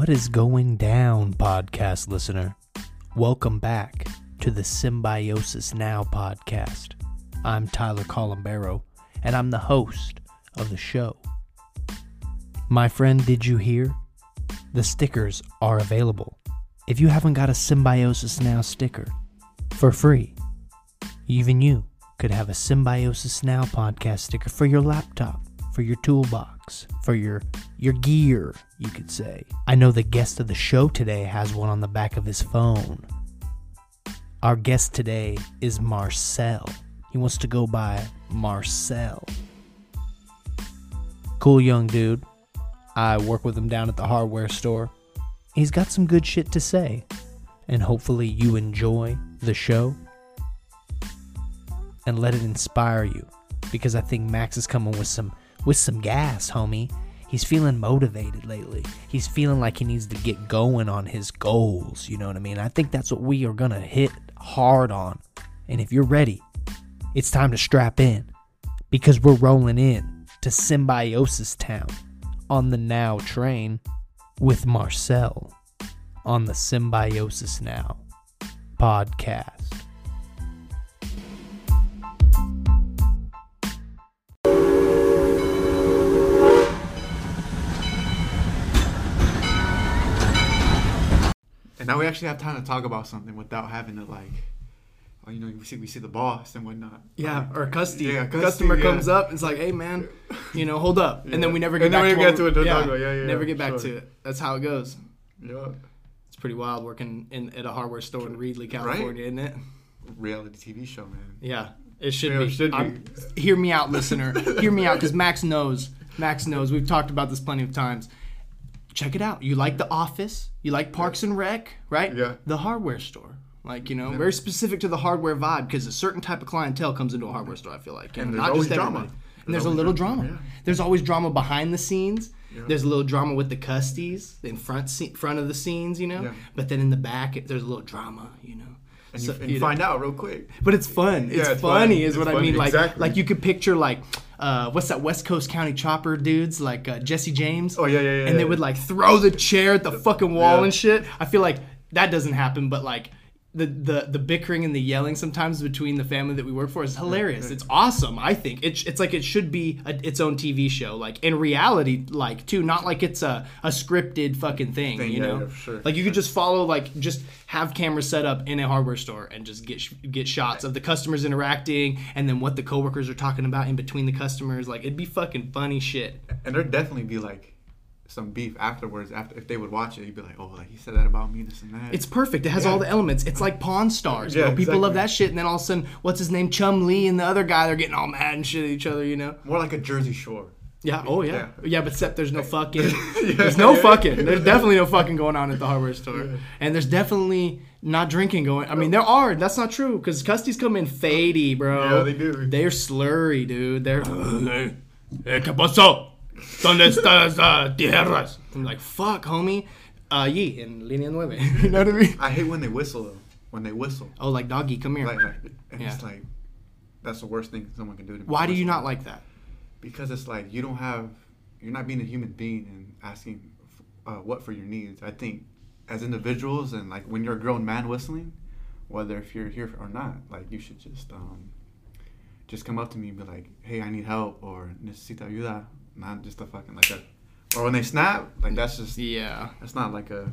What is going down, podcast listener? Welcome back to the Symbiosis Now podcast. I'm Tyler Colombero, and I'm the host of the show. My friend, did you hear? The stickers are available. If you haven't got a Symbiosis Now sticker for free, even you could have a Symbiosis Now podcast sticker for your laptop, for your toolbox, for your your gear, you could say. I know the guest of the show today has one on the back of his phone. Our guest today is Marcel. He wants to go by Marcel. Cool young dude. I work with him down at the hardware store. He's got some good shit to say. And hopefully you enjoy the show and let it inspire you because I think Max is coming with some with some gas, homie. He's feeling motivated lately. He's feeling like he needs to get going on his goals, you know what I mean? I think that's what we are going to hit hard on. And if you're ready, it's time to strap in because we're rolling in to Symbiosis Town on the Now train with Marcel on the Symbiosis Now podcast. And now we actually have time to talk about something without having to like, oh, you know, we see we see the boss and whatnot. Yeah, or custody. Yeah, custody, Customer yeah. comes up, it's like, hey man, you know, hold up, and then we never get And back then to, we what get to it, yeah, yeah, yeah, never get back sure. to it. That's how it goes. Yeah, It's pretty wild working in at a hardware store in Reedley, California, isn't it? reality TV show, man. Yeah, it should Yeah, be. it should be. Hear me out, listener. hear me out, because Max knows. Max knows. We've talked about this plenty of times. Check it out. You like The Office? You like Parks and Rec? Right? Yeah. The hardware store. Like you know, very specific to the hardware vibe because a certain type of clientele comes into a hardware store. I feel like, You And know, there's not always just drama. everybody. There's And there's a little drama, drama. yeah. There's always drama behind the scenes. Yeah. There's a little drama with the custies in front se- front of the scenes, you know. Yeah. But then in the back, it, there's a little drama, you know. And So, you, and you know, find out real quick. but it's fun. It's, it's funny, fun. is what It's I mean. funny, Like, like you could picture like, uh, what's that West Coast County chopper dudes like uh, Jesse James? Oh, yeah, yeah, yeah, And they yeah. would like throw the chair at the fucking wall Yeah. and shit. I feel like that doesn't happen, but like. The, the the bickering and the yelling sometimes between the family that we work for is hilarious. It's awesome. I think it's it's like it should be a, its own TV show. Like in reality, like too, not like it's a, a scripted fucking thing. Thing, you yeah, know, yeah, sure, like you could just follow like just have cameras set up in a hardware store and just get get shots of the customers interacting and then what the coworkers are talking about in between the customers like it'd be fucking funny shit And there'd definitely be like some beef afterwards. After if they would watch it, you'd be like, oh, like he said that about me, this and that. it's perfect it has all the elements it's like pawn stars Yeah, bro. people love that shit and then all of a sudden what's his name Chumlee and the other guy they're getting all mad and shit at each other you know more like a Jersey Shore. yeah oh yeah Yeah. yeah, but except there's no fucking there's no fucking there's definitely no fucking going on at the hardware store and there's definitely not drinking going i mean there are that's not true because custies come in fadey bro Yeah, they do. they're slurry dude they're "Eh, ¿Qué pasó? ¿Dónde están las tierras? I'm like, fuck, homie. Uh, Allí, en línea nueve. you know what I mean? I hate when they whistle though. When they whistle, Oh, like, doggy, come here. like, like and it's like that's the worst thing someone can do to me. Why do you not like that? because it's like you don't have you're not being a human being and asking uh, what for your needs i think as individuals and like when you're a grown man whistling whether if you're here or not like you should just um just come up to me and be like hey i need help or necesita ayuda not just a fucking like a or when they snap like that's just Yeah. that's not like a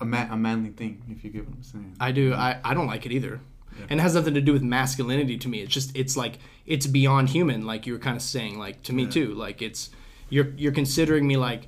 a, man, a manly thing if you get what i'm saying I do. I, I don't like it either. And it has nothing to do with masculinity to me. It's just it's like it's beyond human, like you were kind of saying, like to me Yeah. too. Like it's you're you're considering me like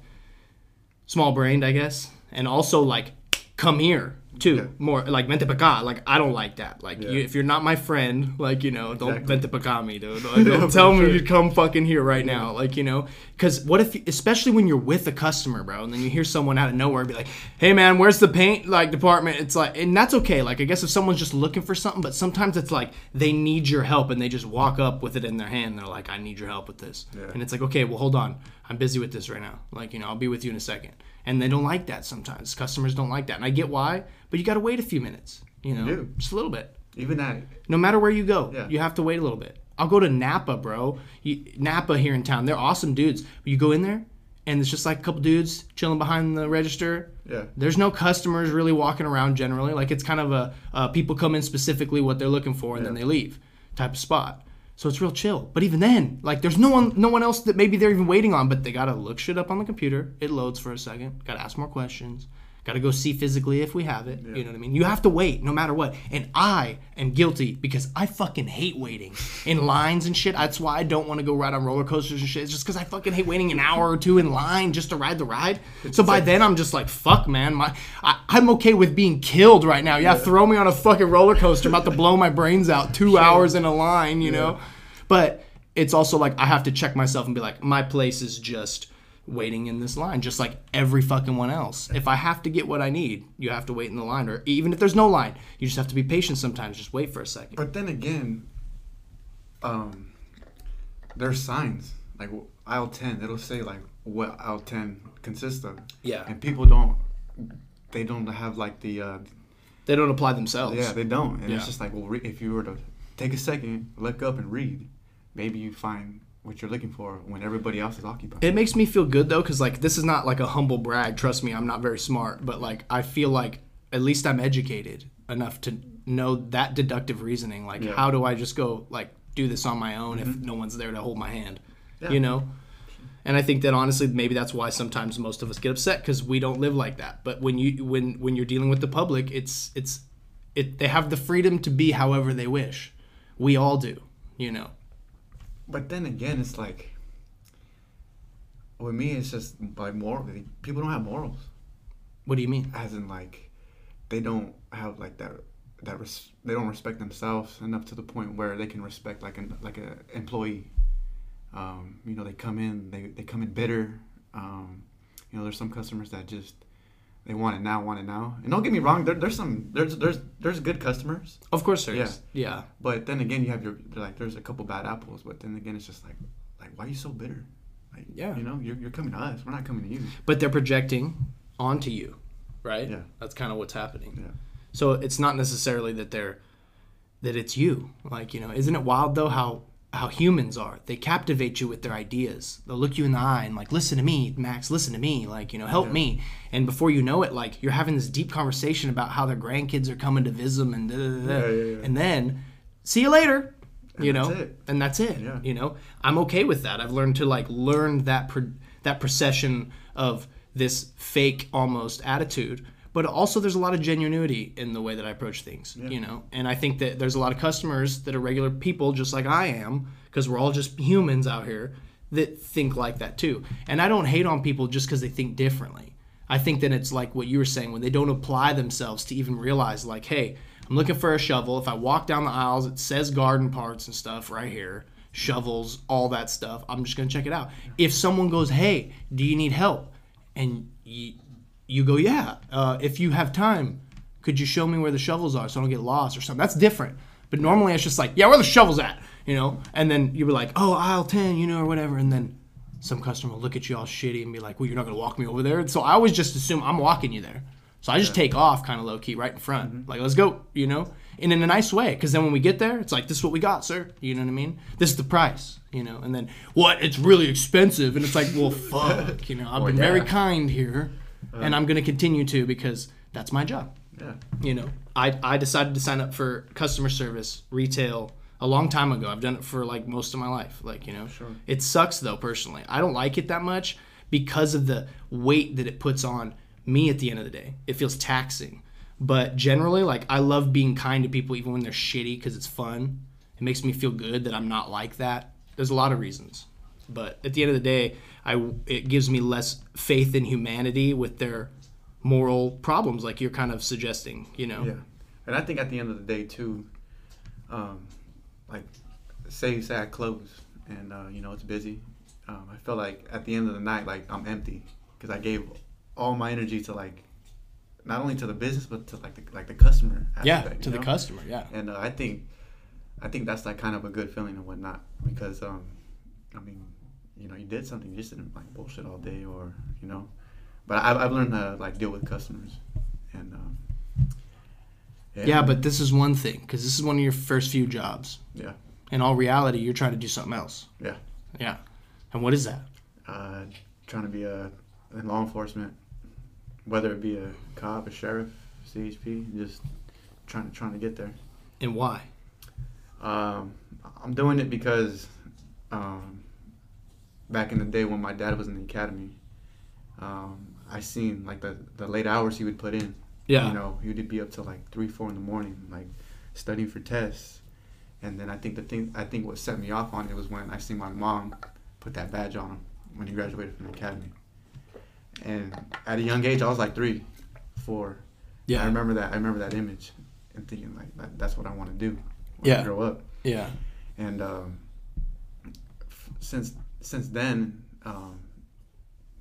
small brained, I guess. And also like come here too. Yeah. More like vente pa. Like I don't like that. Like Yeah. you, if you're not my friend, like you know, don't Exactly. vente pa me, dude. Like, don't tell me sure. to come fucking here right now. Like you know, because what if, especially when you're with a customer, bro, and then you hear someone out of nowhere be like, "Hey man, where's the paint like department?" It's like, and that's okay. Like I guess if someone's just looking for something, but sometimes it's like they need your help and they just walk up with it in their hand. And they're like, "I need your help with this," and it's like, okay, well hold on, I'm busy with this right now. Like you know, I'll be with you in a second. And they don't like that sometimes. Customers don't like that, and I get why. But you got to wait a few minutes. You know, do. just a little bit even that no matter where you go Yeah. you have to wait a little bit i'll go to napa bro you, napa here in town they're awesome dudes you go in there and it's just like a couple dudes chilling behind the register. Yeah. There's no customers really walking around generally. Like it's kind of a uh, people come in specifically what they're looking for and then they leave type of spot. So it's real chill. But even then, like there's no one no one else that maybe they're even waiting on, but they gotta look shit up on the computer. It loads for a second. Gotta ask more questions. Gotta go see physically if we have it. You know what I mean? You have to wait no matter what. And I am guilty because I fucking hate waiting in lines and shit. That's why I don't want to go ride on roller coasters and shit. It's just because I fucking hate waiting an hour or two in line just to ride the ride. So by then I'm just like, fuck, man. My I, I'm okay with being killed right now. Yeah, throw me on a fucking roller coaster. I'm about to blow my brains out. Two hours in a line, you know. But it's also like I have to check myself and be like, my place is just waiting in this line, just like every fucking one else. If I have to get what I need, you have to wait in the line, or even if there's no line, you just have to be patient. Sometimes, just wait for a second. But then again, um, there's signs like aisle ten. It'll say like what aisle ten consists of. Yeah. And people don't. They don't have like the. Uh, They don't apply themselves. yeah, they don't, and Yeah. it's just like well, re- if you were to take a second, look up and read, maybe you find what you're looking for when everybody else is occupied. It makes me feel good though, because like this is not like a humble brag. Trust me, I'm not very smart, but like I feel like at least I'm educated enough to know that deductive reasoning. Like, Yeah. how do I just go like do this on my own if mm-hmm. no one's there to hold my hand? Yeah. You know. And I think that honestly, maybe that's why sometimes most of us get upset because we don't live like that. But when you when when you're dealing with the public, it's it's it they have the freedom to be however they wish. We all do, you know. But then again, it's like with me, it's just like moral. People don't have morals. What do you mean? as in like they don't have like that that res- they don't respect themselves enough to the point where they can respect like an like a employee um, you know they come in they, they come in bitter um, you know there's some customers that just they want it now want it now and don't get me wrong there, there's some there's there's there's good customers Of course there Yeah. is. yeah. but then again you have your like there's a couple bad apples but then again it's just like like why are you so bitter like Yeah. you know you're, you're coming to us we're not coming to you but they're projecting onto you, right? Yeah. That's kind of what's happening. yeah So it's not necessarily that they're that it's you. Like, you know, isn't it wild though how how humans are? They captivate you with their ideas. They'll look you in the eye and like, listen to me, Max, listen to me, like, you know, help Yeah. me. And before you know it, like you're having this deep conversation about how their grandkids are coming to visit them and da, da, da. Yeah, yeah, and then see you later. you that's know, it. and that's it. You know, I'm okay with that. I've learned to like learn that pro- that procession of this fake almost attitude, but also there's a lot of genuinity in the way that I approach things. You know, and I think that there's a lot of customers that are regular people, just like I am, because we're all just humans out here that think like that too. And I don't hate on people just because they think differently. I think that it's like what you were saying when they don't apply themselves to even realize, like, hey, I'm looking for a shovel. If I walk down the aisles, it says garden parts and stuff right here, shovels, all that stuff. I'm just gonna check it out. If someone goes, hey, do you need help? And you, you go, yeah. Uh, if you have time, could you show me where the shovels are so I don't get lost or something? That's different. But normally it's just like, yeah, where the shovels at? You know? And then you were like, oh, aisle 10, you know, or whatever. And then some customer will look at you all shitty and be like, well, you're not going to walk me over there. And so I always just assume I'm walking you there. So I just take off kind of low key right in front. Like, let's go, you know? And in a nice way. Because then when we get there, it's like, this is what we got, sir. You know what I mean? This is the price, you know? And then, what? It's really expensive. And it's like, well, fuck. You know, I've Well, been very kind here. Uh, and I'm going to continue to because that's my job. Yeah. You know I, I decided to sign up for customer service retail a long time ago. I've done it for like most of my life like you know. Sure. it sucks though personally. I don't like it that much because of the weight that it puts on me at the end of the day. It feels taxing. But generally like i love being kind to people even when they're shitty because it's fun. It makes me feel good that i'm not like that. There's a lot of reasons. But at the end of the day i it gives me less faith in humanity with their moral problems like you're kind of suggesting you know Yeah, and I think at the end of the day too, um, like say say I close and uh, you know it's busy, um, I feel like at the end of the night like I'm empty because I gave all my energy to like not only to the business but to like the like the customer. Aspect, yeah to the know? customer yeah And uh, I think I think that's like kind of a good feeling and whatnot because um, I mean you know you did something you just didn't like bullshit all day or you know, but I've I've learned how to like deal with customers and. Um, yeah but this is one thing because this is one of your first few jobs Yeah, in all reality you're trying to do something else yeah. yeah and what is that Uh, trying to be a in law enforcement, whether it be a cop, a sheriff, CHP, just trying to trying to get there. And why? Um, I'm doing it because um, back in the day when my dad was in the academy, um, I seen like the, the late hours he would put in. Yeah. You know, he would be up till like three, four in the morning, like studying for tests. And then I think the thing I think what set me off on it was when I seen my mom put that badge on him when he graduated from the academy. And at a young age, I was like three, four. Yeah. I remember that. I remember that image, and thinking like that, that's what I want to do when Yeah. I grow up Yeah. and um, f- since since then, um,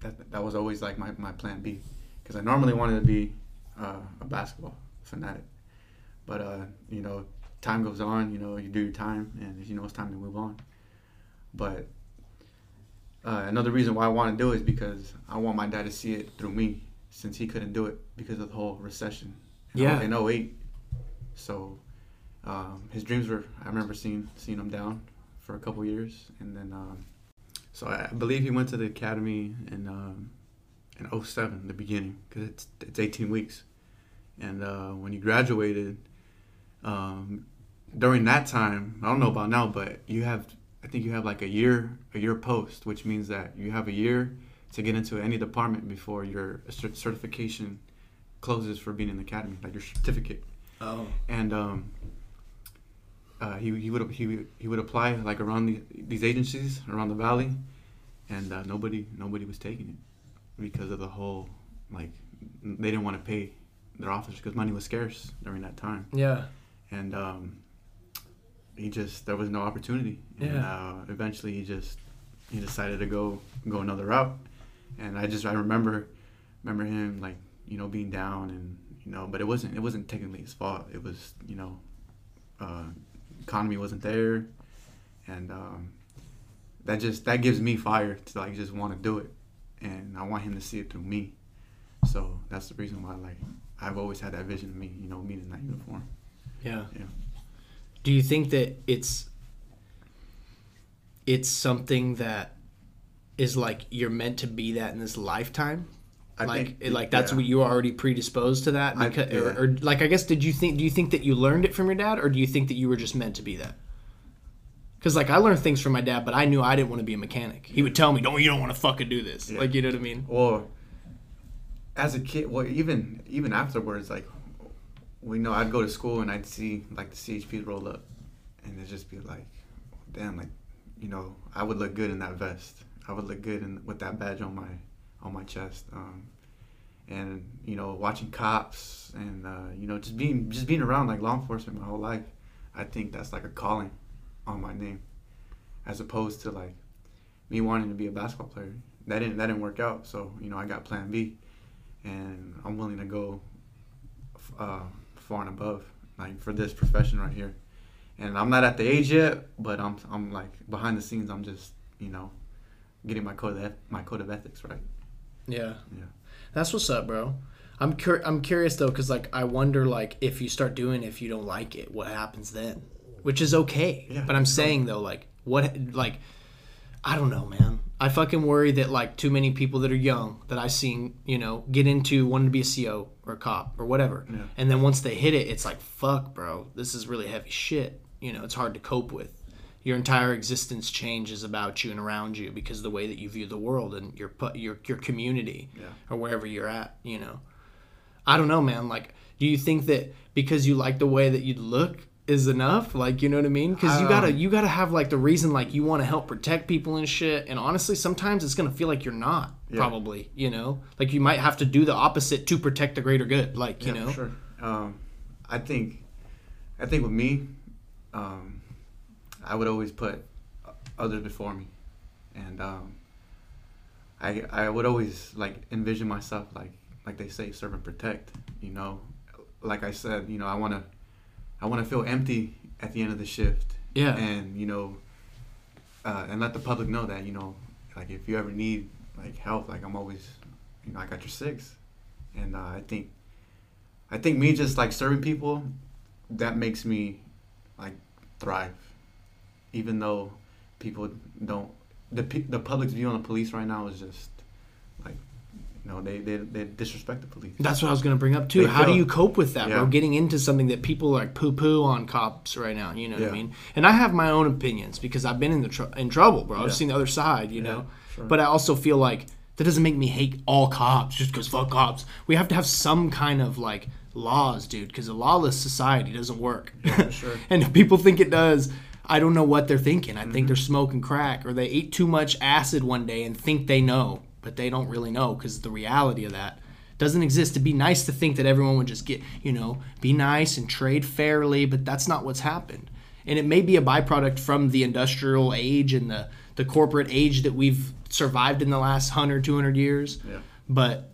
that that was always like my, my plan B, because I normally wanted to be uh, a basketball fanatic, but uh, you know, time goes on. You know, you do your time, and you know it's time to move on. But uh, another reason why I want to do it is because I want my dad to see it through me, since he couldn't do it because of the whole recession. in Yeah. In 08. So um, his dreams were I remember seeing seeing him down for a couple years and then um, so I, believe he went to the academy in um, in 07 the beginning because it's it's 18 weeks and uh, when he graduated um, during that time I don't know about now but you have I think you have like a year a year post which means that you have a year to get into any department before your certification closes for being in the academy like your certificate Oh. and um, uh, he he would he would- he would apply like around the, these agencies around the valley, and uh, nobody nobody was taking it because of the whole like they didn't want to pay their officers because money was scarce during that time, Yeah. and um, he just there was no opportunity, and Yeah. uh, eventually he just he decided to go go another route, and I just I remember remember him like you know being down and you know but it wasn't it wasn't technically his fault it was you know uh, economy wasn't there and um, that just that gives me fire to like just want to do it and I want him to see it through me so that's the reason why like I've always had that vision of me you know me in that uniform Yeah. Yeah. Do you think that it's it's something that is like you're meant to be that in this lifetime? I like think it- like that's yeah. what you were already predisposed to that I- yeah. or, or like I guess did you think do you think that you learned it from your dad or do you think that you were just meant to be that? Because like I learned things from my dad, but I knew I didn't want to be a mechanic. He would tell me, "Don't you don't want to fucking do this." Yeah. Like you know what I mean? Or as a kid, well, even even afterwards, like we know I'd go to school and I'd see like the CHPs roll up, and it'd just be like, damn, like you know, I would look good in that vest. I would look good in with that badge on my on my chest. Um, and you know, watching cops and uh, you know, just being just being around like law enforcement my whole life, I think that's like a calling on my name, as opposed to like me wanting to be a basketball player. That didn't that didn't work out. So you know, I got Plan B, and I'm willing to go uh, far and above, like for this profession right here. And I'm not at the age yet, but I'm I'm like behind the scenes. I'm just you know getting my code of my code of ethics right. Yeah. Yeah. That's what's up, bro. I'm cur- I'm curious though, cause like I wonder like if you start doing it, if you don't like it, what happens then? Which is okay. Yeah, but I'm saying though, like what like I don't know, man. I fucking worry that like too many people that are young that I seen, you know, get into wanting to be a CO or a cop or whatever, Yeah. and then once they hit it, it's like fuck, bro. This is really heavy shit. You know, it's hard to cope with. Your entire existence changes about you and around you because of the way that you view the world and your your your community Yeah. or wherever you're at. You know, I don't know, man. Like, do you think that because you like the way that you look is enough? Like, you know what I mean? Because you gotta you gotta have like the reason like you want to help protect people and shit. And honestly, sometimes it's gonna feel like you're not. Yeah. Probably, you know, like you might have to do the opposite to protect the greater good. Like, you yeah, know, sure. Um, I think, I think with me, um, I would always put others before me, and um, I I would always like envision myself like like they say serve and protect. You know, like I said, you know, I wanna I wanna feel empty at the end of the shift. Yeah. And you know, uh, and let the public know that you know, like if you ever need like help, like I'm always, you know, I got your six, and uh, I think I think me just like serving people, that makes me like thrive. Even though people don't, the the public's view on the police right now is just like you know, they they, they disrespect the police. That's what I was gonna bring up too. They How do you cope with that, bro? Yeah. Getting into something that people like poo poo on cops right now. You know what I mean? And I have my own opinions because I've been in the tr- in trouble, bro. I've Yeah. seen the other side, you know. sure. But I also feel like that doesn't make me hate all cops just because fuck cops. We have to have some kind of like laws, dude, because a lawless society doesn't work. sure. and if people think it does, I don't know what they're thinking. I Mm-hmm. think they're smoking crack or they ate too much acid one day and think they know, but they don't really know because the reality of that doesn't exist. To be nice to think that everyone would just get, you know, be nice and trade fairly, but that's not what's happened. And it may be a byproduct from the industrial age and the, the corporate age that we've survived in the last 100, 200 years. Yeah. But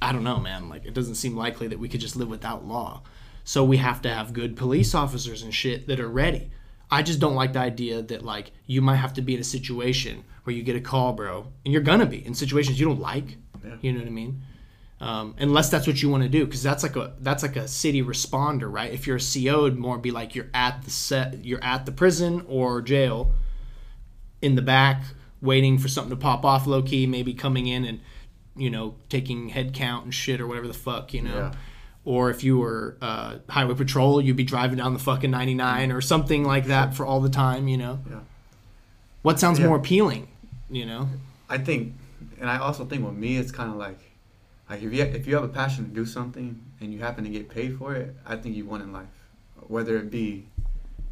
I don't know, man. Like, it doesn't seem likely that we could just live without law. So we have to have good police officers and shit that are ready. I just don't like the idea that, like, you might have to be in a situation where you get a call, bro, and you're gonna be in situations you don't like. Yeah. You know what I mean? Um, unless that's what you want to do, because that's like a that's like a city responder, right? If you're a CO, it'd more be like you're at the set, you're at the prison or jail, in the back waiting for something to pop off low key, maybe coming in and you know taking head count and shit or whatever the fuck you know. Yeah. Or if you were uh, highway patrol, you'd be driving down the fucking 99 or something like that for all the time, you know. Yeah. What sounds Yeah. more appealing, you know? I think, and I also think with me, it's kind of like, like if you if you have a passion to do something and you happen to get paid for it, I think you won in life. Whether it be,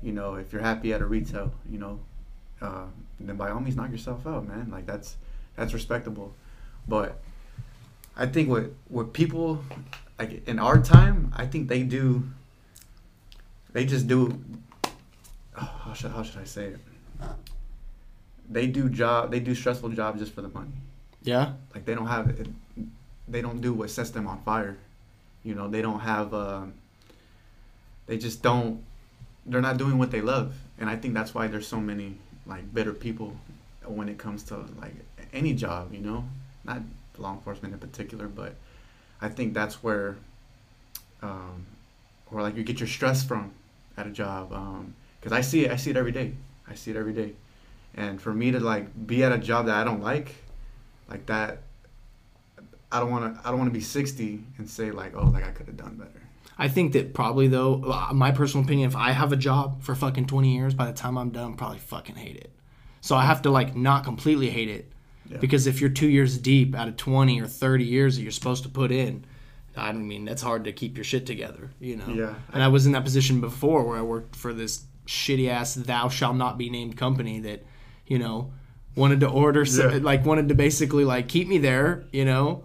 you know, if you're happy at a retail, you know, uh, then by all means knock yourself out, man. Like that's that's respectable. But I think what what people like in our time, I think they do. They just do. oh, how should how should I say it? They do job. They do stressful jobs just for the money Yeah. like they don't have it, they don't do what sets them on fire you know they don't have um, they just don't they're not doing what they love and i think that's why there's so many like bitter people when it comes to like any job you know not law enforcement in particular but i think that's where um, where like you get your stress from at a job because i see it i see it every day i see it every day and for me to like be at a job that i don't like like that i don't want to i don't want to be 60 and say like oh like i could have done better I think that probably though, uh, my personal opinion, if I have a job for fucking 20 years, by the time I'm done, I'll probably fucking hate it. So I have to like not completely hate it. Yeah. Because if you're two years deep out of 20 or 30 years that you're supposed to put in, I mean, that's hard to keep your shit together, you know? Yeah. And I was in that position before where I worked for this shitty ass thou shall not be named company that, you know, wanted to order, Yeah. like, wanted to basically like keep me there, you know?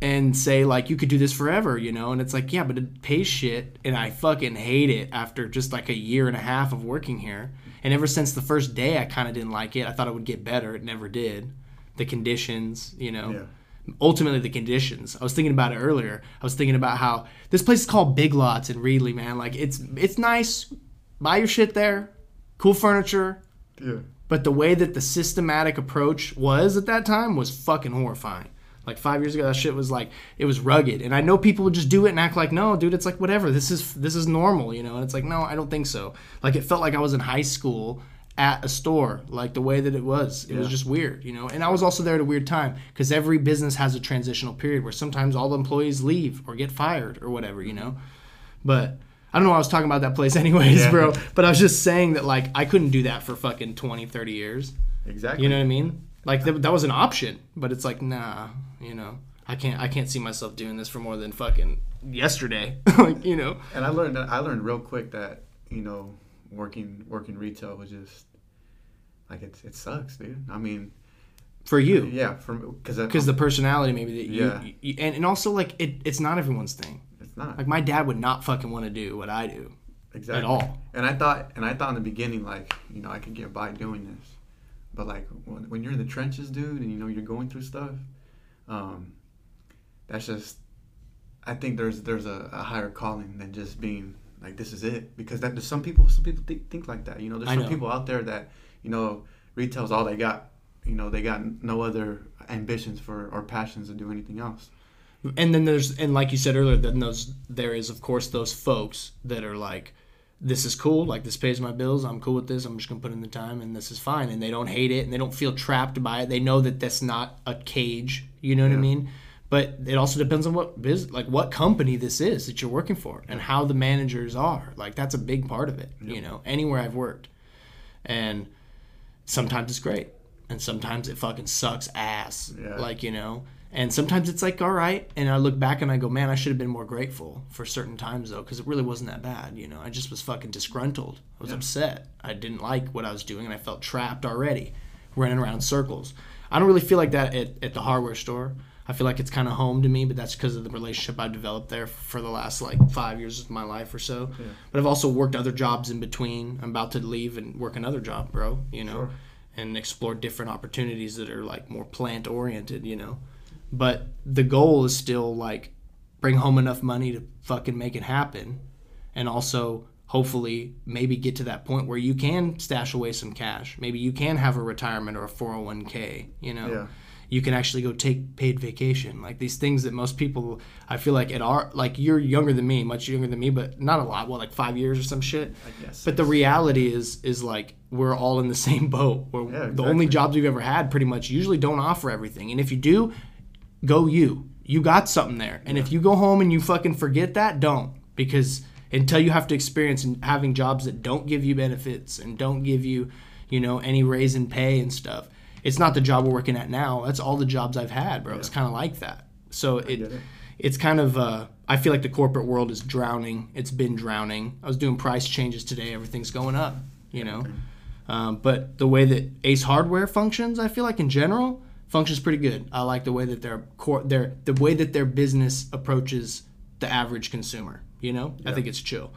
and say like you could do this forever, you know, and it's like yeah, but it pays shit, and I fucking hate it after just like a year and a half of working here. And ever since the first day, I kind of didn't like it. I thought it would get better. It never did. The conditions, you know, Yeah. ultimately the conditions. I was thinking about it earlier. I was thinking about how this place is called Big Lots in Reedley, man. Like it's it's nice. Buy your shit there. Cool furniture. yeah But the way that the systematic approach was at that time was fucking horrifying. Like five years ago, that shit was like it was rugged, and I know people would just do it and act like, no, dude, it's like whatever. This is this is normal, you know. And it's like, no, I don't think so. Like it felt like I was in high school at a store, like the way that it was. It was just weird, you know. And I was also there at a weird time because every business has a transitional period where sometimes all the employees leave or get fired or whatever, you know. But I don't know why I was talking about that place anyways, Yeah. bro. But I was just saying that like I couldn't do that for fucking 20, 30 years. exactly You know what I mean? Like that, that was an option, but it's like nah, you know. I can't I can't see myself doing this for more than fucking yesterday. like, you know. and i learned i learned real quick that you know working working retail was just like it, it sucks dude i mean For you. yeah because Because the personality maybe that you, Yeah. you and, and also like it, it's not everyone's thing. it's not Like my dad would not fucking want to do what I do. exactly at all. and i thought and i thought in the beginning like you know i could get by doing this but like when, when you're in the trenches dude and you know you're going through stuff um that's just i think there's there's a, a higher calling than just being like this is it. Because that there's some people some people think, think like that you know? There's I some know. people out there that you know retail's all they got. You know they got no other ambitions for or passions to do anything else. And then there's and like you said earlier then those there is of course those folks that are like this is cool like this pays my bills i'm cool with this i'm just gonna put in the time and this is fine. And they don't hate it and they don't feel trapped by it. They know that that's not a cage you know what i mean But it also depends on what biz, like what company this is that you're working for and how the managers are. Like that's a big part of it. You know, anywhere I've worked, and sometimes it's great, and sometimes it fucking sucks ass. Yeah. Like you know, and sometimes it's like all right, and I look back and I go, man, I should have been more grateful for certain times though, because it really wasn't that bad. You know, I just was fucking disgruntled. I was upset. I didn't like what I was doing, and I felt trapped already, running around in circles. I don't really feel like that at, at the hardware store. I feel like it's kind of home to me, but that's because of the relationship I've developed there for the last like five years of my life or so. But I've also worked other jobs in between. I'm about to leave and work another job, bro. You know, Sure. and explore different opportunities that are like more plant oriented. You know, but the goal is still like bring home enough money to fucking make it happen, and also hopefully maybe get to that point where you can stash away some cash. Maybe you can have a retirement or a 401k. You know Yeah. You can actually go take paid vacation. Like these things that most people i feel like at our like you're younger than me much younger than me but not a lot what like five years or some shit? I guess. but the reality is is like we're all in the same boat. Where Yeah, the only jobs we've ever had pretty much usually don't offer everything. And if you do go you. You got something there. And if you go home and you fucking forget that don't. Because until you have to experience having jobs that don't give you benefits and don't give you you know any raise in pay and stuff it's not the job we're working at now. That's all the jobs i've had bro. It's kind of like that. So it, it. it's kind of uh, i feel like the corporate world is drowning. It's been drowning. I was doing price changes today. Everything's going up you know? Um, but the way that ace hardware functions i feel like in general functions pretty good. I like the way that their core their the way that their business approaches the average consumer you know? I think it's chill.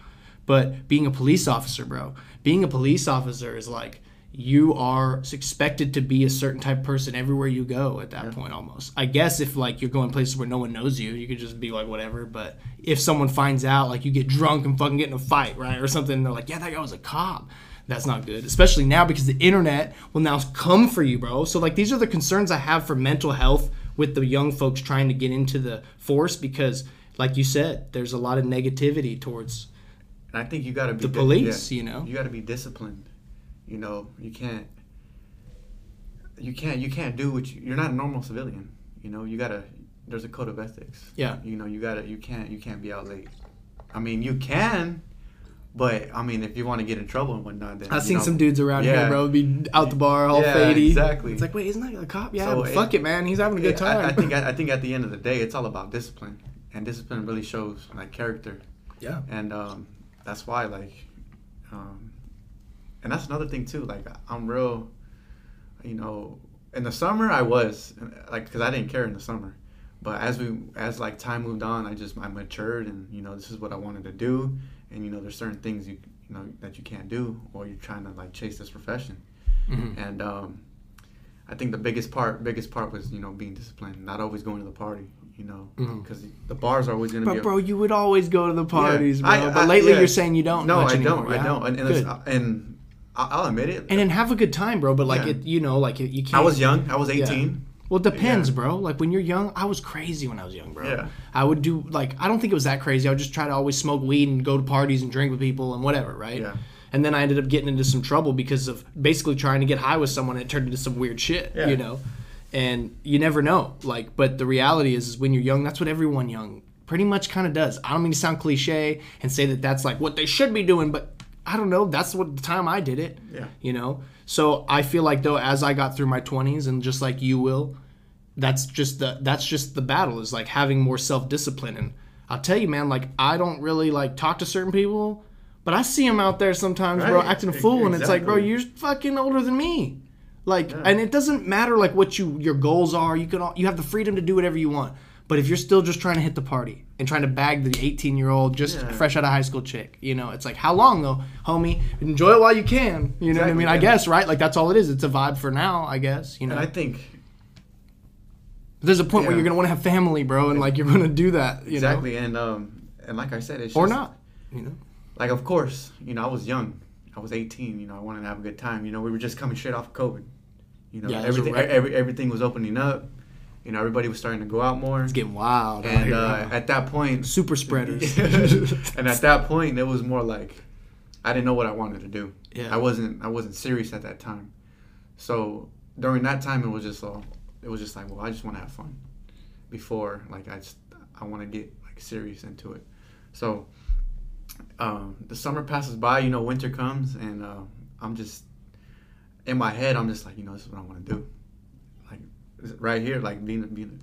But being a police officer bro being a police officer is like you are expected to be a certain type of person everywhere you go at that point almost i guess if like you're going places where no one knows you you could just be like whatever but if someone finds out like you get drunk and fucking get in a fight right or something they're like yeah that guy was a cop that's not good especially now because the internet will now come for you bro so like these are the concerns i have for mental health with the young folks trying to get into the force because like you said there's a lot of negativity towards And I think you got to be The police, you know? You got to be disciplined. You know, you can't. You can't. You can't do what you, you're not a normal civilian. You know, you gotta. There's a code of ethics. Yeah. You know, you gotta. You can't. You can't be out late. I mean, you can, but I mean, if you want to get in trouble and whatnot, then I've seen know, some dudes around yeah. here, bro, be out the bar all Yeah, fadey. exactly. It's like, wait, isn't that a cop? Yeah, So but it- fuck it, man. He's having a good time. I, I think. I, I think at the end of the day, it's all about discipline, and discipline really shows like character. yeah. and um, that's why like um, and that's another thing too like i'm real you know in the summer i was like because i didn't care in the summer but as we as like time moved on i just i matured and you know this is what i wanted to do and you know there's certain things you you know that you can't do or you're trying to like chase this profession Mhm. and um, I think the biggest part, biggest part was you know being disciplined, not always going to the party, you know, because the bars are always going to be. But bro, you would always go to the parties, bro. I- but lately yeah. you're saying you don't. No, much I don't. I yeah? don't. And and, Good. it's- and I- I'll admit it. and then have a good time, bro. But like Yeah. it, you know, like it, you can't. I was young. I was 18. Well, it depends, Yeah. bro. Like when you're young, I was crazy when I was young, bro. Yeah. I would do like I don't think it was that crazy. I would just try to always smoke weed and go to parties and drink with people and whatever, right? Yeah. And then I ended up getting into some trouble because of basically trying to get high with someone. And it turned into some weird shit, Yeah. you know. And you never know. Like, but the reality is, is when you're young, that's what everyone young pretty much kind of does. I don't mean to sound cliche and say that that's like what they should be doing, but I don't know. That's what the time I did it Yeah. you know? So i feel like though as i got through my 20s and just like you will that's just the that's just the battle is like having more self-discipline. And i'll tell you man like i don't really like talk to certain people but i see them out there sometimes bro acting a fool and it's like bro you're fucking older than me. Like Yeah. and it doesn't matter like what you your goals are. You can all, you have the freedom to do whatever you want. But if you're still just trying to hit the party and trying to bag the 18 year old just Yeah. fresh out of high school chick you know it's like how long though homie enjoy it while you can you know what i mean i guess right like that's all it is it's a vibe for now i guess you know And I think there's a point where you're gonna want to have family bro and like you're gonna do that you know exactly, and um, and like I said, it's or just, not you know Like, of course, you know, I was young. I was 18. You know, I wanted to have a good time. You know, we were just coming straight off of COVID. You know, Yeah, it was a everything every, everything was opening up. You know, everybody was starting to go out more. it's getting wild and uh, at that point, super spreaders and at that point, it was more like I didn't know what I wanted to do. Yeah. I wasn't I wasn't serious at that time. So during that time, it was just all it was just like, well, I just want to have fun, before like I just I want to get like serious into it. So um, the summer passes by, you know, winter comes, and uh, I'm just in my head. I'm just like, you know, this is what I want to do. Right here, like being being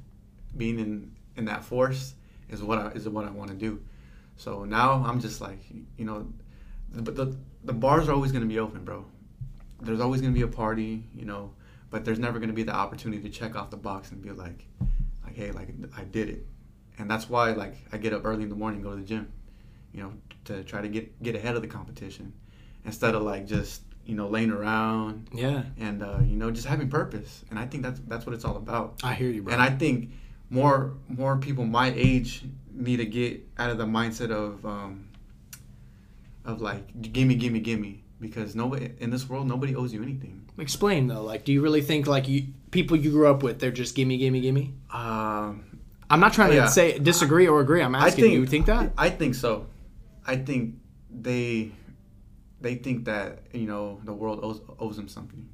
being in in that force is what I is what I want to do. So now I'm just like, you know, but the the bars are always gonna be open, bro. There's always gonna be a party, you know, but there's never gonna be the opportunity to check off the box and be like, like, hey, like I did it, and that's why like I get up early in the morning, go to the gym, you know, to try to get get ahead of the competition, instead of like just you know laying around Yeah. and uh, you know just having purpose. And I think that's that's what it's all about. I hear you, bro. And I think more more people my age need to get out of the mindset of um, of like gimme, gimme, gimme, because nobody in this world nobody owes you anything. Explain though. Like, do you really think like you people you grew up with, they're just gimme, gimme, gimme? Um, I'm not trying to say disagree or agree. I'm I asking think you. Think that? I think so. I think they they think that you know the world owes, owes them something,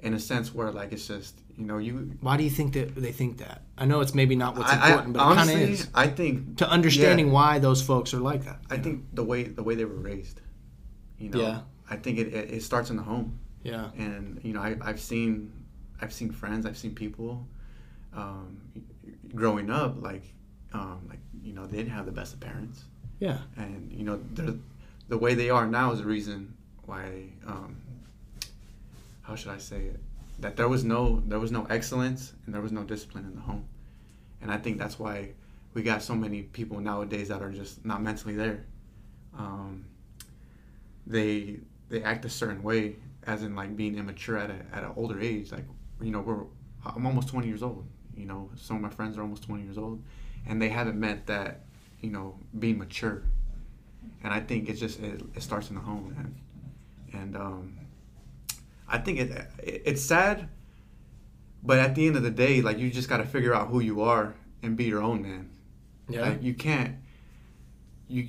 in a sense where like it's just you know you. Why do you think that they think that? I know it's maybe not what's I, I- important, but it kind of is. I think To understanding yeah. why those folks are like that. I think the way the way they were raised, you know, Yeah. I think it, it, it starts in the home, Yeah. and you know, I, I've seen, I've seen friends, I've seen people, um, growing up, like, um, like you know, they didn't have the best of parents, Yeah. and you know, they're, the way they are now is the reason why, um, how should I say it, that there was no there was no excellence and there was no discipline in the home, and I think that's why we got so many people nowadays that are just not mentally there. Um, they they act a certain way, as in like being immature at a at an older age. Like you know, we're I'm almost 20 years old. You know, some of my friends are almost 20 years old, and they haven't met that you know being mature. And I think it's just it, it starts in the home, man. And um, I think it, it it's sad, but at the end of the day, like you just got to figure out who you are and be your own man. Yeah. Like you can't you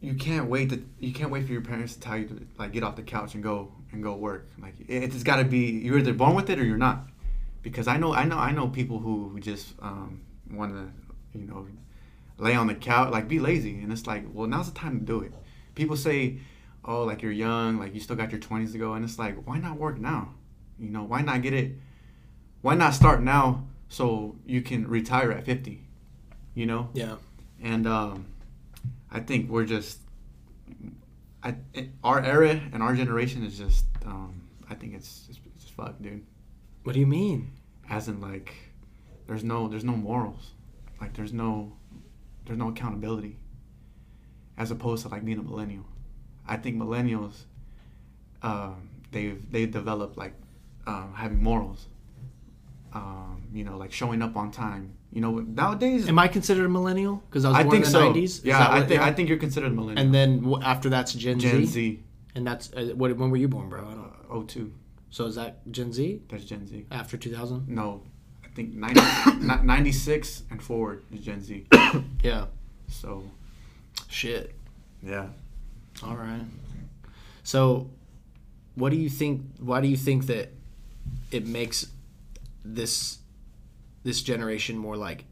you can't wait to you can't wait for your parents to tell you to like get off the couch and go and go work. Like it, it's got to be you're either born with it or you're not. Because I know I know I know people who just um, want to you know lay on the couch like be lazy and it's like well now's the time to do it. People say oh like you're young like you still got your 20s to go and it's like why not work now? You know why not get it? Why not start now so you can retire at 50? You know yeah. and um, I think we're just, I our era and our generation is just, um, I think it's it's, it's fucked, dude. What do you mean? As in like, there's no there's no morals, like there's no there's no accountability. As opposed to like being a millennial, I think millennials, um, they've they've developed like um, having morals. Um, you know, like showing up on time. You know, nowadays Am I considered a millennial? Because I was I born think in the so. 90s. Is Yeah, I what- think yeah? I think you're considered a millennial. And then after that's Gen, Z Gen Z? Z, And that's uh, what? When were you born, bro? I don't. uh, 02. So is that Gen Z That's Gen Z. after 2000? No, think 90, 96 and forward is Gen Z. Yeah. So Shit. yeah, All right. So, what do you think? Why do you think that it makes this this generation more like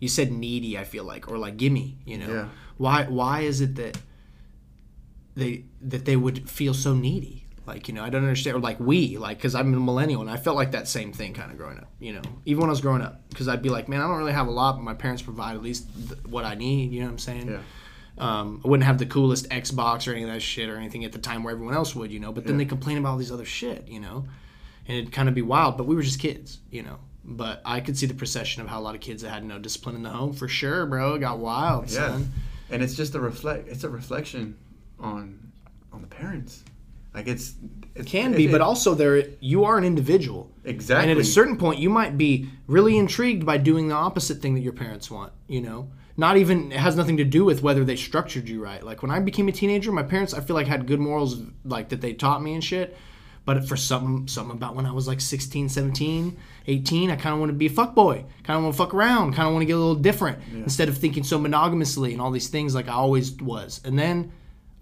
you said needy? I feel like, or like gimme. You know, Yeah. why why is it that they that they would feel so needy? Like you know, I don't understand. Or like we, like because I'm a millennial and I felt like that same thing kind of growing up. You know, even when I was growing up, because I'd be like, man, I don't really have a lot, but my parents provide at least th- what I need. You know what I'm saying? yeah, Um, I wouldn't have the coolest Xbox or any of that shit or anything at the time where everyone else would, you know. But then Yeah. they complain about all these other shit, you know, and it'd kind of be wild. But we were just kids, you know. But I could see the procession of how a lot of kids that had no discipline in the home for sure, bro. It got wild, yeah. son. And it's just a reflect. It's a reflection on on the parents. Like it's it Can be, but also there you are an individual. exactly. And at a certain point, you might be really intrigued by doing the opposite thing that your parents want. You know, not even it has nothing to do with whether they structured you right. Like when I became a teenager, my parents I feel like had good morals, like that they taught me and shit. But for something, something about when I was like 16, 17, 18, I kind of want to be a fuck boy. Kind of want to fuck around. Kind of want to get a little different instead of thinking so monogamously and all these things like I always was. And then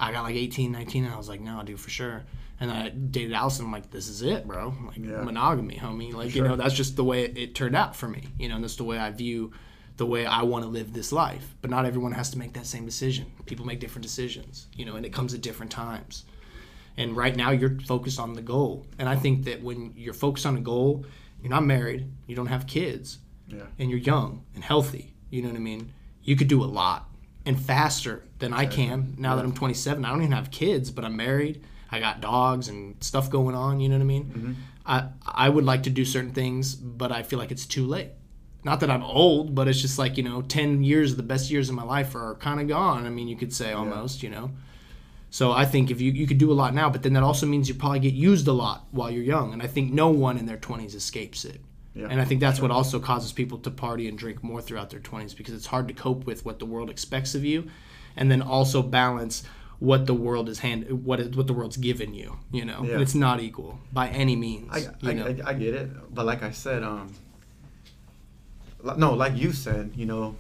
I got like 18, 19, and I was like, no, dude, for sure. And I dated Allison. I'm like, this is it, bro. Like Yeah. monogamy, homie. Like you know, that's just the way it, it turned out for me. You know, and that's the way I view the way I want to live this life. But not everyone has to make that same decision. People make different decisions, you know, and it comes at different times. And right now you're focused on the goal. And I think that when you're focused on a goal, you're not married, you don't have kids, Yeah. and you're young and healthy, you know what I mean? You could do a lot and faster than I can now that I'm 27. I don't even have kids, but I'm married. I got dogs and stuff going on, you know what I mean? Mm-hmm. I I would like to do certain things, but I feel like it's too late. Not that I'm old, but it's just like, you know, 10 years of the best years of my life are kind of gone. I mean, you could say almost, you know. So I think if you you could do a lot now, but then that also means you probably get used a lot while you're young, and I think no one in their 20s escapes it. Yeah. And I think that's what also causes people to party and drink more throughout their 20s because it's hard to cope with what the world expects of you, and then also balance what the world is hand what it, what the world's given you. You know, Yeah. it's not equal by any means. I, I? I, I get it, but like I said, um, no, like you said, you know,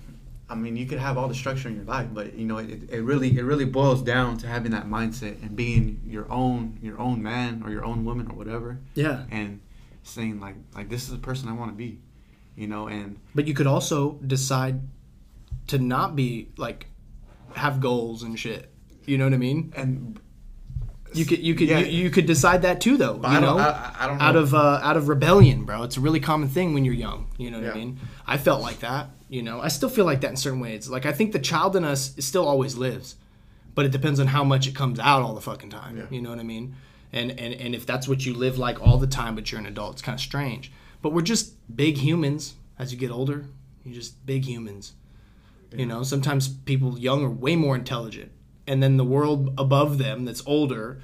I mean, you could have all the structure in your life, but you know, it, it really it really boils down to having that mindset and being your own your own man or your own woman or whatever, yeah, and saying like like this is the person I want to be, you know, and but you could also decide to not be like have goals and shit. You know what I mean? and You could you could Yeah. you, you could decide that too though. But you I don't- know, I- I don't out of uh, out of rebellion, bro. It's a really common thing when you're young. You know what I mean? I felt like that. You know, I still feel like that in certain ways. Like I think the child in us still always lives, but it depends on how much it comes out all the fucking time. Yeah. You know what I mean? And and and if that's what you live like all the time, but you're an adult, it's kind of strange. But we're just big humans. As you get older, you're just big humans. You know, sometimes people young are way more intelligent, and then the world above them that's older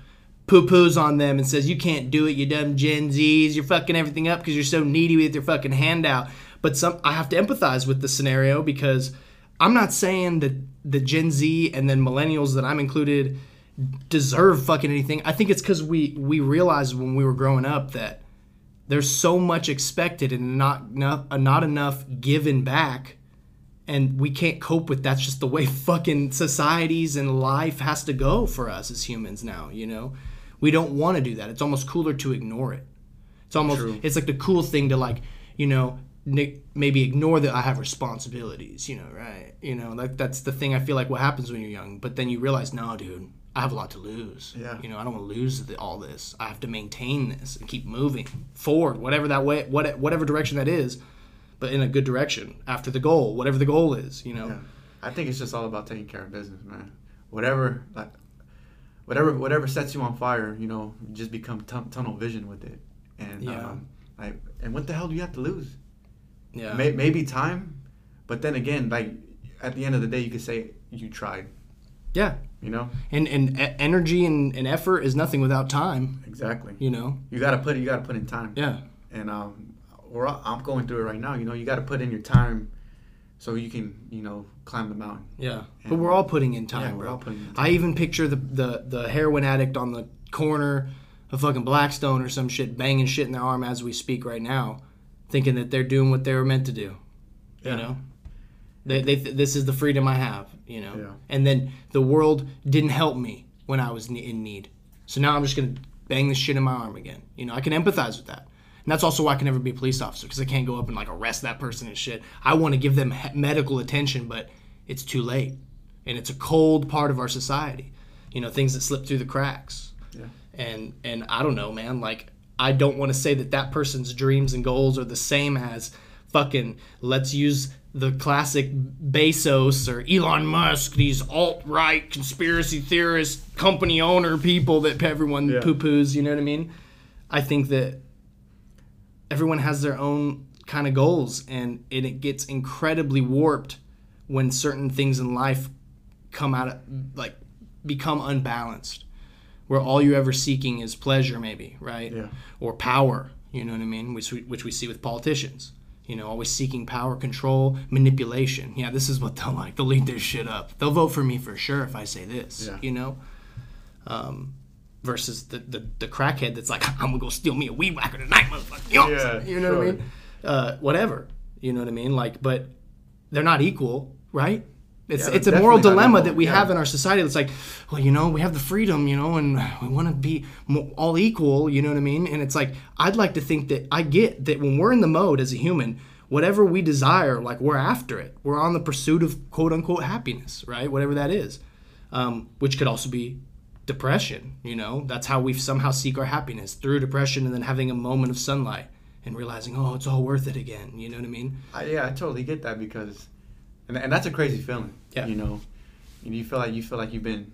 poo poos on them and says, You can't do it, you dumb Gen Zs, you're fucking everything up because you're so needy with your fucking handout. But some I have to empathize with the scenario because I'm not saying that the Gen Z and then millennials that I'm included deserve fucking anything. I think it's because we we realized when we were growing up that there's so much expected and not enough, not enough given back and we can't cope with that's just the way fucking societies and life has to go for us as humans now you know? We don't want to do that. It's almost cooler to ignore it. It's almost True. it's like the cool thing to like you know maybe ignore that i have responsibilities you know right? You know like that's the thing i feel like what happens when you're young but then you realize no dude i have a lot to lose. Yeah. you know i don't want to lose the, all this. I have to maintain this and keep moving forward whatever that way what, whatever direction that is but in a good direction after the goal, whatever the goal is, you know. Yeah. I think it's just all about taking care of business, man. Whatever, like, whatever, whatever sets you on fire, you know, just become tun- tunnel vision with it. And Yeah. um, like, and what the hell do you have to lose? Yeah. May- maybe time, but then again, like, at the end of the day, you could say you tried. Yeah. You know, And and e- energy and, and effort is nothing without time, exactly. you know. You gotta put you gotta put in time. Yeah. And um, we're I'm going through it right now. You know, you gotta put in your time, so you can you know climb the mountain. Yeah. But we're all putting in time, Yeah, we're all putting in I even picture the, the the heroin addict on the corner of fucking Blackstone or some shit banging shit in their arm as we speak right now, thinking that they're doing what they were meant to do. Yeah. You know? They, they, this is the freedom I have, you know. Yeah. And then the world didn't help me when I was in need. So now I'm just gonna bang this shit in my arm again. You know, I can empathize with that. And that's also why I can never be a police officer because I can't go up and like arrest that person and shit. I want to give them medical attention, but it's too late, and it's a cold part of our society. You know, things that slip through the cracks. Yeah. And and I don't know, man. Like I don't want to say that that person's dreams and goals are the same as fucking. Let's use the classic Bezos or Elon Musk, these alt right conspiracy theorist company owner people that everyone Yeah. poo poos. You know what I mean? I think that everyone has their own kind of goals and it, it gets incredibly warped when certain things in life come out of like become unbalanced where all you're ever seeking is pleasure maybe right? Yeah. or power you know what i mean? Which we, which we see with politicians you know always seeking power control manipulation. Yeah this is what they'll like. They'll lead their shit up. They'll vote for me for sure if i say this Yeah. you know? Um, versus the, the the crackhead that's like i'm gonna go steal me a weed whacker tonight motherfucker. You know, Yeah, you know what i mean? Uh, whatever. You know what i mean? Like but they're not equal right? It's, Yeah, it's a moral dilemma that we yeah. have in our society that's like well you know we have the freedom you know and we want to be all equal you know what i mean? And it's like i'd like to think that i get that when we're in the mode as a human whatever we desire, like we're after it. We're on the pursuit of quote unquote happiness, right? Whatever that is, um, which could also be depression. You know, that's how we somehow seek our happiness through depression, and then having a moment of sunlight and realizing, oh, it's all worth it again. You know what I mean? I, yeah, I totally get that because, and, and that's a crazy feeling. Yeah. You know, you feel like you feel like you've been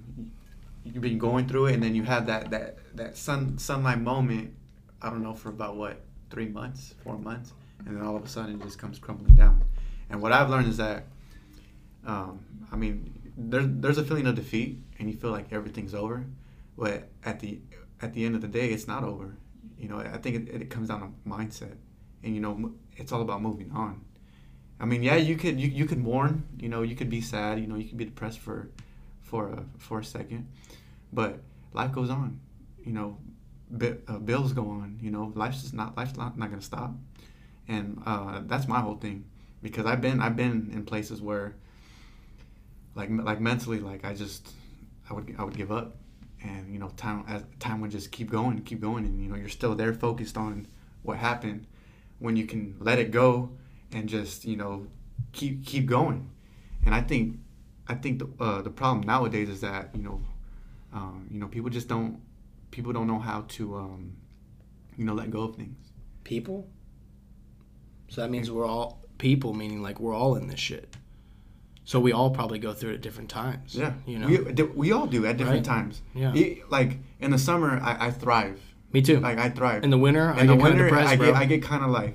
you've been going through it, and then you have that that that sun sunlight moment. I don't know for about what three months, four months, and then all of a sudden it just comes crumbling down. And what I've learned is that, um, I mean, there's there's a feeling of defeat, and you feel like everything's over, but at the at the end of the day, it's not over. You know, I think it, it comes down to mindset, and you know, it's all about moving on. I mean, yeah, you could you, you could mourn, you know, you could be sad, you know, you could be depressed for for a for a second, but life goes on. You know, uh, bills go on. You know, life's just not life's not, not gonna stop, and uh, that's my whole thing because I've been I've been in places where like like mentally like I just I would I would give up, and you know time as time would just keep going keep going, and you know you're still there focused on what happened when you can let it go and just you know keep keep going, and I think I think the uh, the problem nowadays is that you know um, you know people just don't people don't know how to um, you know let go of things. People. So that means we're all people, meaning like we're all in this shit. So we all probably go through it at different times. Yeah, You know. we, we all do at different Right. times. Yeah. It- like in the summer, I, I thrive. Me too. Like I thrive. In the winter, I in the get kind winter, of I get I get kind of like,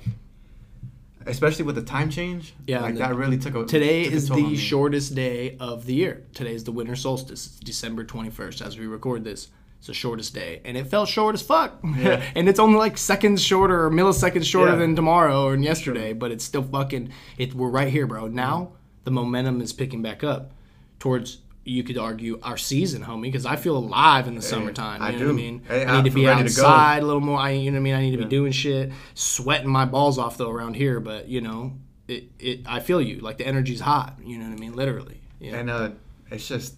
especially with the time change. Yeah, like the- that really took a Today took a is on the shortest day of the year. Today is the winter solstice. It's December 21st as we record this. It's the shortest day. And it felt short as fuck. Yeah. and it's only like seconds shorter or milliseconds shorter Yeah. than tomorrow or yesterday, but it's still fucking it we're right here, bro. Now the momentum is picking back up towards you could argue our season, homie, because I feel alive in the summertime. You I know do. what I mean? Hey, I need to be ready to go. outside a little more. I, you know what I mean? I need to be doing shit, sweating my balls off though around here. But you know, it, it I feel you. Like the energy's hot. You know what I mean? Literally. Yeah. and uh, it's just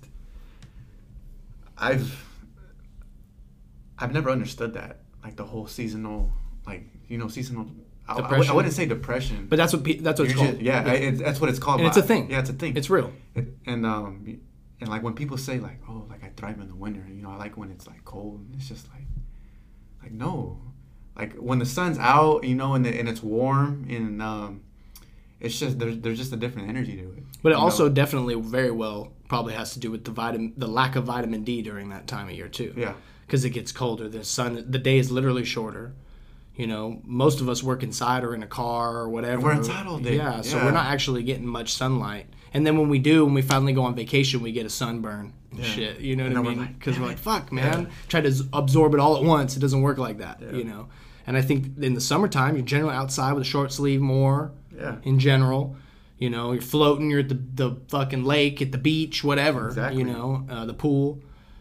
I've I've never understood that like the whole seasonal like you know seasonal. I, I, would- I Depression? wouldn't say depression, but that's what pe- that's what it's You're called. just- yeah, I- it's, that's what it's called. And it's a thing. Yeah, it's a thing. It's real. It, and um and like when people say like oh like I thrive in the winter you know I like when it's like cold it's just like like no like when the sun's out you know and, the, and it's warm and um it's just there's there's just a different energy to it But it also know? definitely very well probably has to do with the vitamin the lack of vitamin D during that time of year too. yeah because it gets colder. The sun, the day is literally shorter. You know, most of us work inside or in a car or whatever. we're inside all day. Yeah, so we're not actually getting much sunlight. And then when we do, when we finally go on vacation, we get a sunburn and Yeah. shit. You know And what I then we're mean? like, Because we're like, fuck, man. Yeah. Try to absorb it all at once. It doesn't work like that. Yeah. You know. And I think in the summertime, you're generally outside with a short sleeve more. Yeah. In general. You know, you're floating. You're at the, the fucking lake, at the beach, whatever. Exactly. You know, uh, the pool,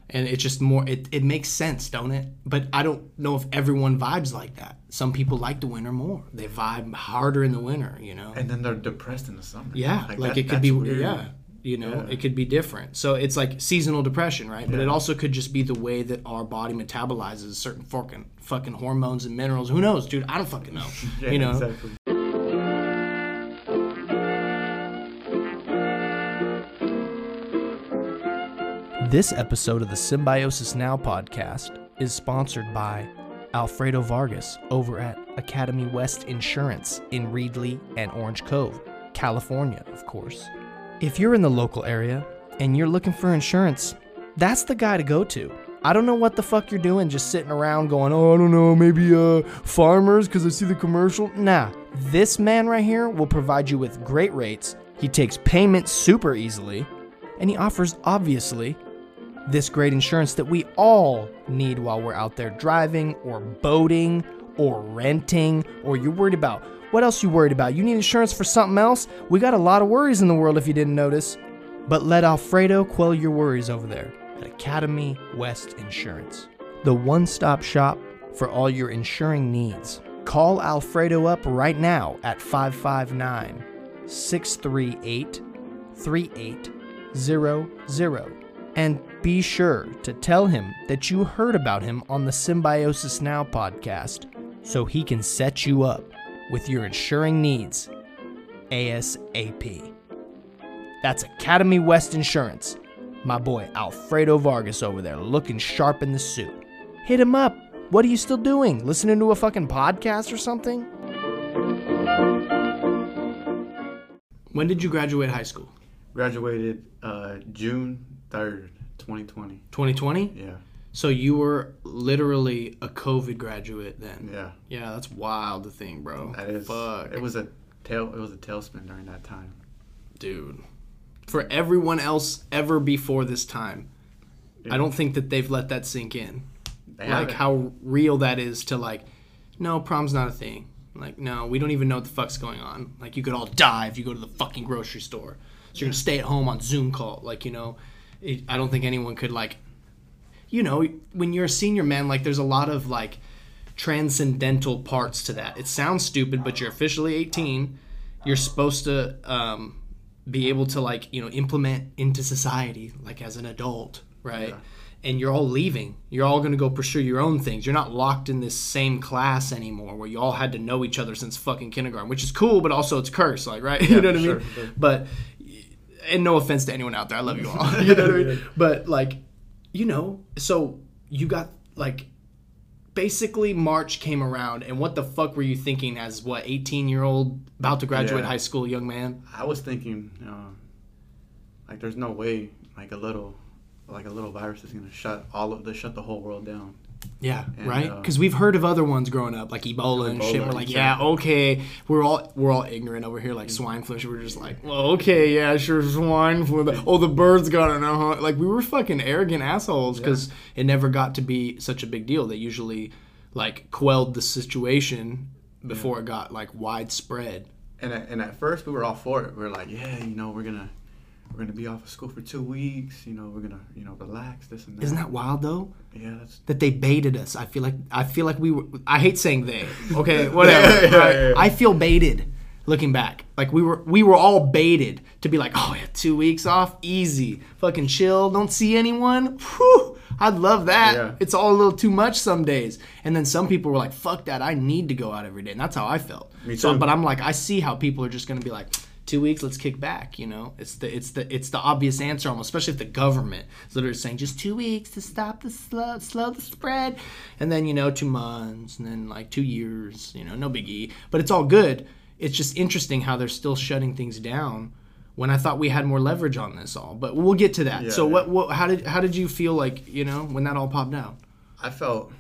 and it's just more. It, it makes sense, don't it? But I don't know if everyone vibes like that. Some people like the winter more. They vibe harder in the winter. You know. and then they're depressed in the summer yeah, like, that- it could be. weird. Yeah. You know, Yeah. it could be different. So it's like seasonal depression, right? But it also could just be the way that our body metabolizes certain fucking fucking hormones and minerals. Who knows, dude? I don't fucking know. yeah you know, exactly This episode of the Symbiosis Now podcast is sponsored by Alfredo Vargas over at Academy West Insurance in Reedley and Orange Cove, California, of course. If you're in the local area and you're looking for insurance, that's the guy to go to. I don't know what the fuck you're doing just sitting around going, "Oh, I don't know, maybe uh farmers cuz I see the commercial." Nah, this man right here will provide you with great rates. He takes payments super easily, and he offers obviously this great insurance that we all need while we're out there driving or boating or renting or you're worried about. What else you worried about? You need insurance for something else? We got a lot of worries in the world if you didn't notice. But let Alfredo quell your worries over there at Academy West Insurance. The one-stop shop for all your insuring needs. Call Alfredo up right now at 559 638 3800 and be sure to tell him that you heard about him on the Symbiosis Now podcast so he can set you up with your insuring needs ASAP. That's Academy West Insurance. My boy Alfredo Vargas over there looking sharp in the suit. Hit him up. What are you still doing? Listening to a fucking podcast or something? When did you graduate high school? Graduated uh, June third, twenty twenty. 2020? Yeah, So you were literally a COVID graduate then. yeah. Yeah, that's wild to think, bro. That is. Fuck. It was a tail. It was a tailspin during that time. dude. For everyone else ever before this time, I don't think that they've let that sink in. They like haven't. how real that is to like, no, prom's not a thing. Like, no, we don't even know what the fuck's going on. Like, you could all die if you go to the fucking grocery store. So you're gonna stay at home on Zoom call. Like, you know, it, I don't think anyone could like, you know, when you're a senior man, like, there's a lot of like transcendental parts to that. It sounds stupid, but you're officially 18. You're supposed to um, be able to like, you know, implement into society like as an adult, right? and you're all leaving. You're all going to go pursue your own things. You're not locked in this same class anymore where you all had to know each other since fucking kindergarten, which is cool, but also it's cursed, like, right? you know what I mean? But, and no offense to anyone out there, I love you all. you know what I mean? But, like, you know, so you got, like, basically March came around, and what the fuck were you thinking as, what, 18 year old, about to graduate Yeah. high school young man? I was thinking, uh, like, there's no way, like a little, like a little virus is gonna shut all of the shut the whole world down. Yeah, And, right. uh, Because we've heard of other ones growing up, like Ebola and Ebola, shit. We're like, yeah, okay. We're all we're all ignorant over here, like swine flu. We're just like, well, okay, yeah, sure, swine flu. Oh, the birds got it now. Huh? Like we were fucking arrogant assholes because it never got to be such a big deal. They usually like quelled the situation before it got like widespread. And at, and at first we were all for it. We are like, yeah, you know, we're gonna we're gonna be off of school for two weeks. You know, we're gonna you know relax this and that. Isn't that wild though? Yeah, that's that they baited us. I feel like I feel like we were. I hate saying they. Okay, whatever. Yeah, yeah, right? yeah. I feel baited. Looking back, like we were we were all baited to be like, oh yeah, two weeks off, easy, fucking chill, don't see anyone. Whew, I'd love that. It's all a little too much some days. And then some people were like, fuck that, I need to go out every day, and that's how I felt. Me So, too. but I'm like, I see how people are just gonna be like. Two weeks, let's kick back. You know, it's the it's the it's the obvious answer almost, especially if the government is literally saying just two weeks to stop the slow slow the spread, and then you know two months, and then like two years. You know, no biggie, but it's all good. It's just interesting how they're still shutting things down when I thought we had more leverage on this all. But we'll get to that. Yeah, so yeah. what what how did how did you feel like you know when that all popped out? I felt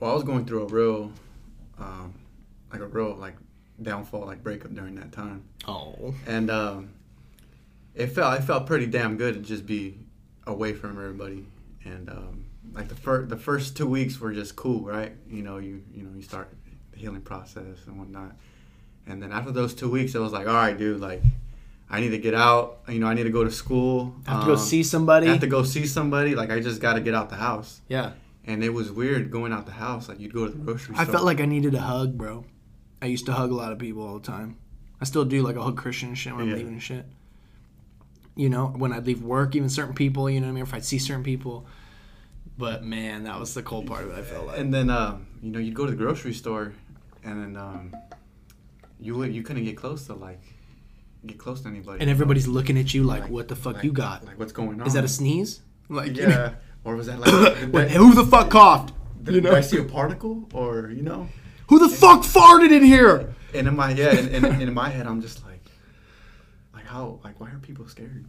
well. I was going through a real, um, like a real like downfall, like breakup during that time, Oh, and um, it felt it felt pretty damn good to just be away from everybody, and um, like the first the first two weeks were just cool, right? You know, you you know you start the healing process and whatnot, and then after those two weeks, I was like, all right, dude, like. I need to get out. You know, I need to go to school. I have to go um, see somebody. I have to go see somebody. Like, I just got to get out the house. yeah, And it was weird going out the house. Like you'd go to the grocery store. I store. felt like I needed a hug, bro. I used to hug a lot of people all the time. I still do, like a hug Christian shit when I'm leaving and shit. You know, when I'd leave work, even certain people, you know what I mean? If I'd see certain people. But man, that was the cold part of it, I felt like. And then um, you know you'd go to the grocery store, and then um, you you couldn't get close to like get close to anybody. And everybody's looking at you like, Like- what the fuck like- you got? Like what's going on? Is that a sneeze? Like, yeah? Or was that like I- who the fuck coughed? did, You did? I see a particle or you know? Who the fuck farted in here? And in my yeah, and, and, and in my head I'm just like, like how like why are people scared?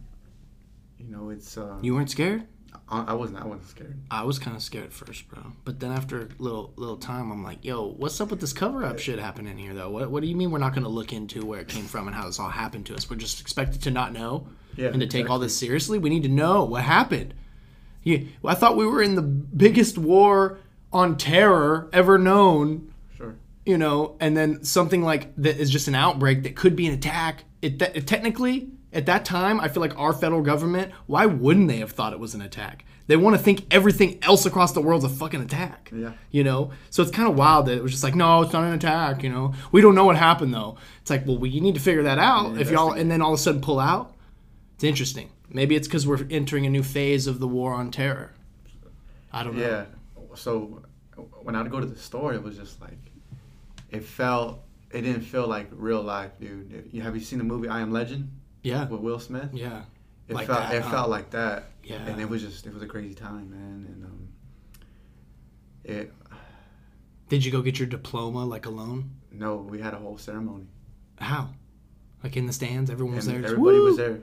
You know, it's uh, You weren't scared? I, I wasn't I wasn't scared. I was kind of scared at first, bro. But then after a little little time, I'm like, yo, what's up with this cover up shit happening here, though? What, what do you mean we're not going to look into where it came from and how this all happened to us? We're just expected to not know Yeah, and to take all this seriously? We need to know what happened. You, I thought we were in the biggest war on terror ever known, Sure. You know, and then something like that is just an outbreak that could be an attack. It, that, technically, at that time, I feel like our federal government, why wouldn't they have thought it was an attack? They want to think everything else across the world's a fucking attack. Yeah. You know? So it's kind of wild that it was just like, no, it's not an attack, you know? We don't know what happened, though. It's like, well, we need to figure that out. if y'all, and then all of a sudden pull out, it's interesting. Maybe it's because we're entering a new phase of the war on terror. I don't know. Yeah. So when I'd go to the store, it was just like it felt it didn't feel like real life, dude. You have you seen the movie I Am Legend Yeah. with Will Smith? Yeah. It Like felt that, it felt like that. Yeah. And it was just it was a crazy time, man. And um, it Did you go get your diploma like alone? no, we had a whole ceremony. How? Like in the stands, everyone was and there. everybody was there.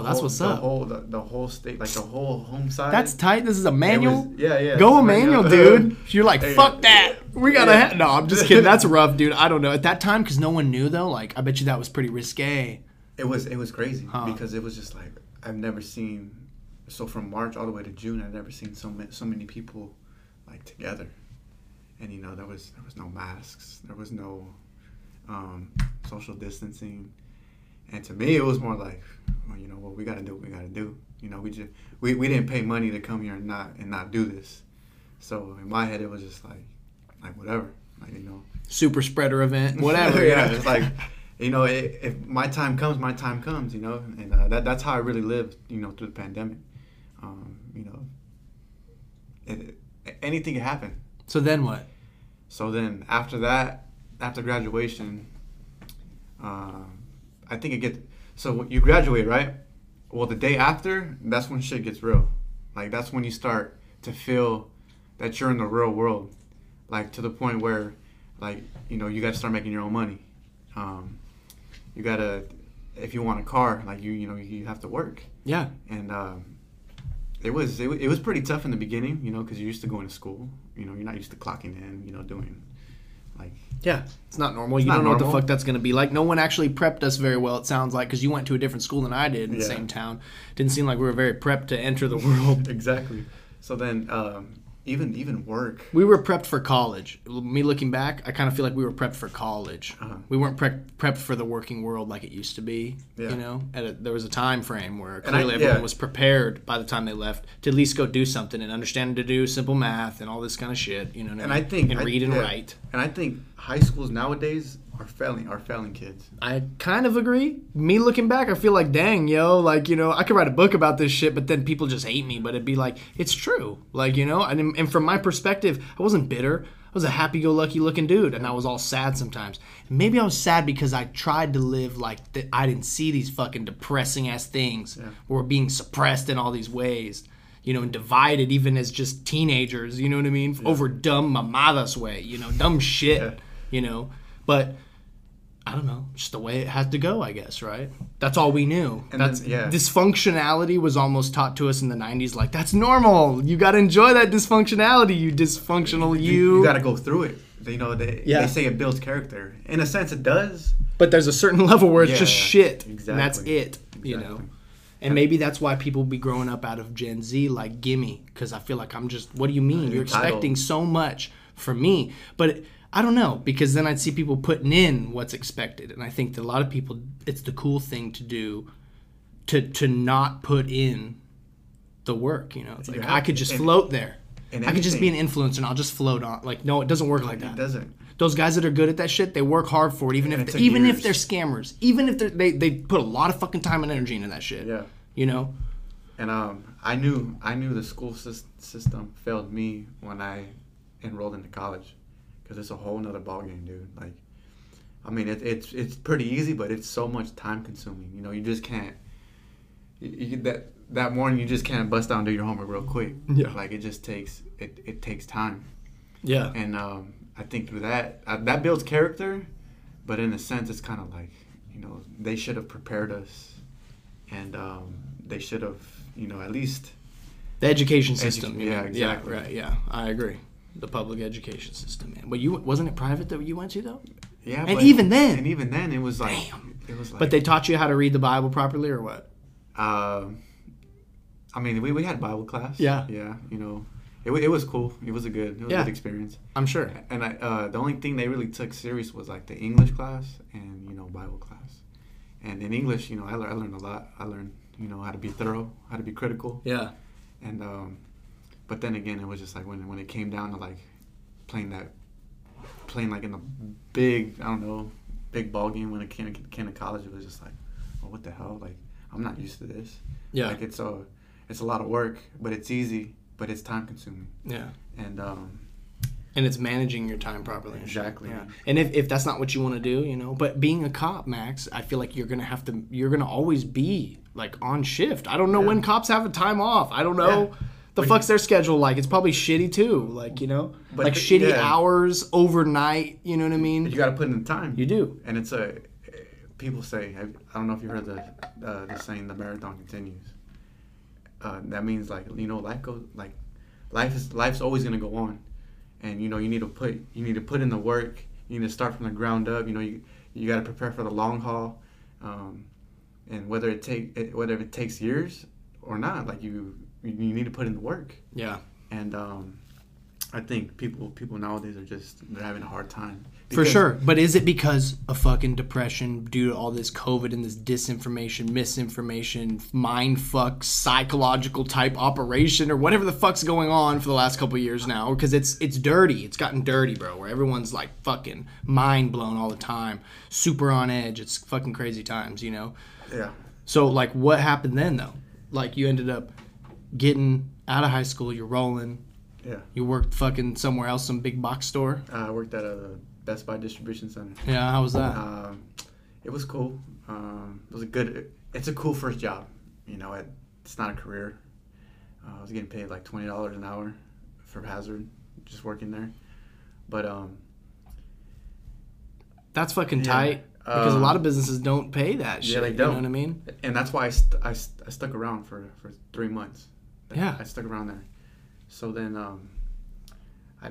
Oh, that's whole- what's the up. Whole, the, the whole state, like the whole home side. That's tight. This is a manual. was- yeah, yeah. Go Immanuel, manual. dude. You're like, Hey, fuck that. We gotta. yeah. Ha-. No, I'm just kidding. That's rough, dude. I don't know. At that time, because no one knew though. Like, I bet you that was pretty risque. It was it was crazy Huh. because it was just like I've never seen. So from March all the way to June, I've never seen so many so many people like together, and you know there was there was no masks, there was no um, social distancing, and to me it was more like, well, you know what we got to do, what we got to do. You know we just we, we didn't pay money to come here and not and not do this, so in my head it was just like like whatever, like you know Super spreader event, whatever. yeah, it's like, you know, i if my time comes, my time comes, you know, and uh, that that's how I really lived, you know, through the pandemic. Um, you know, it, anything could happen. So then what? So then after that, after graduation, um, I think it gets. So you graduate, right? Well, the day after, that's when shit gets real. Like that's when you start to feel that you're in the real world, like to the point where, like you know, you got to start making your own money. Um, you gotta, if you want a car, like you, you know, you have to work Yeah. and um, it was it, it was pretty tough in the beginning, you know, because you're used to going to school. You know, you're not used to clocking in, you know, doing like Yeah, it's not normal. you not don't know what the fuck that's going to be like. No one actually prepped us very well. It sounds like because you went to a different school than I did in the same town. Didn't seem like we were very prepped to enter the world. exactly. So then um, even even work. we were prepped for college. Me looking back, I kind of feel like we were prepped for college. Uh-huh. We weren't pre- prepped for the working world like it used to be. Yeah. You know, At a, there was a time frame where And I- clearly everyone yeah. was prepared by the time they left to at least go do something and understand to do simple math and all this kind of shit. You know, And I I think and I- read and yeah. write. And I think high schools nowadays are failing are failing kids. I kind of agree. Me looking back, I feel like, dang, yo, like, you know, I could write a book about this shit, but then people just hate me. But it'd be like, it's true. Like, you know, and, and from my perspective, I wasn't bitter. I was a happy go lucky looking dude, and I was all sad sometimes. And maybe I was sad because I tried to live like that. I didn't see these fucking depressing ass things were being suppressed in all these ways. You know, and divided even as just teenagers, you know what I mean? Over dumb mamadas way, you know, dumb shit, Yeah. you know. But I don't know, just the way it had to go, I guess, right? That's all we knew. And that's then- yeah. dysfunctionality was almost taught to us in the '90s. Like that's normal. You got to enjoy that dysfunctionality. You dysfunctional you. You, got to go through it. You know, they, Yeah. they say it builds character. In a sense, it does. but there's a certain level where it's just Yeah, shit, and that's exactly. it. You know. And maybe that's why people be growing up out of Gen Z like gimme, because I feel like I'm just. What do you mean? You're entitled. expecting so much from me, but I don't know because then I'd see people putting in what's expected, and I think that a lot of people, it's the cool thing to do, to to not put in the work. You know, it's like I could just And- float there. I could just be an influencer and I'll just float on. Like no, it doesn't work like that. It doesn't. Those guys that are good at that shit, they work hard for it, even And if they, even if years. they're scammers, even if they're, they they put a lot of fucking time and energy into that shit. Yeah. You know. And um, I knew I knew the school system failed me when I enrolled into college, because it's a whole nother ballgame, dude. Like, I mean, it, it's it's pretty easy, but it's so much time consuming. You know, you just can't. You, you, that that morning, you just can't bust down and do your homework real quick. Yeah. Like it just takes it, it takes time, Yeah. and um, I think through that uh, that builds character, but in a sense, it's kind of like you know they should have prepared us, and um, they should have you know at least The education system. you yeah, exactly. Yeah, right. Yeah, I agree. The public education system, man. But you wasn't it private that you went to though? Yeah, And even then- and even then, it was like Damn. it was like. But they taught you how to read the Bible properly, or what? um, I mean, we, we had Bible class. Yeah. yeah, you know, it, it was cool. It was a good, it was Yeah. a good experience. I'm sure. And I, uh, the only thing they really took serious was like the English class and you know Bible class. And in English, you know, I, I learned a lot. I learned, you know, how to be thorough, how to be critical, Yeah. and um, but then again, it was just like when when it came down to like playing that, playing like in the big, I don't know, big ball game when it came came to college, it was just like, oh, what the hell? Like, I'm not used to this. Yeah. Like it's a, it's a lot of work, but it's easy, but it's time consuming. Yeah. And um, and it's managing your time properly. Exactly. Yeah. And if, if that's not what you want to do, you know, but being a cop, Max, I feel like you're gonna have to. You're gonna always be like on shift. I don't know when cops have a time off. I don't know. Yeah. The fuck's their schedule like? It's probably shitty too. Like you know, But like the- shitty yeah. hours overnight. You know what I mean? You got to put in the time. You do. And it's a people say I I don't know if you heard the uh, the saying the marathon continues. Uh, that means like you know life goes like life is life's always gonna go on, and you know you need to put you need to put in the work. You need to start from the ground up. You know you you got to prepare for the long haul, um, and whether it take it, whether it takes years or not, like you you need to put in the work. Yeah. And um, I think people people nowadays are just they're having a hard time. For sure. But is it because of fucking depression due to all this COVID and this disinformation, misinformation, mind fuck, psychological type operation or whatever the fuck's going on for the last couple of years now? Because it's it's dirty. It's gotten dirty, bro. Where everyone's like fucking mind blown all the time, super on edge. It's fucking crazy times, you know. Yeah. So like, what happened then though? Like you ended up getting out of high school. You're rolling. Yeah. You worked fucking somewhere else, some big box store. Uh, I worked at a Best Buy distribution center. Yeah, how was that? Um, it was cool. Um, it was a good. It's a cool first job. You know, it, it's not a career. Uh, I was getting paid like twenty dollars an hour for Hazard, just working there. But um, That's fucking Yeah. tight because a Um, lot of businesses don't pay that shit. yeah, they You know don't. what I mean? and that's why I, st- I, st- I stuck around for, for three months. Yeah. I stuck around there. So then um, I,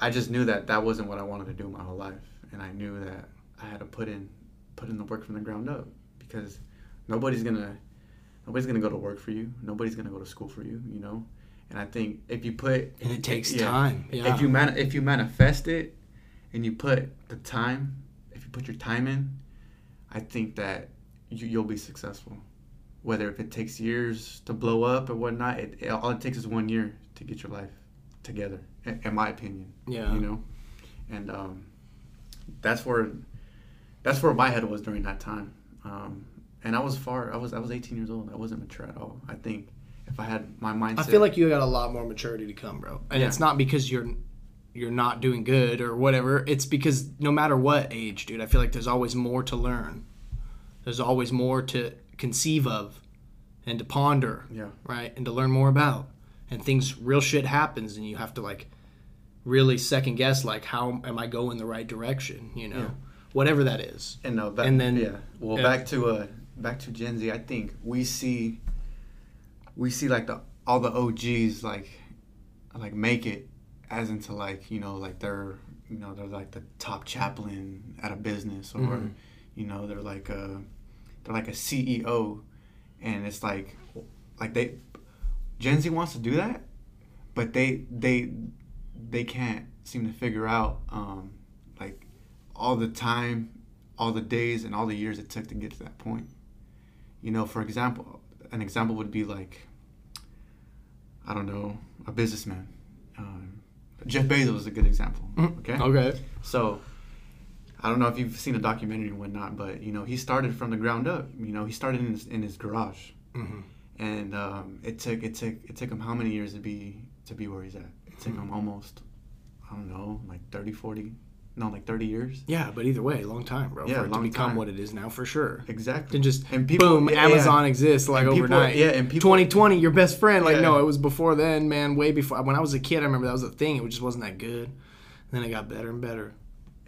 I just knew that that wasn't what I wanted to do my whole life, and I knew that I had to put in put in the work from the ground up because nobody's gonna nobody's gonna go to work for you. Nobody's gonna go to school for you. You know. And I think if you put And it takes yeah, time. Yeah. if you man if you manifest it and you put the time if you put your time in i think that you, you'll be successful whether if it takes years to blow up or whatnot it, it- all it takes is one year to get your life together in, in my opinion Yeah. you know and um, that's where that's where my head was during that time um, and i was far i was i was 18 years old i wasn't mature at all i think if i had my mindset I feel like you got a lot more maturity to come, bro. And Yeah. it's not because you're you're not doing good or whatever. It's because no matter what age, dude, I feel like there's always more to learn. There's always more to conceive of and to ponder, yeah right? And to learn more about. And things real shit happens and you have to like really second guess like how am I going the right direction, you know? Yeah. Whatever that is. And uh, back, And then- yeah, well, yeah. back to uh, back to Gen Z. I think we see, we see like the all the OGs like, like make it, as into like you know like they're you know they're like the top chaplain at a business or, Mhm. you know they're like a, they're like a CEO, and it's like, like they, Gen Z wants to do that, but they they, they can't seem to figure out um, like all the time, all the days, and all the years it took to get to that point. You know, for example, an example would be like, I don't know, a businessman. Um, Jeff Bezos is a good example. Okay. Okay. So, I don't know if you've seen a documentary and whatnot, but you know, he started from the ground up. You know, he started in his, in his garage, Mhm. and um, it took it took it took him how many years to be to be where he's at? It took him almost, I don't know, like 30, 40, no, like 30 years. Yeah, but either way, long time, bro. Yeah, for it to become time. what it is now, for sure. Exactly. And just And people- boom, yeah, Amazon yeah. exists like people- overnight. yeah, and people- 2020, your best friend. Like Yeah. no, it was before then, man. Way before. When I was a kid, I remember that was a thing. It just wasn't that good. And then it got better and better,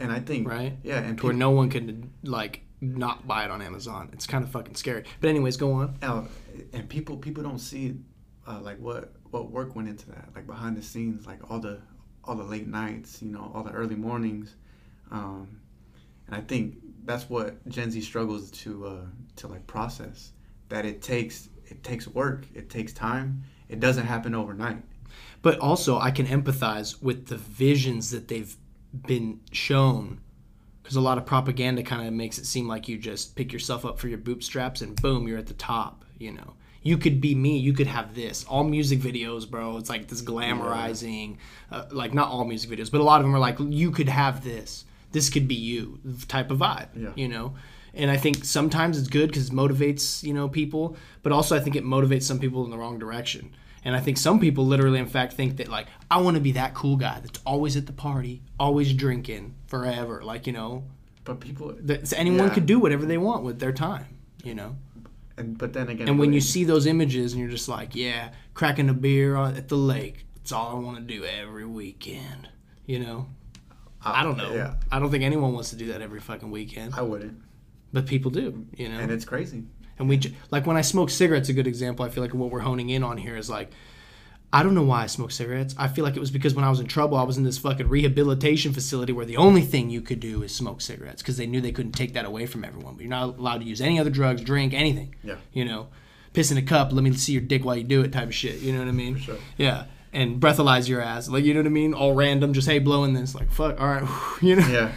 and I think right? Yeah, and where no one could like not buy it on Amazon. It's kind of fucking scary. But anyways, go on. uh, and people people don't see uh, like what what work went into that, like behind the scenes, like all the all the late nights, you know, all the early mornings, um, and I think that's what Gen Z struggles to uh, to like process. That it takes it takes work, it takes time. It doesn't happen overnight. But also, I can empathize with the visions that they've been shown. Because a lot of propaganda kind of makes it seem like you just pick yourself up for your bootstraps and boom, you're at the top. You know, you could be me. You could have this. All music videos, bro. It's like this glamorizing. Uh, like not all music videos, but a lot of them are like you could have this. This could be you type of vibe. Yeah. You know. And I think sometimes it's good because it motivates you know people, but also I think it motivates some people in the wrong direction. And I think some people literally, in fact, think that like I want to be that cool guy that's always at the party, always drinking forever. Like you know, But people, that anyone Yeah. could do whatever they want with their time. You know. and but then again, And when you see those images and you're just like, yeah, cracking a beer at the lake, it's all I want to do every weekend. You know? I don't know. Yeah, I don't think anyone wants to do that every fucking weekend, I wouldn't, but people do. You know? and it's crazy. And we j- like when I smoke cigarettes. A good example. I feel like what we're honing in on here is like, I don't know why I smoke cigarettes. I feel like it was because when I was in trouble, I was in this fucking rehabilitation facility where the only thing you could do is smoke cigarettes because they knew they couldn't take that away from everyone. But you're not allowed to use any other drugs, drink anything. Yeah. You know, piss in a cup. Let me see your dick while you do it, type of shit. You know what I mean? sure. Yeah. And breathalyze your ass, like you know what I mean? All random, just hey, blowing this, like fuck, all right, you know. Yeah,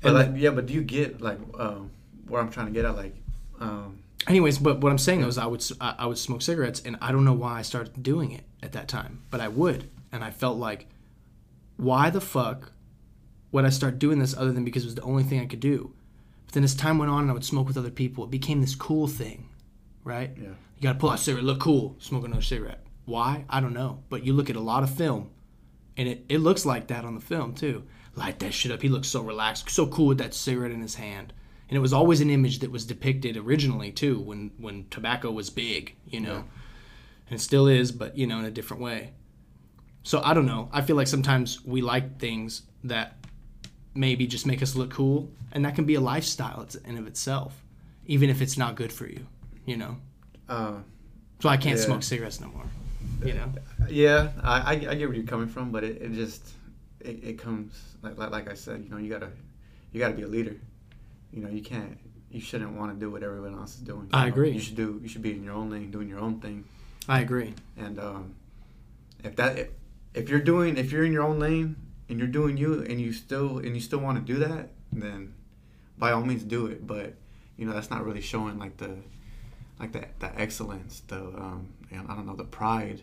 but And like, yeah, but do you get like um, where I'm trying to get at? Like, um, Anyways, but what I'm saying though is I would I would smoke cigarettes, and I don't know why I started doing it at that time, but I would, and I felt like, why the fuck would I start doing this other than because it was the only thing I could do? But then as time went on, and I would smoke with other people, it became this cool thing, right? yeah, You gotta pull out a cigarette, look cool, smoke another cigarette. Why? I don't know. But you look at a lot of film, and it, it looks like that on the film too. Light that shit up. He looks so relaxed, so cool with that cigarette in his hand. And it was always an image that was depicted originally too, when when tobacco was big, you know, and still is, but you know, in a different way. So I don't know. I feel like sometimes we like things that maybe just make us look cool, and that can be a lifestyle in of itself, even if it's not good for you, you know. uh, So I can't Yeah. smoke cigarettes no more. You know? yeah. I, I, I get where you're coming from, but it, it just it, it comes like, like like I said, you know, you gotta you gotta be a leader. You know, you can't you shouldn't want to do what everyone else is doing. I know, agree. You should do you should be in your own lane, doing your own thing. I agree. And um, if that if, if you're doing if you're in your own lane and you're doing you and you still and you still want to do that, then by all means do it. But you know that's not really showing like the like that the excellence, the um, and I don't know the pride,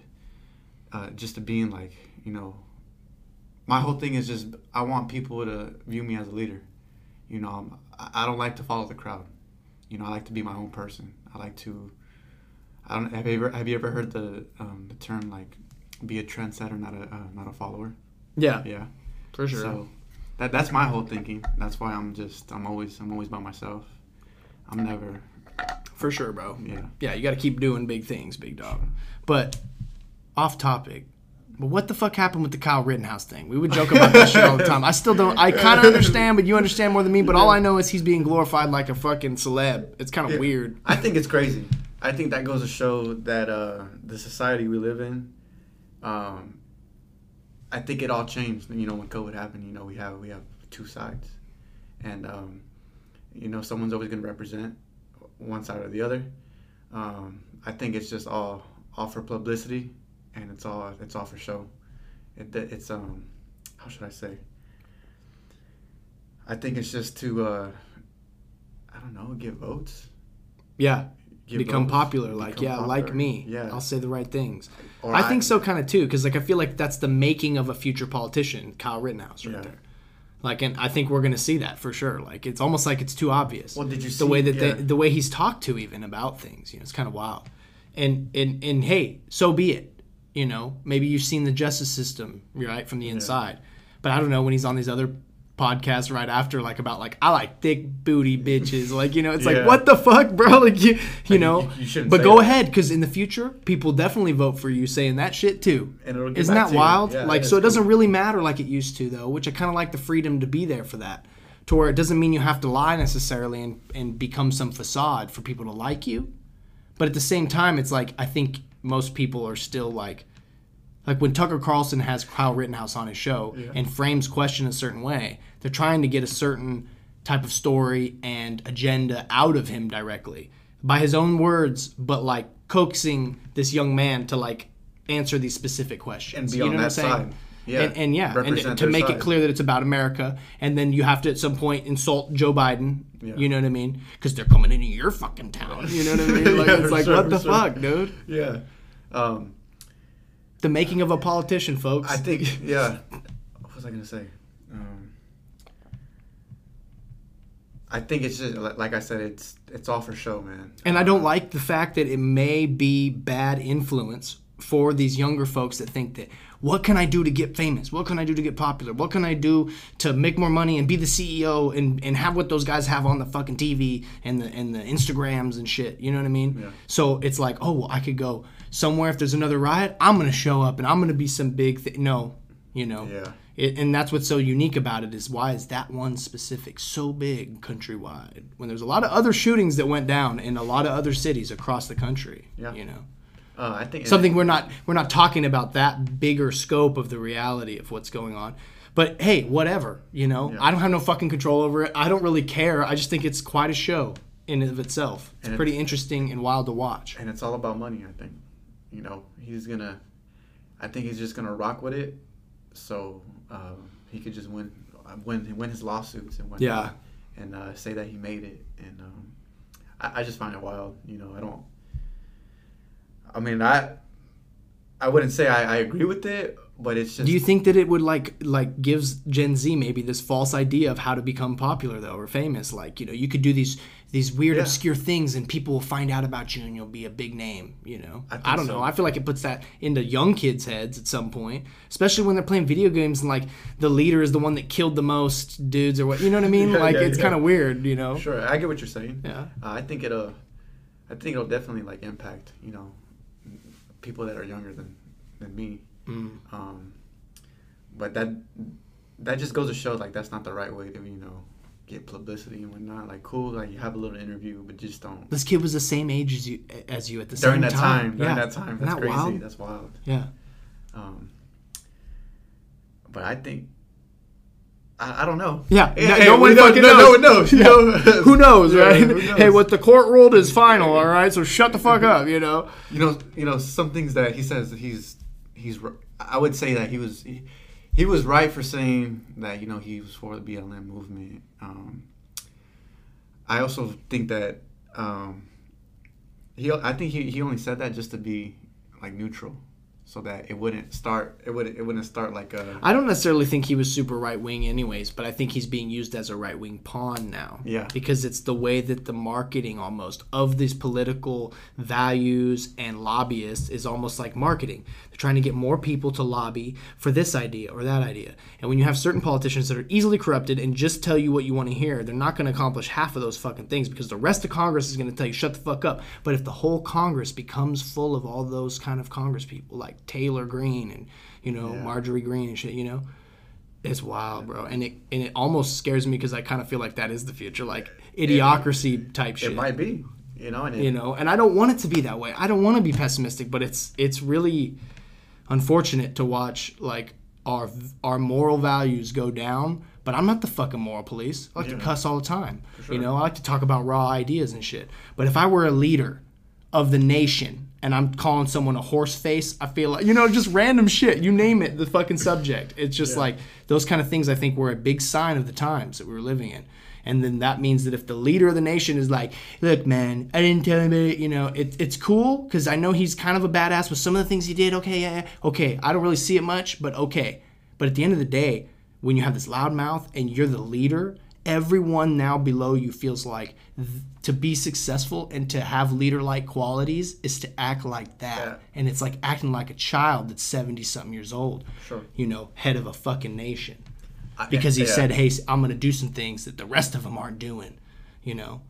uh, just to being like you know. My whole thing is just I want people to view me as a leader. You know, I'm, I I don't like to follow the crowd. You know, I like to be my own person. I like to I don't have you ever have you ever heard the um, the term like be a trendsetter, not a uh, not a follower? Yeah, Yeah. for sure. So that that's my whole thinking. That's why I'm just I'm always I'm always by myself. I'm never for sure, bro. yeah. Yeah, you got to keep doing big things, big dog. But off topic. But what the fuck happened with the Kyle Rittenhouse thing? We would joke about that shit all the time. I still don't. I kind of understand, but you understand more than me. But all I know is he's being glorified like a fucking celeb. It's kind of Yeah. weird. I think it's crazy. I think that goes to show that uh, the society we live in. Um, I think it all changed. You know, when COVID happened, you know, we have we have two sides, and um, you know, someone's always going to represent one side or the other. Um, I think it's just all all for publicity, and it's all it's all for show. It, it's um, how should I say? I think it's just to uh, I don't know, get votes. Yeah, Get become votes, popular. Like, become yeah, like me. Yeah. I'll say the right things. Or I think so, kind of too, because like I feel like that's the making of a future politician, Kyle Rittenhouse, right Yeah. there. Like, and I think we're gonna see that for sure. Like, it's almost like it's too obvious. Well, did you the see- way that yeah. they, the way he's talked to even about things? You know, it's kind of wild. And and and hey, so be it. You know, maybe you've seen the justice system right from the inside, but I don't know when he's on these other podcasts right after, like about like I like thick booty bitches. Like you know, it's Yeah. like what the fuck, bro? Like you, you know. you- you shouldn't but go that. ahead, because in the future, people definitely vote for you saying that shit too. And it'll get Isn't that wild? Yeah, like, so it doesn't cool. really matter like it used to, though, which I kind of like the freedom to be there for that. To where it doesn't mean you have to lie necessarily and, and become some facade for people to like you. But at the same time, it's like, I think most people are still like, like when Tucker Carlson has Kyle Rittenhouse on his show and frames question a certain way, they're trying to get a certain type of story and agenda out of him directly by his own words, but like coaxing this young man to like answer these specific questions. And be you on know what that I'm saying? side. Yeah. And, and yeah, and to make it clear that it's about America, and then you have to at some point insult Joe Biden. Yeah. You know what I mean? Because they're coming into your fucking town. You know what I mean? Like, Yeah, it's like sure, what the sure. fuck, dude? Yeah. Um, The making of a politician, folks. I think, yeah. What was I going to say? Um, I think it's just, like like I said, it's it's all for show, man. And I don't like the fact that it may be bad influence for these younger folks that think that what can I do to get famous? What can I do to get popular? What can I do to make more money and be the CEO and, and have what those guys have on the fucking TV and the and the Instagrams and shit? You know what I mean? Yeah. So it's like, oh, well, I could go somewhere if there's another riot. I'm gonna show up and I'm gonna be some big thing. No, you know. Yeah. It, and that's what's so unique about it is why is that one specific so big countrywide when there's a lot of other shootings that went down in a lot of other cities across the country. Yeah. You know Uh, I think something we're not we're not talking about that bigger scope of the reality of what's going on but hey whatever you know Yeah. i don't have no fucking control over it i don't really care i just think it's quite a show in and of itself it's And pretty interesting and wild to watch and it's all about money. I think, you know, he's gonna. I think he's just gonna rock with it, so uh, he could just win, uh, win, win his lawsuits and win. Yeah. And uh, say that he made it, and um, I, I just find it wild. You know, I don't. I mean, I. I wouldn't say I, I agree with it, but it's just. do you think that it would like like gives gen z maybe this false idea of how to become popular though or famous like you know you could do these these weird Yeah. obscure things and people will find out about you and you'll be a big name you know I i, don't so. know i feel like it puts that into young kids heads at some point especially when they're playing video games and like the leader is the one that killed the most dudes or what you know what i mean Yeah, like yeah, it's kind of weird you know Sure, I get what you're saying. yeah Uh, I think it'll, I think it'll definitely like impact you know, people that are younger than than me. Mm. Um, but that that just goes to show like that's not the right way to you know get publicity and whatnot. Like cool, like you have a little interview, but just don't this kid was the same age as you as you at the during same that time. During yeah. that time, that's that crazy. wild? That's wild. yeah Um, but I think. I, I don't know. Yeah, Hey, no, hey, no one fucking no, knows. No one knows. Yeah. know? Who knows, Yeah, right? who knows? Hey, what the court ruled is final, all right? So shut the fuck up, you know? you know, you know, some things that he says he's he's. I would say that he was he, he was right for saying that you know he was for the BLM movement. Um, I also think that um, he I think he, he only said that just to be like neutral, so that it wouldn't start it would it wouldn't start like a I don't necessarily think he was super right wing, anyways, but I think he's being used as a right wing pawn now. Yeah. Because it's the way that the marketing almost of these political values and lobbyists is almost like marketing. Trying to get more people to lobby for this idea or that idea. And when you have certain politicians that are easily corrupted and just tell you what you want to hear, they're not going to accomplish half of those fucking things because the rest of Congress is going to tell you, shut the fuck up. But if the whole Congress becomes full of all those kind of Congress people, like Taylor Greene and, you know, Yeah. Marjorie Greene and shit, you know, it's wild, bro, and it and it almost scares me because I kind of feel like that is the future, like idiocracy type shit. it might be you know and it, you know, and I don't want it to be that way. I don't want to be pessimistic, but it's it's really unfortunate to watch like our our moral values go down. But I'm not the fucking moral police. I like to cuss all the time. sure. You know, I like to talk about raw ideas and shit. But if I were a leader of the nation and I'm calling someone a horse face, I feel like you know, just random shit. You name it, the fucking subject. It's just like those kind of things I think were a big sign of the times that we were living in. And then that means that if the leader of the nation is like, look, man, I didn't tell him it, you know, it, it's cool because I know he's kind of a badass with some of the things he did. Okay, yeah, yeah, okay. I don't really see it much, but okay. But at the end of the day, when you have this loud mouth and you're the leader, everyone now below you feels like th- to be successful and to have leader like qualities is to act like that. Yeah. And it's like acting like a child that's 70 something years old, Sure. you know, head of a fucking nation because he yeah. said, "Hey, I'm going to do some things that the rest of them aren't doing," you know.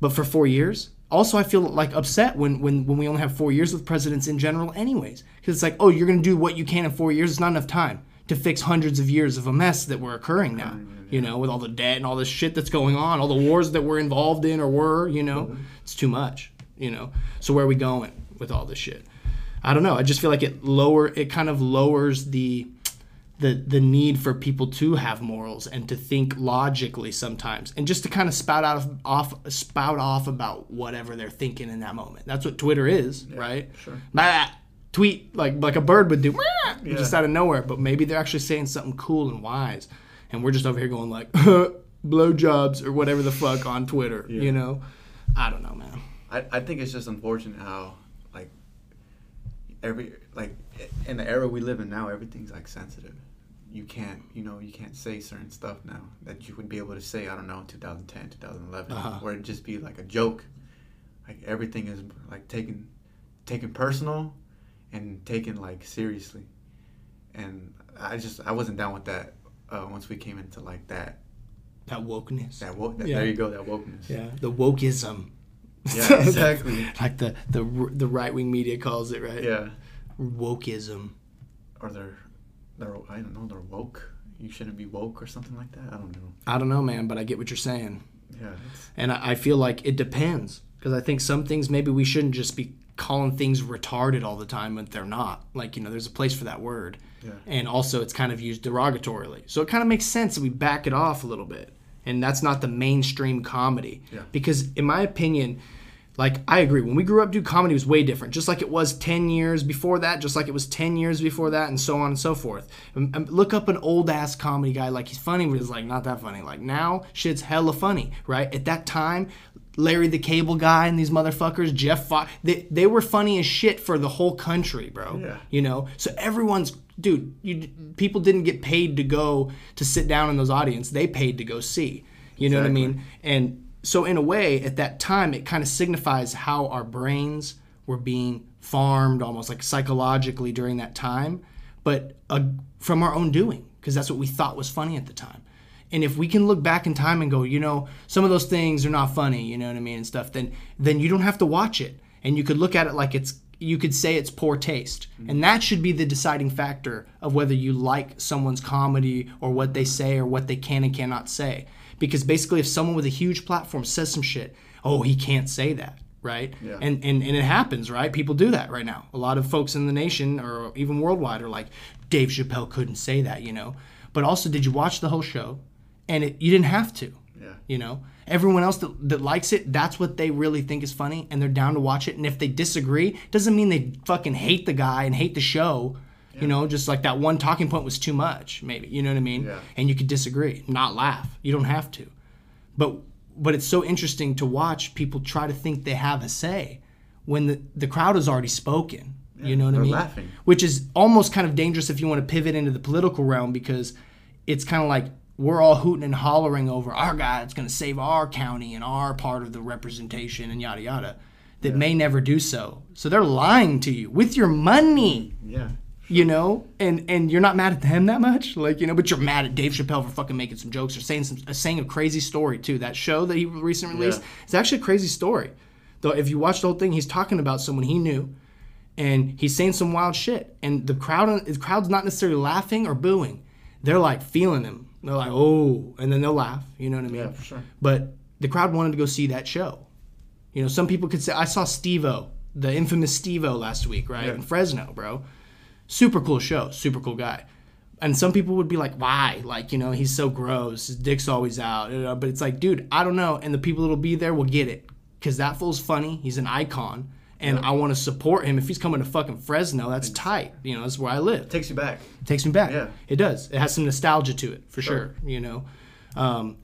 But for four years, also I feel like upset when when when we only have four years with presidents in general, anyways, because it's like, oh, you're going to do what you can in four years. It's not enough time to fix hundreds of years of a mess that we're occurring now. You know, with all the debt and all this shit that's going on, all the wars that we're involved in or were, you know, it's too much. You know, so where are we going with all this shit? I don't know. I just feel like it lower it kind of lowers the the the need for people to have morals and to think logically sometimes and just to kind of spout out of, off spout off about whatever they're thinking in that moment. That's what Twitter is, right? sure. Bah, tweet like like a bird would do "Meow," just out of nowhere, but maybe they're actually saying something cool and wise and we're just over here going like blowjobs or whatever the fuck on Twitter, you know? I don't know, man. I, I think it's just unfortunate how like every like in the era we live in now everything's like sensitive you can't you know you can't say certain stuff now that you would be able to say i don't know in 2010 2011 Uh-huh. where it'd just be like a joke like everything is like taken taken personal and taken like seriously. And I just I wasn't down with that uh, once we came into like that That wokeness. that, woke, that Yeah. there you go that wokeness. Yeah, the wokeism. Yeah, exactly. like the the the right wing media calls it, right? Yeah. Wokeism. Or they're they're I don't know they're woke. You shouldn't be woke or something like that. I don't know. I don't know, man, but I get what you're saying. Yeah. And I, I feel like it depends because I think some things maybe we shouldn't just be calling things retarded all the time, but they're not. Like you know, there's a place for that word, Yeah. and also it's kind of used derogatorily. So it kind of makes sense that we back it off a little bit, and that's not the mainstream comedy. Yeah. Because in my opinion. Like I agree, when we grew up, dude, comedy was way different. Just like it was ten years before that, just like it was ten years before that, and so on and so forth. Um, um, Look up an old ass comedy guy, like he's funny, but he's like not that funny. Like now, shit's hella funny, right? At that time, Larry the Cable Guy and these motherfuckers, Jeff Fox, they, they were funny as shit for the whole country, bro. Yeah. You know, so everyone's dude. You people didn't get paid to go to sit down in those audience; they paid to go see. You know what I mean? And so, in a way, at that time, it kind of signifies how our brains were being farmed, almost like psychologically during that time, but uh, from our own doing, because that's what we thought was funny at the time. And if we can look back in time and go, you know, some of those things are not funny, you know what I mean, and stuff, then then you don't have to watch it, and you could look at it like it's you could say it's poor taste, and that should be the deciding factor of whether you like someone's comedy or what they say or what they can and cannot say. Because basically, if someone with a huge platform says some shit, oh, he can't say that, right? Yeah. And, and and it happens, right? People do that right now. A lot of folks in the nation or even worldwide are like, Dave Chappelle couldn't say that, you know. But also, did you watch the whole show? And it, you didn't have to. Yeah. You know, everyone else that, that likes it, that's what they really think is funny, and they're down to watch it. And if they disagree, doesn't mean they fucking hate the guy and hate the show. You know, just like that one talking point was too much, maybe. You know what I mean? Yeah. And you could disagree, not laugh. You don't have to. But but it's so interesting to watch people try to think they have a say when the, the crowd has already spoken. you know what I mean? laughing. Which is almost kind of dangerous if you want to pivot into the political realm because it's kind of like we're all hooting and hollering over our guy that's going to save our county and our part of the representation and yada yada that may never do so. So they're lying to you with your money Yeah. You know, and and you're not mad at them that much, like you know, but you're mad at Dave Chappelle for fucking making some jokes or saying some uh, saying a crazy story too. That show that he recently released, Yeah. it's actually a crazy story. Though if you watch the whole thing, he's talking about someone he knew, and he's saying some wild shit, and the crowd the crowd's not necessarily laughing or booing, they're like feeling him. They're like, oh, and then they'll laugh. You know what I mean? Yeah, for sure. But the crowd wanted to go see that show. You know, some people could say, I saw Steve-O, the infamous Steve-O last week, right? Yeah. In Fresno, bro. Super cool show, super cool guy. And some people would be like, why? Like, you know, he's so gross. His dick's always out. you know, But it's like, dude, I don't know. And the people that'll be there will get it. Because that fool's funny. He's an icon. And I want to support him. If he's coming to fucking Fresno, that's tight. You know, that's where I live Takes you back. takes me back. Yeah. It does. It has some nostalgia to it for sure. you know, um,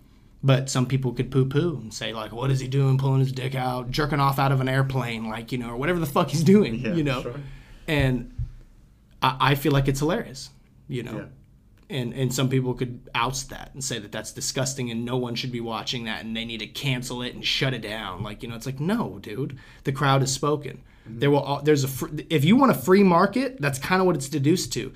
but some people could poo poo and say like, "What is he doing? Pulling his dick out, jerking off out of an airplane, like you know, or whatever the fuck he's doing." Yeah, you know, sure. and I, I feel like it's hilarious. You know. Yeah. And, and some people could oust that and say that that's disgusting and no one should be watching that and they need to cancel it and shut it down. Like you know, it's like no, dude. The crowd has spoken. Mm-hmm. There will there's a fr- if you want a free market, that's kind of what it's deduced to,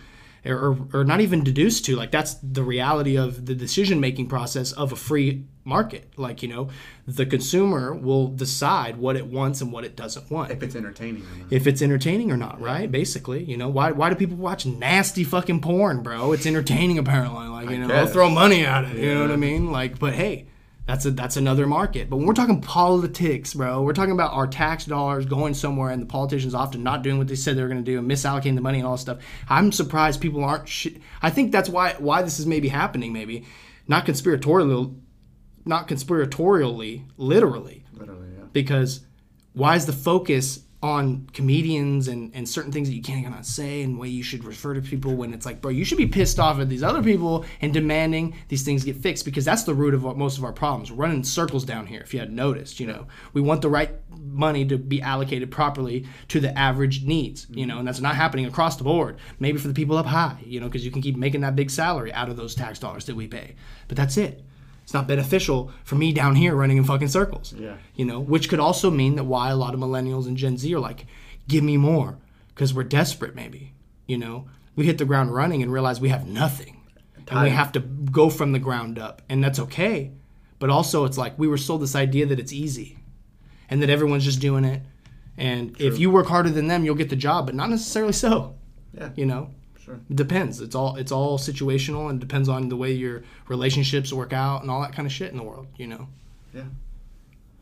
or, or, or not even deduced to. Like that's the reality of the decision making process of a free market. Like you know, the consumer will decide what it wants and what it doesn't want If it's entertaining or not. if it's entertaining or not, right? Basically, you know, why why do people watch nasty fucking porn, bro? It's entertaining apparently. Like, you know, they'll throw money at it. You know what I mean? Like, but hey, that's a that's another market. But when we're talking politics, bro, we're talking about our tax dollars going somewhere and the politicians often not doing what they said they were going to do and misallocating the money and all this stuff. I'm surprised people aren't. Sh- I think that's why why this is maybe happening. Maybe not conspiratorial, not conspiratorially, literally. Literally, yeah. because why is the focus on comedians and, and certain things that you can't cannot say and way you should refer to people when it's like bro you should be pissed off at these other people and demanding these things get fixed because that's the root of what, most of our problems we're running circles down here if you hadn't noticed you know. We want the right money to be allocated properly to the average needs you know and that's not happening across the board. Maybe for the people up high you know because you can keep making that big salary out of those tax dollars that we pay. But that's it it's not beneficial for me down here running in fucking circles Yeah. you know, which could also mean that why a lot of millennials and Gen Z are like, give me more, because we're desperate. Maybe you know we hit the ground running and realize we have nothing, and we have to go from the ground up, and that's okay. But also, it's like we were sold this idea that it's easy, and that everyone's just doing it, and if you work harder than them, you'll get the job, but not necessarily so. Yeah. You know, Sure. it depends. It's all it's all situational and depends on the way your relationships work out and all that kind of shit in the world. You know. Yeah.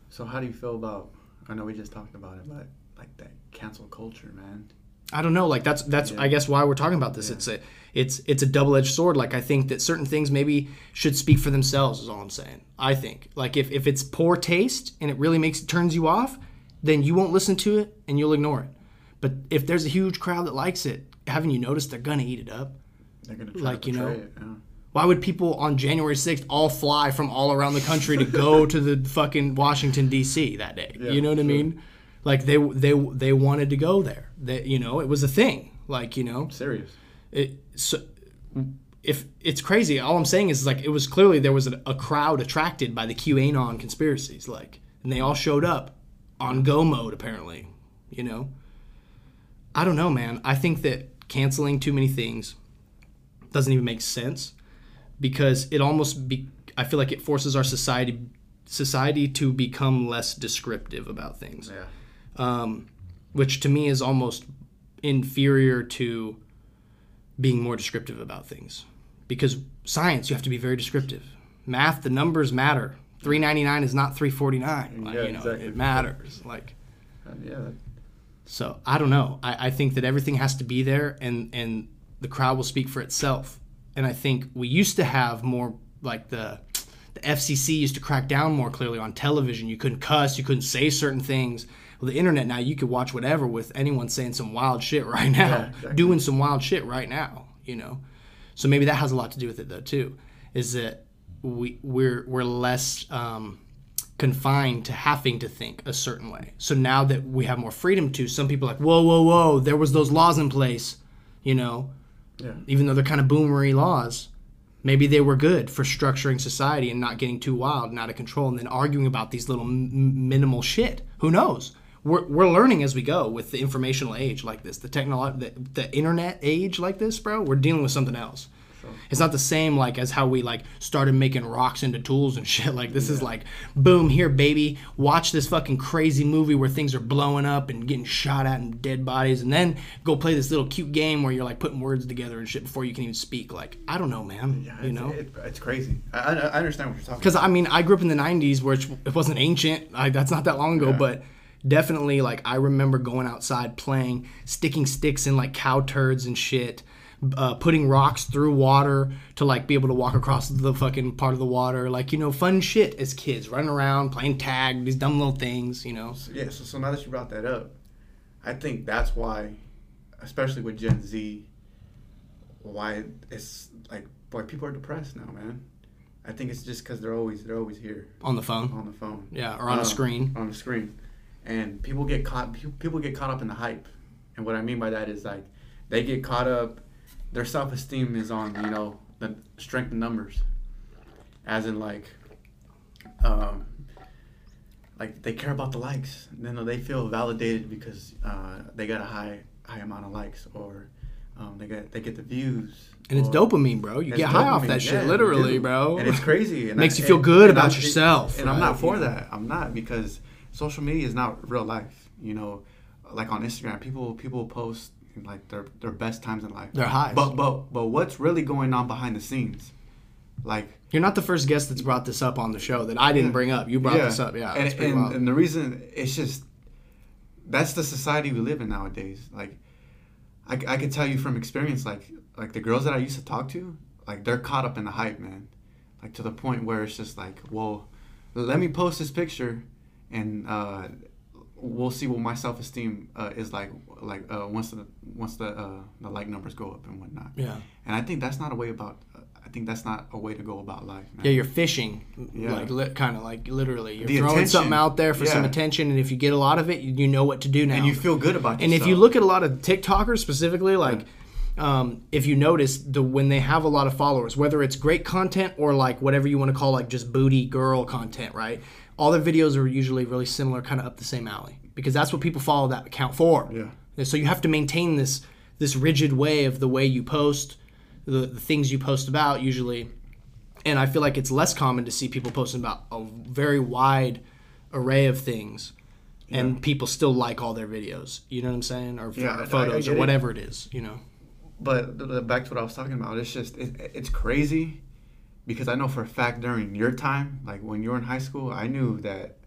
So how do you feel about? I know we just talked about it, but like that cancel culture, man. I don't know. Like that's that's Yeah. I guess why we're talking about this. It's a it's it's a double edged sword. Like I think that certain things maybe should speak for themselves. Is all I'm saying. I think like if if it's poor taste and it really makes it turns you off, then you won't listen to it and you'll ignore it. But if there's a huge crowd that likes it, haven't you noticed they're gonna eat it up? They're gonna try Like, you know, it. Yeah. Why would people on January 6th all fly from all around the country to go to the fucking Washington D.C. that day? Yeah, you know what I mean? Like they they they wanted to go there. That you know, it was a thing. Like, you know, Serious. it so if it's crazy, all I'm saying is like it was clearly there was a, a crowd attracted by the QAnon conspiracies like and they all showed up on go mode apparently, you know. I don't know, man. I think that canceling too many things doesn't even make sense because it almost be I feel like it forces our society society to become less descriptive about things Yeah. um, which to me is almost inferior to being more descriptive about things. Because science, you have to be very descriptive. Math, the numbers matter. 399 is not 349. Like, Yeah, you know, exactly. it matters. Like, Uh, yeah. So I don't know. I, I think that everything has to be there, and and the crowd will speak for itself. And I think we used to have more like the the FCC used to crack down more clearly on television. You couldn't cuss, you couldn't say certain things. Well, the internet now you could watch whatever with anyone saying some wild shit right now, Yeah, exactly. doing some wild shit right now. You know, so maybe that has a lot to do with it though too. Is that we we're we're less um, confined to having to think a certain way. So now that we have more freedom to, some people are like, whoa, whoa, whoa, there was those laws in place, you know, Yeah. even though they're kind of boomery laws. Maybe they were good for structuring society and not getting too wild and out of control, and then arguing about these little m- minimal shit. Who knows? We're, we're learning as we go with the informational age like this, the technolo- the, the internet age like this, bro. We're dealing with something else. It's not the same like as how we like started making rocks into tools and shit. Like this is like, boom, here, baby. Watch this fucking crazy movie where things are blowing up and getting shot at and dead bodies, and then go play this little cute game where you're like putting words together and shit before you can even speak. Like I don't know, man. Yeah, you know. it, it's crazy. I, I, understand what you're talking. Because I mean, I grew up in the '90s, where it wasn't ancient. I, that's not that long ago, Yeah. but definitely, like, I remember going outside playing, sticking sticks in like cow turds and shit, uh, putting rocks through water to like be able to walk across the fucking part of the water, like you know, fun shit as kids, running around playing tag, these dumb little things, you know. Yeah, so, so now that you brought that up, I think that's why, especially with Gen Z, why it's like why people are depressed now, man. I think it's just because they're always they're always here On the phone, on the phone, yeah, or on Uh, a screen. on the screen, and people get caught. People get caught up in the hype, and what I mean by that is like they get caught up. Their self esteem is on you know the strength in numbers, as in like, um, like they care about the likes. Then they feel validated because uh, they got a high high amount of likes, or um, they get they get the views. And it's dopamine, bro. You get high off that shit, yeah, literally, bro. And it's crazy. And Makes I- you feel and- good and about I'm- yourself, And I'm not for that. I'm not because social media is not real life. You know, like on Instagram, people people post like their their best times in life. Their highs. But but but what's really going on behind the scenes? Like You're not the first guest that's brought this up on the show that I didn't Yeah. bring up. You brought this up, yeah. And, and, and the reason it's just that's the society we live in nowadays. Like I, I can tell you from experience, like like the girls that I used to talk to, like they're caught up in the hype, man. Like to the point where it's just like, well, let me post this picture, and uh, we'll see what my self esteem uh, is like. Like uh, once the once the uh, the like numbers go up and whatnot. yeah. And I think that's not a way about. Uh, I think that's not a way to go about life, man. Yeah, you're fishing, Yeah. like li- kind of like literally. You're The throwing attention. something out there for some attention, and if you get a lot of it, you, you know what to do now. and you feel good about And yourself. if you look at a lot of TikTokers specifically, like um, if you notice the when they have a lot of followers, whether it's great content or like whatever you want to call like just booty girl content, right? All their videos are usually really similar, kind of up the same alley because that's what people follow that account for. Yeah. So you have to maintain this this rigid way of the way you post, the, the things you post about usually. And I feel like it's less common to see people posting about a very wide array of things. And people still like all their videos. You know what I'm saying? Or, Yeah, I- I photos get or it. whatever it is, you know? But back to what I was talking about, it's just it, it's crazy because I know for a fact during your time, like when you were in high school, I knew that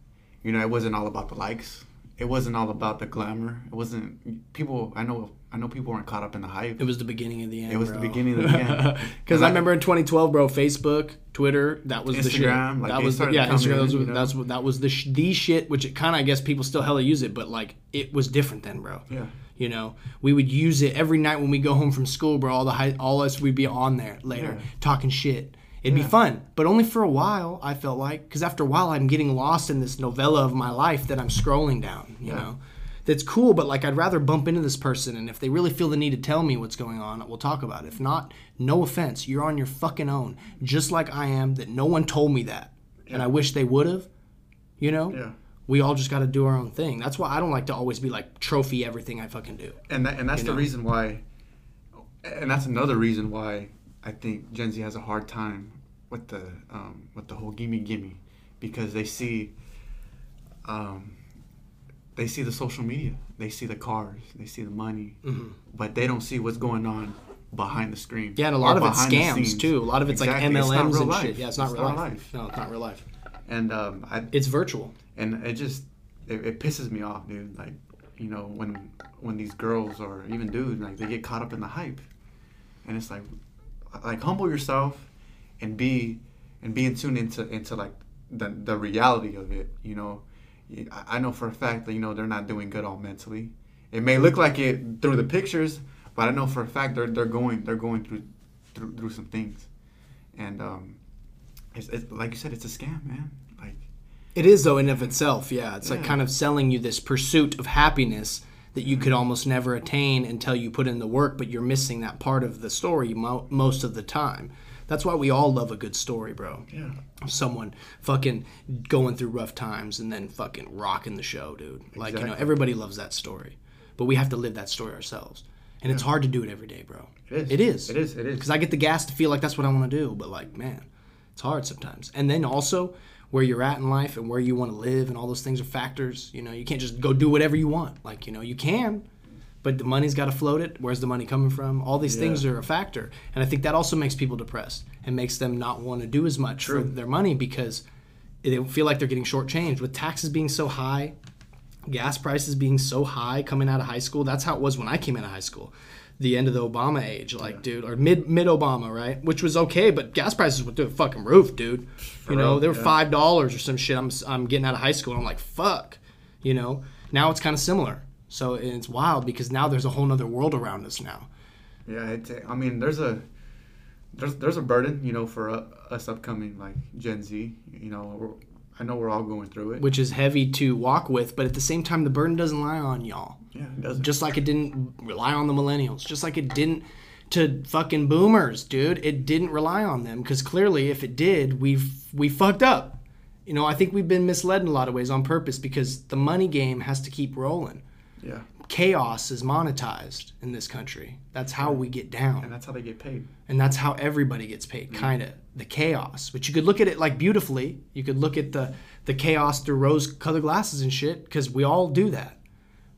you know it wasn't all about the likes. It wasn't all about the glamour. It wasn't people. I know. I know people weren't caught up in the hype. It was the beginning of the end. It was the beginning of the end. Because And I remember in 2012, bro, Facebook, Twitter, that was the shit. Instagram, like, that was the, yeah, Instagram. in, was, you know? That's that was the sh- the shit. Which it kind of I guess people still hella use it, but like it was different then, bro. Yeah. You know, we would use it every night when we go home from school, bro. All the high, all us, we'd be on there later Yeah. talking shit. It'd be fun, but only for a while. I felt like because after a while, I'm getting lost in this novella of my life that I'm scrolling down. You Yeah. know, that's cool, but like I'd rather bump into this person, and if they really feel the need to tell me what's going on, we'll talk about it. If not, no offense, you're on your fucking own, just like I am. That no one told me that, and I wish they would have. You know, Yeah. we all just got to do our own thing. That's why I don't like to always be like trophy everything I fucking do. and that, and that's the know? reason why and that's another reason why I think Gen Z has a hard time with the um, with the whole gimme gimme because they see um, they see the social media they see the cars they see the money but they don't see what's going on behind the screen Yeah, and a lot of it's scams too. A lot of it's Exactly. like It's not MLMs real and life. shit. Yeah, it's not real life. No, it's not real life. and um, I, It's virtual. and it just it, it pisses me off dude like you know when when these girls or even dudes like they get caught up in the hype and it's like like humble yourself and be and be in tune into into like the the reality of it you know? I- I know for a fact that you know they're not doing good all mentally. It may look like it through the pictures but I know for a fact they're they're going they're going through through, through some things. And um it's, it's like you said it's a scam man. Like It is though in of itself. Yeah, it's like kind of selling you this pursuit of happiness that you could almost never attain until you put in the work, but you're missing that part of the story mo- most of the time. That's why we all love a good story, bro. yeah Someone fucking going through rough times and then fucking rocking the show, dude. Like, you know, everybody loves that story. But we have to live that story ourselves. And it's hard to do it every day, bro. It is. It is. It is. It is. Because I get the gas to feel like that's what I want to do. But, like, man, it's hard sometimes. And then also, where you're at in life and where you want to live and all those things are factors. You know, you can't just go do whatever you want. Like, you know, you can, but the money's got to float it. Where's the money coming from? All these things are a factor. And I think that also makes people depressed and makes them not want to do as much for their money because they feel like they're getting shortchanged. With taxes being so high, gas prices being so high coming out of high school. That's how it was when I came out of high school. The end of the Obama age, like, dude, or mid mid Obama, right? Which was okay, but gas prices went through the fucking roof, dude. you know, real, they were yeah. five dollars or some shit. I'm I'm getting out of high school, and I'm like, fuck, you know. Now it's kind of similar. So it's wild because now there's a whole nother world around us now. Yeah, it's, I mean, there's a there's there's a burden, you know, for uh, us upcoming like Gen Z. You know, I know we're all going through it. which is heavy to walk with, but at the same time, the burden doesn't lie on y'all. yeah, it doesn't. Just like it didn't rely on the millennials, just like it didn't to fucking boomers, dude. It didn't rely on them because clearly, if it did, we've we fucked up. You know, I think we've been misled in a lot of ways on purpose because the money game has to keep rolling. yeah, Chaos is monetized in this country. That's how we get down. and that's how they get paid. and that's how everybody gets paid kind of the chaos. But you could look at it like beautifully. You could look at the the chaos through rose colored glasses and shit because we all do that.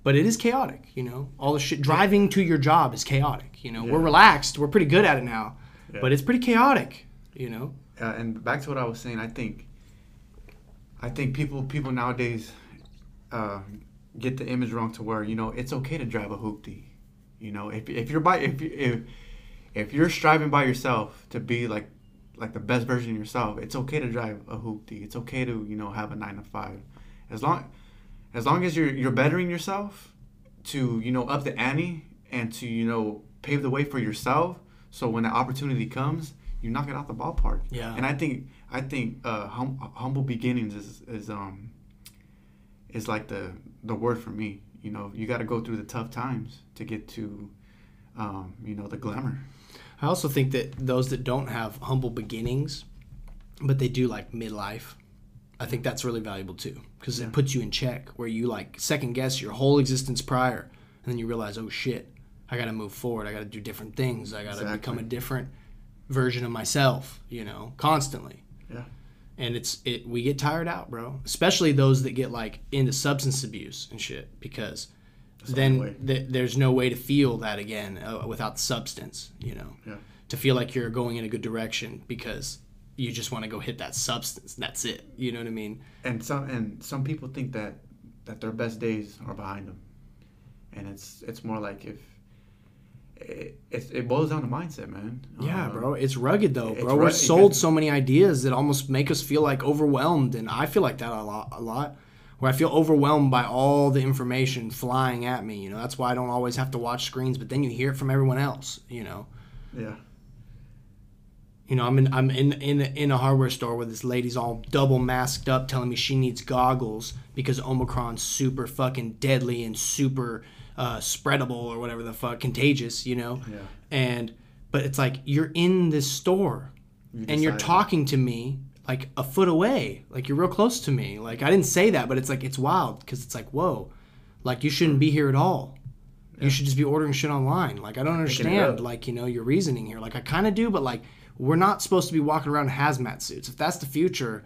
But it is chaotic you know? All the shit driving to your job is chaotic you know? We're relaxed. We're pretty good at it now. Yeah. but it's pretty chaotic you know? Uh, and back to what I was saying, I think I think people people nowadays uh, get the image wrong to where you know it's okay to drive a hoopty. You know, if, if you're by if you- if if you're striving by yourself to be like like the best version of yourself, it's okay to drive a hoopty. It's okay to you know have a nine to five, as long as long as you're you're bettering yourself to you know up the ante and to you know pave the way for yourself. So when the opportunity comes, you knock it out the ballpark. Yeah. And I think I think uh, hum, humble beginnings is is um is like the the word for me. You know, you got to go through the tough times to get to um, you know the glamour. i also think that those that don't have humble beginnings but they do like midlife i think that's really valuable too because Yeah. it puts you in check where you like second guess your whole existence prior and then you realize, oh shit, I got to move forward. I got to do different things. I got to Exactly. become a different version of myself. You know, constantly. Yeah. And it's it. We get tired out, bro. Especially those that get like into substance abuse and shit, because the way. then th- there's no way to feel that again uh, without the substance. You know, Yeah. to feel like you're going in a good direction because you just want to go hit that substance. That's it. You know what I mean? And some and some people think that that their best days are behind them, and it's it's more like if it it, it boils down to mindset, man. Yeah, Um, bro. It's rugged though, bro. We're rugged sold so many ideas that almost make us feel like overwhelmed, and I feel like that a lot. A lot. Where I feel overwhelmed by all the information flying at me. You know, that's why I don't always have to watch screens. But then you hear it from everyone else. You know. Yeah. You know, I'm in I'm in in in a hardware store where this lady's all double masked up, telling me she needs goggles because Omicron's super fucking deadly and super uh, spreadable or whatever the fuck, contagious. You know, Yeah. and but it's like you're in this store You and you're talking to me like a foot away, like you're real close to me. Like I didn't say that, but it's like it's wild because it's like whoa, like you shouldn't be here at all. You should just be ordering shit online. Like I don't understand, like you know, your reasoning here. Like I kind of do, but like we're not supposed to be walking around in hazmat suits. If that's the future,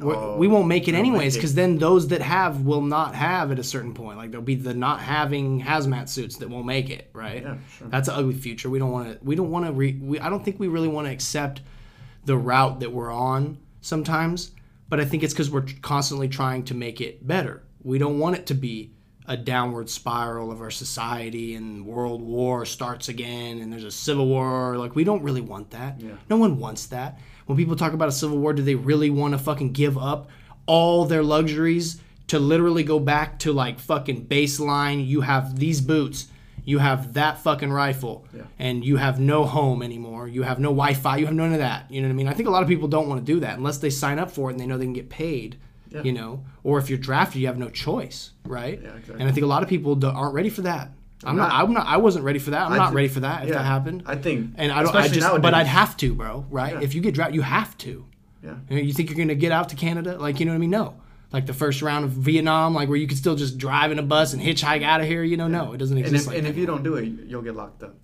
Oh, we won't make it anyways. Because then those that have will not have at a certain point. Like there'll be the not having hazmat suits that won't make it. Right. Yeah, sure. That's an ugly future. We don't want to. We don't want to. Re, we, I don't think we really want to accept the route that we're on sometimes. But I think it's because we're constantly trying to make it better. We don't want it to be a downward spiral of our society and world war starts again and there's a civil war. Like we don't really want that. Yeah. No one wants that. When people talk about a civil war, do they really want to fucking give up all their luxuries to literally go back to like fucking baseline? You have these boots, you have that fucking rifle, Yeah. and you have no home anymore. You have no Wi-Fi. You have none of that. You know what I mean? I think a lot of people don't want to do that unless they sign up for it and they know they can get paid. Yeah. You know, or if you're drafted, you have no choice, right? Yeah, exactly. And I think a lot of people aren't ready for that. I'm not. not. I'm not. I wasn't ready for that. I'm I not thi- ready for that. If yeah, that happened, I think, and I don't. I just. But. I'd have to, bro. Right? Yeah. If you get drafted, you have to. Yeah. You, know, you think you're gonna get out to Canada? Like you know what I mean? No. Like the first round of Vietnam, like where you could still just drive in a bus and hitchhike out of here. You know, no, it doesn't And exist if, like and if you don't do it, you'll get locked up.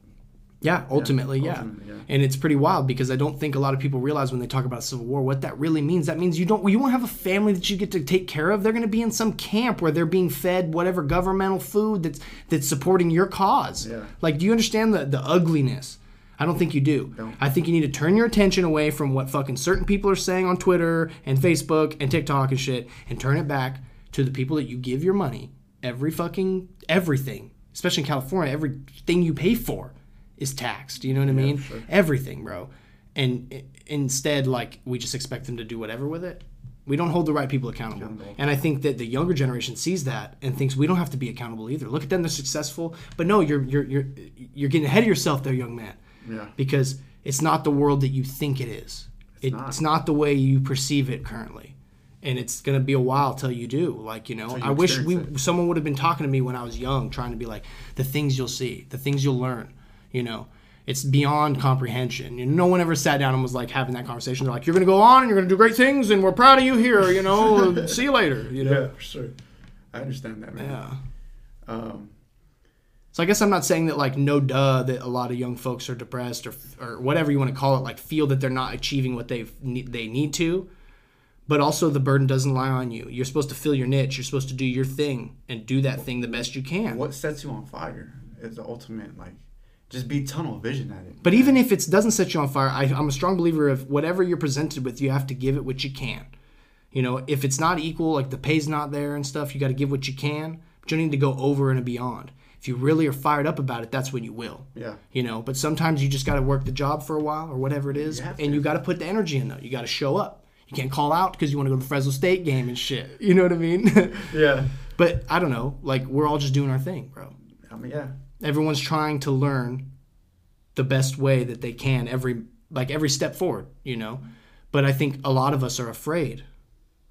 Yeah, ultimately, yeah. ultimately, yeah. And it's pretty wild because I don't think a lot of people realize when they talk about civil war what that really means. That means you don't you won't have a family that you get to take care of. They're going to be in some camp where they're being fed whatever governmental food that's that's supporting your cause. Yeah. Like do you understand the the ugliness? I don't think you do. Don't. I think you need to turn your attention away from what fucking certain people are saying on Twitter and Facebook and TikTok and shit and turn it back to the people that you give your money. Every fucking everything, especially in California, everything you pay for is taxed. You know what I mean? sure. Everything, bro. And instead, like, we just expect them to do whatever with it. We don't hold the right people accountable. Accountable. And I think that the younger generation sees that and thinks we don't have to be accountable either. Look at them; they're successful. But no, you're you're you're you're getting ahead of yourself, there, young man Yeah. because it's not the world that you think it is. It, not. It's not the way you perceive it currently, and it's gonna be a while till you do. Like you know, you I wish we experience someone would have been talking to me when I was young, trying to be like the things you'll see, the things you'll learn. You know, it's beyond comprehension. You know, no one ever sat down and was like having that conversation. They're like, "You're gonna go on and you're gonna do great things, and we're proud of you here." You know, see you later. You know, for sure. I understand that, man. yeah. Um, So I guess I'm not saying that like no duh that a lot of young folks are depressed or or whatever you want to call it, like feel that they're not achieving what they they need to. But also the burden doesn't lie on you. You're supposed to fill your niche. You're supposed to do your thing and do that thing the best you can. what sets you on fire is the ultimate, like, just be tunnel vision at it. But even if it doesn't set you on fire, I, I'm a strong believer of whatever you're presented with, you have to give it what you can. You know, if it's not equal, like the pay's not there and stuff, you got to give what you can. But you don't need to go over and beyond. If you really are fired up about it, that's when you will. Yeah. You know, but sometimes you just got to work the job for a while or whatever it is, You and you got to put the energy in though. You got to show up. You can't call out because you want to go to the Fresno State game and shit. You know what I mean? Yeah. but I don't know. Like we're all just doing our thing, bro I mean, yeah. Everyone's trying to learn the best way that they can every like every step forward you know? But i think a lot of us are afraid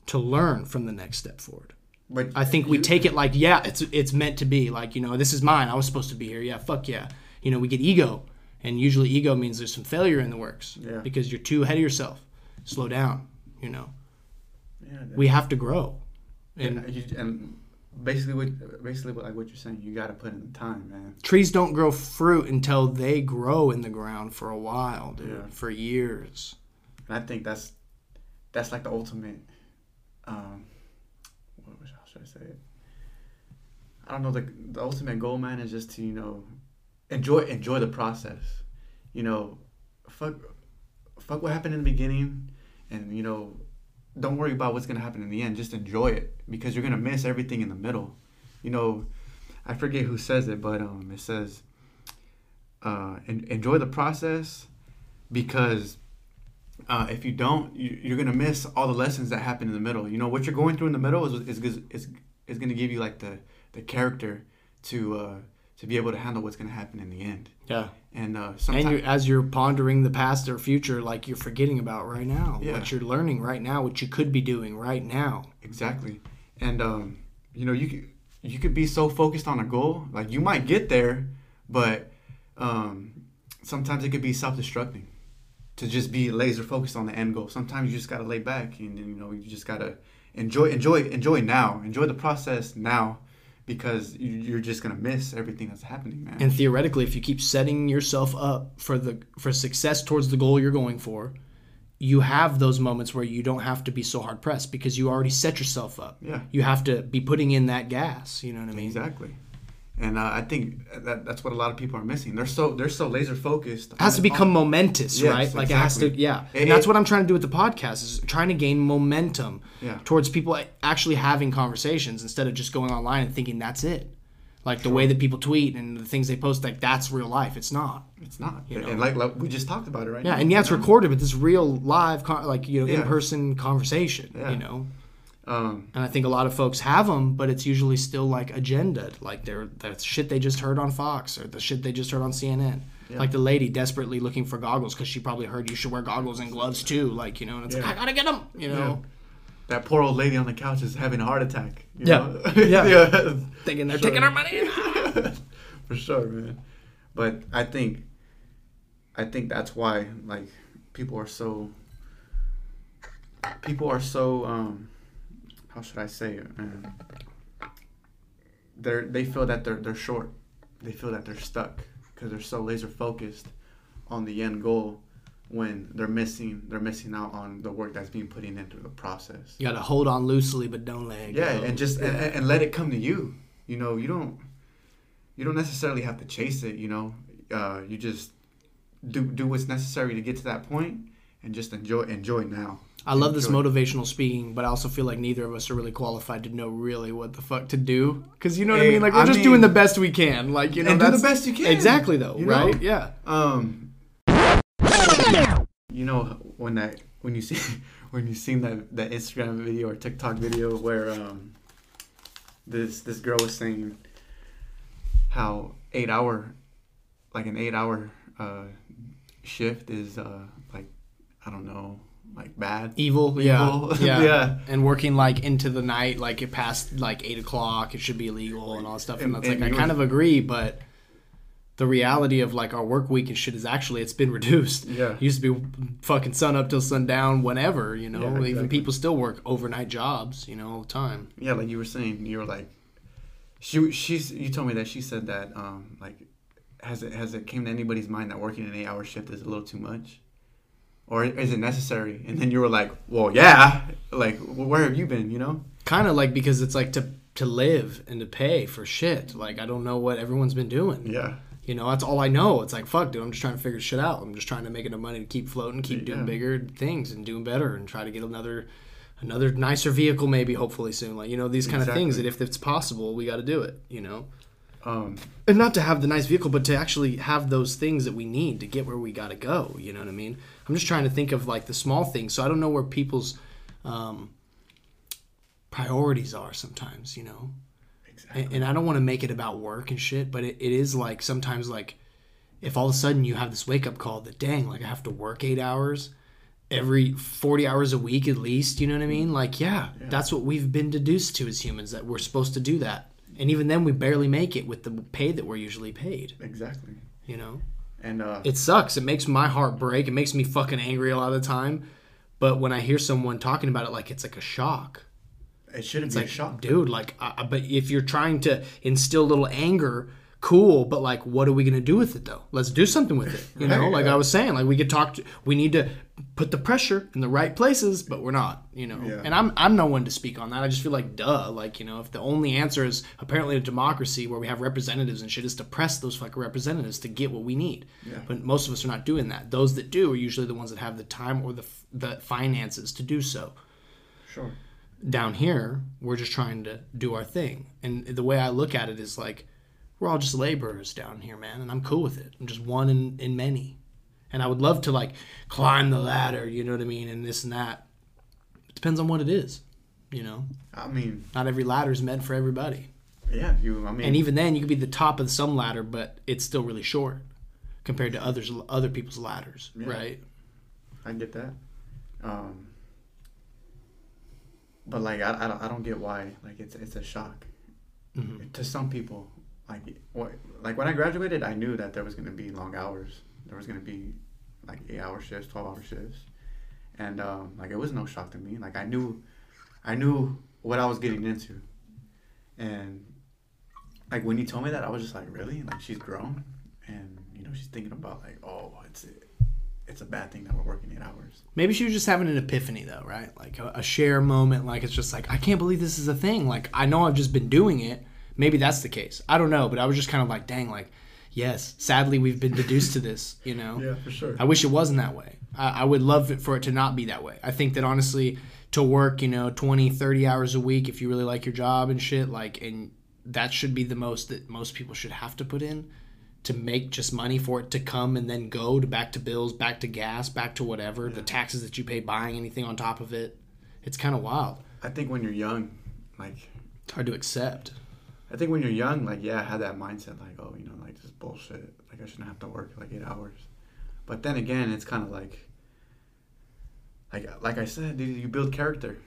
to learn from the next step forward. But i think we take it like yeah it's it's meant to be like you know this is mine i was supposed to be here yeah fuck yeah. You know we get ego and usually ego means there's some failure in the works Yeah. because you're too ahead of yourself. Slow down you know? Yeah, we have to grow. And and, you, and basically what basically what, like what you're saying. You got to put in the time, man. Trees don't grow fruit until they grow in the ground for a while, dude. Yeah. For years. And I think that's that's like the ultimate. Um, what was how should I say it? I don't know. The the ultimate goal, man, is just to you know enjoy enjoy the process. You know, fuck fuck what happened in the beginning, and you know, don't worry about what's gonna happen in the end. Just enjoy it because you're gonna miss everything in the middle. You know, I forget who says it, but um, it says, uh, en- enjoy the process because uh, if you don't, you, you're gonna miss all the lessons that happen in the middle. You know what you're going through in the middle is is is, is, gonna give you like the the character to uh, to be able to handle what's gonna happen in the end. Yeah. And uh, And you're, as you're pondering the past or future, like you're forgetting about right now, Yeah. what you're learning right now, what you could be doing right now. exactly, and um, you know you could you could be so focused on a goal, like you might get there, but um, sometimes it could be self-destructing to just be laser focused on the end goal. Sometimes you just gotta lay back and you know you just gotta enjoy enjoy enjoy now, enjoy the process now, because you're just gonna miss everything that's happening, man. And theoretically, if you keep setting yourself up for the for success towards the goal you're going for, you have those moments where you don't have to be so hard pressed because you already set yourself up. Yeah. You have to be putting in that gas. You know what I mean? Exactly. And uh, I think that that's what a lot of people are missing. They're so they're so laser focused. It has to become momentous, Yes, right? Like it has to, exactly. yeah. It- And that's it- what I'm trying to do with the podcast is trying to gain momentum Yeah. towards people actually having conversations instead of just going online and thinking that's it. Like the way that people tweet and the things they post, like that's real life. It's not. It's not. You know? And like, like we just talked about it right Yeah, now. and yeah, it's recorded, but this real live, con- like you know, Yeah. in person conversation. Yeah. You know, Um, and I think a lot of folks have them, but it's usually still like agendaed, like they're that's shit they just heard on Fox or the shit they just heard on CNN. Yeah. Like the lady desperately looking for goggles because she probably heard you should wear goggles and gloves too. Like you know, and it's like I gotta get them. You know, that poor old lady on the couch is having a heart attack. you Yeah. know? Yeah. thinking they're Sure. taking our money. For sure, man. But I think, I think that's why like people are so. People are so um, how should I say it, man? They're they feel that they're they're short. They feel that they're stuck because they're so laser focused on the end goal when they're missing they're missing out on the work that's being put in into the process. You gotta hold on loosely, but don't let it Yeah, go. and just and, Yeah. and let it come to you. You know, you don't you don't necessarily have to chase it. You know, uh, you just do do what's necessary to get to that point, and just enjoy enjoy now. I love this motivational speaking, but I also feel like neither of us are really qualified to know really what the fuck to do. Because you know what I mean? Like we're I just mean- doing the best we can. Like you know, And do the best you can. Exactly though, You know? right? Yeah. Um, you know when that when you see when you seen that that Instagram video or TikTok video where um this this girl was saying how eight hour like an eight hour uh shift is uh like I don't know like bad Evil, yeah, Evil. yeah, Yeah. and working like into the night, like it past like eight o'clock, it should be illegal and all that stuff. And, And- that's like I kind of agree, but the reality of like our work week and shit is actually it's been reduced. Yeah. it used to be fucking sun up till sundown, whenever you know. Yeah, Even people still work overnight jobs, you know, all the time. yeah like you were saying you were like she she's you told me that she said that um like has it has it came to anybody's mind that working an eight hour shift is a little too much or is it necessary and then you were like well yeah like where have you been you know kind of like because it's like to to live and to pay for shit. Like I don't know what everyone's been doing. yeah You know, that's all I know. It's like fuck, dude. I'm just trying to figure shit out. I'm just trying to make enough money to keep floating, keep doing Yeah. bigger things and doing better, and try to get another another nicer vehicle maybe hopefully soon. Like you know these kind of things that if it's possible, we got to do it. You know. um And not to have the nice vehicle, but to actually have those things that we need to get where we got to go. You know what I mean? I'm just trying to think of like the small things. So I don't know where people's um, priorities are sometimes. You know, exactly and, and I don't want to make it about work and shit, but it, it is like sometimes like if all of a sudden you have this wake up call that dang, like I have to work eight hours every 40 hours a week at least, you know what I mean? Like, yeah, that's what we've been deduced to as humans that we're supposed to do that. And even then we barely make it with the pay that we're usually paid, exactly you know? and uh It sucks. It makes my heart break. It makes me fucking angry a lot of the time. But when I hear someone talking about it like it's like a shock. It shouldn't It's be like, a shock. dude, like, uh, but if you're trying to instill a little anger, cool. But like, what are we gonna do with it though? Let's do something with it. You know, like yeah. I was saying, like we could talk. To, we need to put the pressure in the right places, but we're not. You know, Yeah. and I'm I'm no one to speak on that. I just feel like, duh, like you know, if the only answer is apparently a democracy where we have representatives and shit is to press those fucking representatives to get what we need. Yeah. But most of us are not doing that. Those that do are usually the ones that have the time or the the finances to do so Sure. Down here we're just trying to do our thing and the way i look at it is like we're all just laborers down here man and i'm cool with it i'm just one in, in many and i would love to like climb the ladder you know what i mean and this and that it depends on what it is you know I mean, not every ladder is meant for everybody yeah. You. I mean, and even then you could be the top of some ladder but it's still really short compared to others other people's ladders Yeah. right I get that. Um, but like I, I, don't, I don't get why like it's it's a shock Mhm. to some people. Like what like when I graduated, I knew that there was gonna be long hours. There was gonna be like eight hour shifts, twelve hour shifts, and um, like it was no shock to me. Like I knew, I knew what I was getting into, and like when you told me that, I was just like, really? Like she's grown, and you know she's thinking about like, oh, it's it's a bad thing that we're working eight hours. Maybe she was just having an epiphany though, right? Like a, a share moment. Like it's just like I can't believe this is a thing. Like I know I've just been doing it. Maybe that's the case. I don't know, but I was just kind of like, dang, like yes. Sadly, we've been deduced to this. You know. Yeah, for sure. I wish it wasn't that way. I, I would love it for it to not be that way. I think that honestly, to work, you know, 20, 30 hours a week, if you really like your job and shit, like, and that should be the most that most people should have to put in to make just money for it to come and then go to back to bills, back to gas, back to whatever, the taxes that you pay buying anything on top of it. It's kind of wild. I think when you're young, like It's hard to accept. I think when you're young, like yeah, I had that mindset, like oh, you know, like this bullshit. Like I shouldn't have to work like eight hours. But then again, it's kind of like, like like I said, dude, you build character.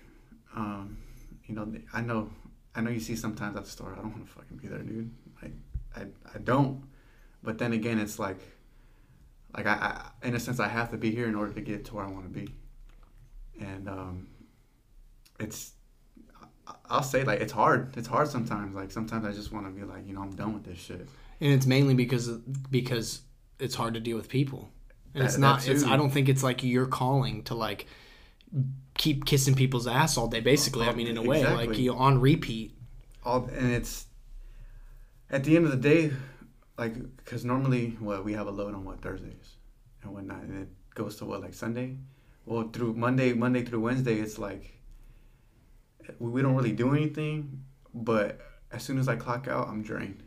Um, you know, I know, I know you see sometimes at the store. I don't want to fucking be there, dude. Like I, I don't. But then again, it's like, like I, I, in a sense, I have to be here in order to get to where I want to be. And um, it's I'll say like it's hard. It's hard sometimes. Like sometimes I just want to be like, you know, I'm done with this shit. and it's mainly because because it's hard to deal with people and it's not it's i don't think it's like your calling to like keep kissing people's ass all day basically i mean in a way like you on repeat All and it's at the end of the day, like because normally what we have a load on what Thursdays and whatnot, and it goes to what like Sunday. Well, through Monday, Monday through Wednesday, it's like we, don't really do anything. But as soon as I clock out, I'm drained.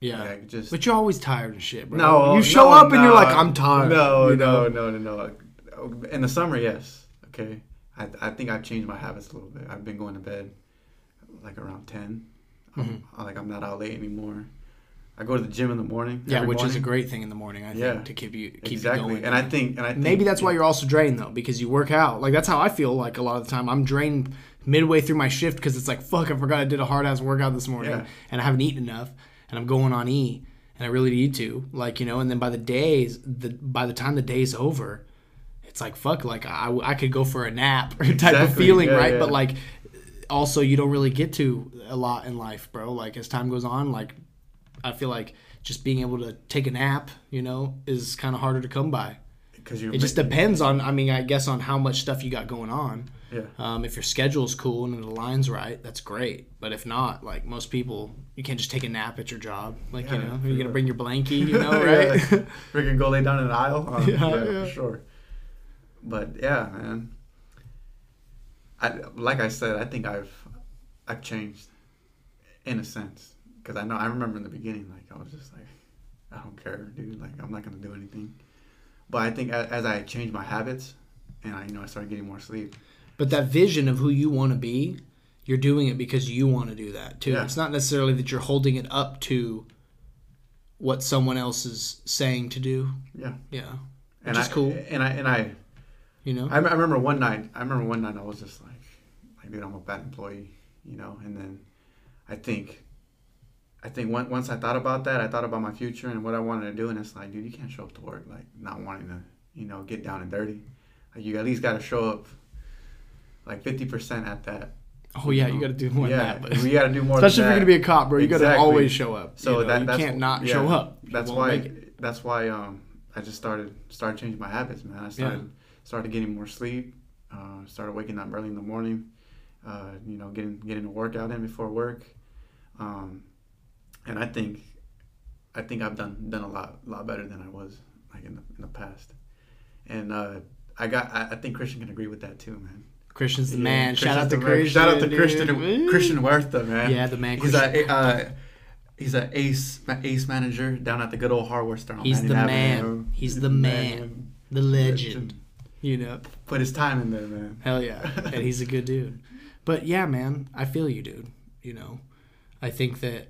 yeah Like just but you're always tired and shit bro No, you show no, up and you're like i'm tired No, you no, know? no, no, no. In the summer, yes. Okay. I, I think I've changed my habits a little bit. I've been going to bed like around 10. Mm-hmm. Like I'm not out late anymore. I go to the gym in the morning. yeah which is a great thing in the morning i think Yeah. to keep you keep exactly. you going and I think and I think maybe that's why you're also drained though because you work out like that's how i feel like a lot of the time i'm drained midway through my shift because it's like fuck i forgot i did a hard ass workout this morning Yeah. and i haven't eaten enough and i'm going on e and i really need to like you know and then by the days the by the time the day's over it's like fuck like i, I could go for a nap type of feeling Yeah, right yeah. but like also you don't really get to a lot in life bro like as time goes on like i feel like just being able to take a nap you know is kind of harder to come by because you it just depends on, I mean, I guess on how much stuff you got going on. yeah. Um, if your schedule's cool and it aligns right, that's great. But if not, like most people, you can't just take a nap at your job. Like, you know, you're going to bring your blankie, you know, right? Yeah. right? Freaking go lay down in an aisle. Uh, Yeah, yeah, yeah. for sure. But yeah, man. I like I said, I think I've I've changed in a sense because I know I remember in the beginning, like I was just like, I don't care, dude. Like I'm not gonna do anything. But I think as, as I changed my habits and I you know I started getting more sleep. but that vision of who you want to be, you're doing it because you want to do that too. Yeah. It's not necessarily that you're holding it up to what someone else is saying to do. Yeah, Yeah. and Which is cool. And I and I You know? I, I remember one night. I remember one night I was just like, like, dude, I'm a bad employee, you know. And then I think, I think once once I thought about that, I thought about my future and what I wanted to do, and it's like, dude, you can't show up to work like not wanting to, you know, get down and dirty. Like you at least got to show up like fifty percent at that Oh yeah, you got to do more yeah, than that. But we got to do more. especially if you're gonna be a cop, bro, you got to always show up. So you know, that you that's can't not yeah, show up. You That's why. That's why. Um, I just started started changing my habits, man. I started started getting more sleep. Uh, started waking up early in the morning. Uh, you know, getting getting a workout in before work. Um, and I think, I think I've done done a lot lot better than I was like in the in the past. And uh, I got. I, I think Christian can agree with that too, man. Christian's the Yeah, man. Shout out to Christian's man. Christian. Shout out to dude. Christian Woo. Christian Huerta, man. Yeah, the man. He's Christian. a uh, he's a ace ace manager down at the good old hardware store. on He's the man. Avenue. He's the man. the legend. You know. Put his time in there, man. Hell yeah. and he's a good dude. But yeah, man, I feel you, dude. You know, I think that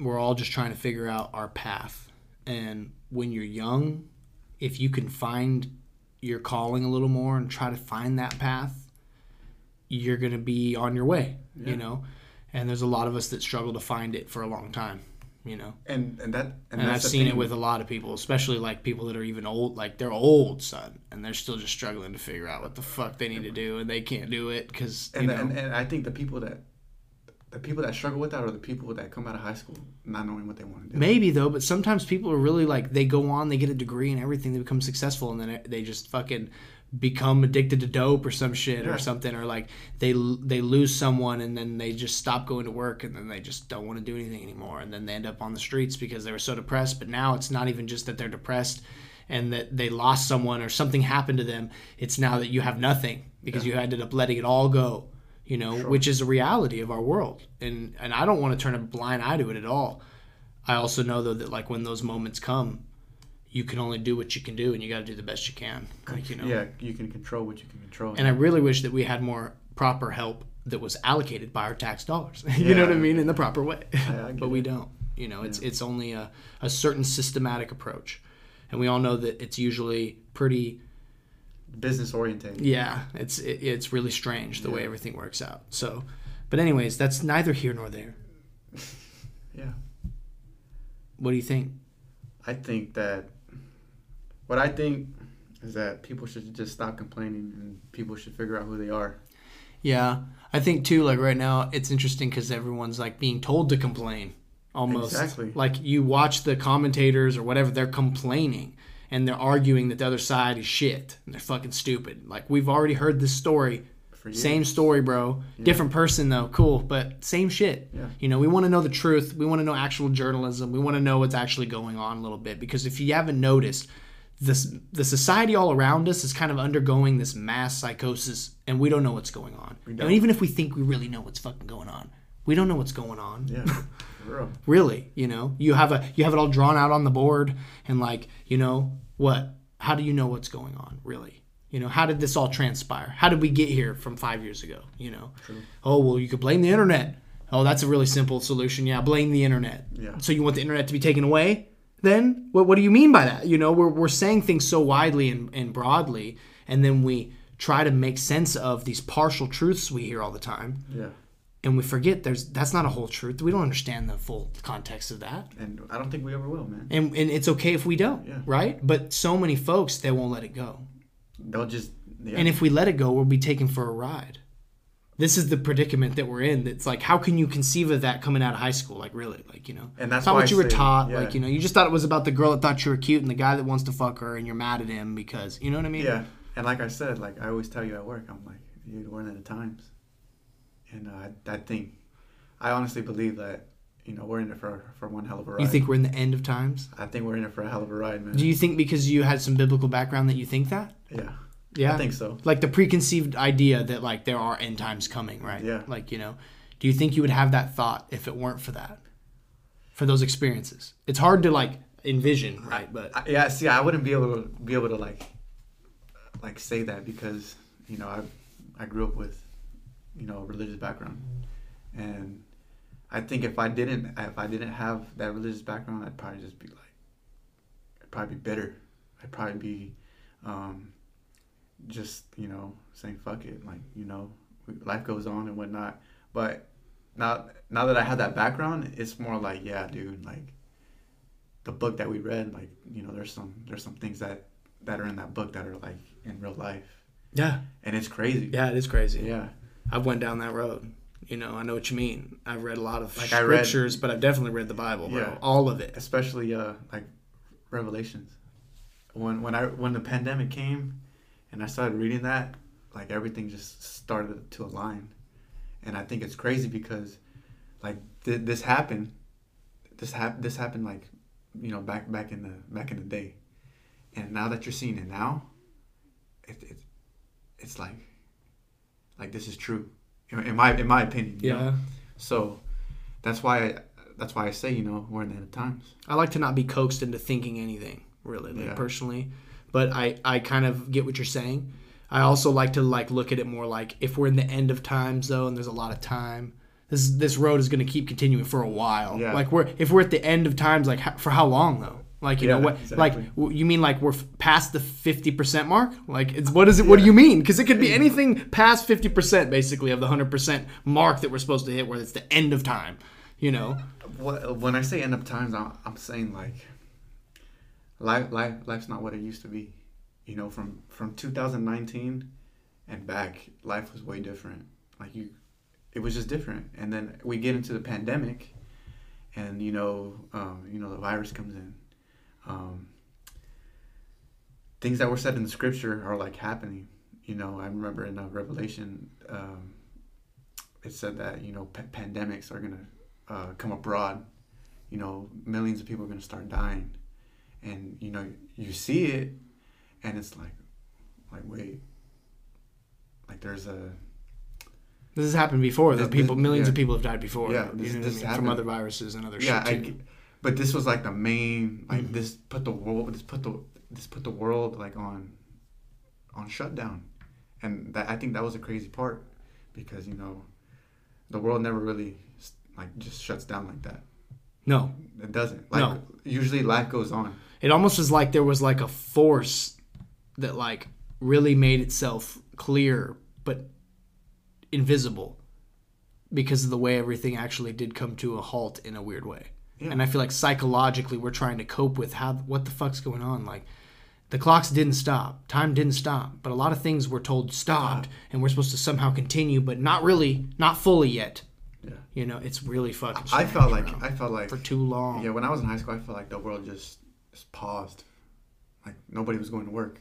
we're all just trying to figure out our path. And when you're young, if you can find your calling a little more and try to find that path, you're going to be on your way, Yeah. you know? And there's a lot of us that struggle to find it for a long time, you know? And and that and, And, I've seen it with a lot of people, especially like people that are even old, like they're old, son, and they're still just struggling to figure out what the fuck they need to do, and they can't do it because you and, and and I think the people that the people that struggle with that are the people that come out of high school not knowing what they want to do. Maybe though, but sometimes people are really like they go on, they get a degree and everything, they become successful, and then they just fucking become addicted to dope or some shit Yeah. or something, or like they they lose someone and then they just stop going to work and then they just don't want to do anything anymore, and then they end up on the streets because they were so depressed. But now it's not even just that they're depressed and that they lost someone or something happened to them. It's now that you have nothing because you ended up letting it all go. You know, Sure. which is a reality of our world, and and I don't want to turn a blind eye to it at all. I also know though that like when those moments come, you can only do what you can do, and you got to do the best you can. Like you know. Yeah, you can control what you can control. And I really wish that we had more proper help that was allocated by our tax dollars. you know what I mean in the proper way. Get but we it. don't. You know, it's it's only a, a certain systematic approach, and we all know that it's usually pretty. Business oriented. Yeah, it's it, it's really strange the way everything works out. So, but anyways, that's neither here nor there. Yeah. What do you think? I think that what I think is that people should just stop complaining and people should figure out who they are. Yeah, I think too. Like right now, it's interesting because everyone's like being told to complain, almost. Exactly. Like you watch the commentators or whatever, they're complaining and they're arguing that the other side is shit and they're fucking stupid. Like we've already heard this story. Same story, bro. Different person though. Cool, but same shit. Yeah. You know, we want to know the truth. We want to know actual journalism. We want to know what's actually going on a little bit because if you haven't noticed, this the society all around us is kind of undergoing this mass psychosis, and we don't know what's going on. And even if we think we really know what's fucking going on, we don't know what's going on. Yeah. Real. Really, you know, you have a you have it all drawn out on the board, and like, you know, what? How do you know what's going on? Really, you know, how did this all transpire? How did we get here from five years ago? You know, oh well, you could blame the internet. Oh, that's a really simple solution. Yeah, blame the internet. Yeah. So you want the internet to be taken away? Then what? What do you mean by that? You know, we're we're saying things so widely and, and broadly, and then we try to make sense of these partial truths we hear all the time Yeah. And we forget there's that's not a whole truth. We don't understand the full context of that. And I don't think we ever will, man. And and it's okay if we don't, Yeah. right? But so many folks they won't let it go. They'll just yeah. And if we let it go, we'll be taken for a ride. This is the predicament that we're in. That's like how can you conceive of that coming out of high school? Like really, like you know, And that's not why what I you were say- taught. yeah. Like you know, you just thought it was about the girl that thought you were cute and the guy that wants to fuck her, and you're mad at him because you know what I mean? Yeah, and like I said, like I always tell you at work, I'm like, you're one at the times, and uh, I, think, I honestly believe that, you know, we're in it for for one hell of a ride. You think we're in the end of times? I think we're in it for a hell of a ride, man. Do you think because you had some biblical background that you think that? yeah, Yeah, I think so. like the preconceived idea that like there are end times coming, right? Yeah. Like you know, do you think you would have that thought if it weren't for that, for those experiences? It's hard to like envision, right? But I, yeah, see, I wouldn't be able to be able to like, like say that because you know I, I grew up with, you know, religious background, and I think if I didn't if I didn't have that religious background, I'd probably just be like, I'd probably be bitter. I'd probably be, um, just you know saying fuck it, like you know, life goes on and whatnot. But now now that I have that background, it's more like yeah, dude, like the book that we read, like you know, there's some there's some things that that are in that book that are like in real life, yeah, and it's crazy. yeah, it is crazy. Yeah. I went down that road. You know, I know what you mean. I've read a lot of Like, I read- scriptures, but I've definitely read the Bible, bro. Yeah. All of it. especially uh like revelations when when i when the pandemic came and i started reading that like everything just started to align and i think it's crazy because like th- this happened this hap- this happened like you know back back in the back in the day and now that you're seeing it now it, it it's like like this is true in my in my opinion you know? Yeah. so that's why I, that's why i say you know we're in the end of times I like to not be coaxed into thinking anything, really, like Yeah. personally. But I, I kind of get what you're saying. I also like to like look at it more like if we're in the end of times though, and there's a lot of time. This this road is going to keep continuing for a while. Yeah. Like we're if we're at the end of times, like for how long though? Like you know what? exactly. Like you mean like we're f- past the fifty percent mark? Like it's what is it? What do you mean? Because it could be anything past fifty percent, basically, of the hundred percent mark that we're supposed to hit, where it's the end of time. You know? When I say end of times, I'm, I'm saying like life, life, life's not what it used to be. You know, from from 2019 and back, life was way different. Like you, it was just different. And then we get into the pandemic, and you know, um, you know, the virus comes in. Um, things that were said in the scripture are like happening. You know, I remember in uh, Revelation, um, it said that you know pa- pandemics are gonna uh, come abroad, you know, millions of people are going to start dying. And, you know, you see it and it's like, like, wait, like there's a, This has happened before. That people, millions yeah. of people have died before. Yeah, you know this I mean? from other viruses and other yeah, shit. too. But this was like the main, like Mhm. this put the world, this put the, this put the world like on, on shutdown. And that, I think that was a crazy part because, you know, the world never really like just shuts down like that. No, It doesn't. Like No. usually life goes on. it almost was like there was like a force that like really made itself clear but invisible because of the way everything actually did come to a halt in a weird way. Yeah. And I feel like psychologically we're trying to cope with how what the fuck's going on. Like the clocks didn't stop, time didn't stop, but a lot of things were told stopped, and we're supposed to somehow continue, but not really, not fully yet. Yeah. You know, it's really fucking. I strange, felt like. I felt like for too long. Yeah, when I was in high school, I felt like the world just, just paused. Like nobody was going to work.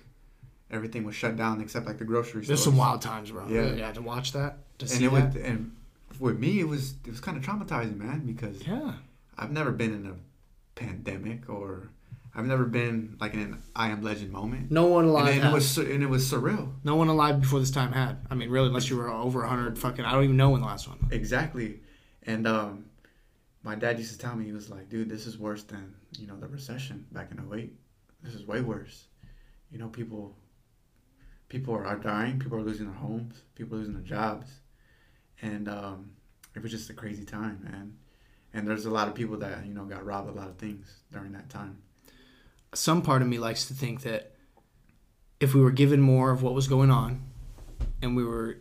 Everything was shut down except like the grocery store. There's stores. some wild times, bro. Yeah. Yeah. To watch that, to And see it that. and with me, it was it was kind of traumatizing, man, because yeah, I've never been in a pandemic or I've never been like in an I am legend moment. no one alive. and it was and it was surreal. no one alive before this time had. I mean, really, unless you were over hundred. Fucking, I don't even know when the last one. Exactly. And um, my dad used to tell me, he was like, dude, this is worse than, you know, the recession back in 08. This is way worse. You know, people people are, are dying, people are losing their homes, people are losing their jobs. And um, it was just a crazy time, man. And there's a lot of people that, you know, got robbed a lot of things during that time. Some part of me likes to think that if we were given more of what was going on, and we were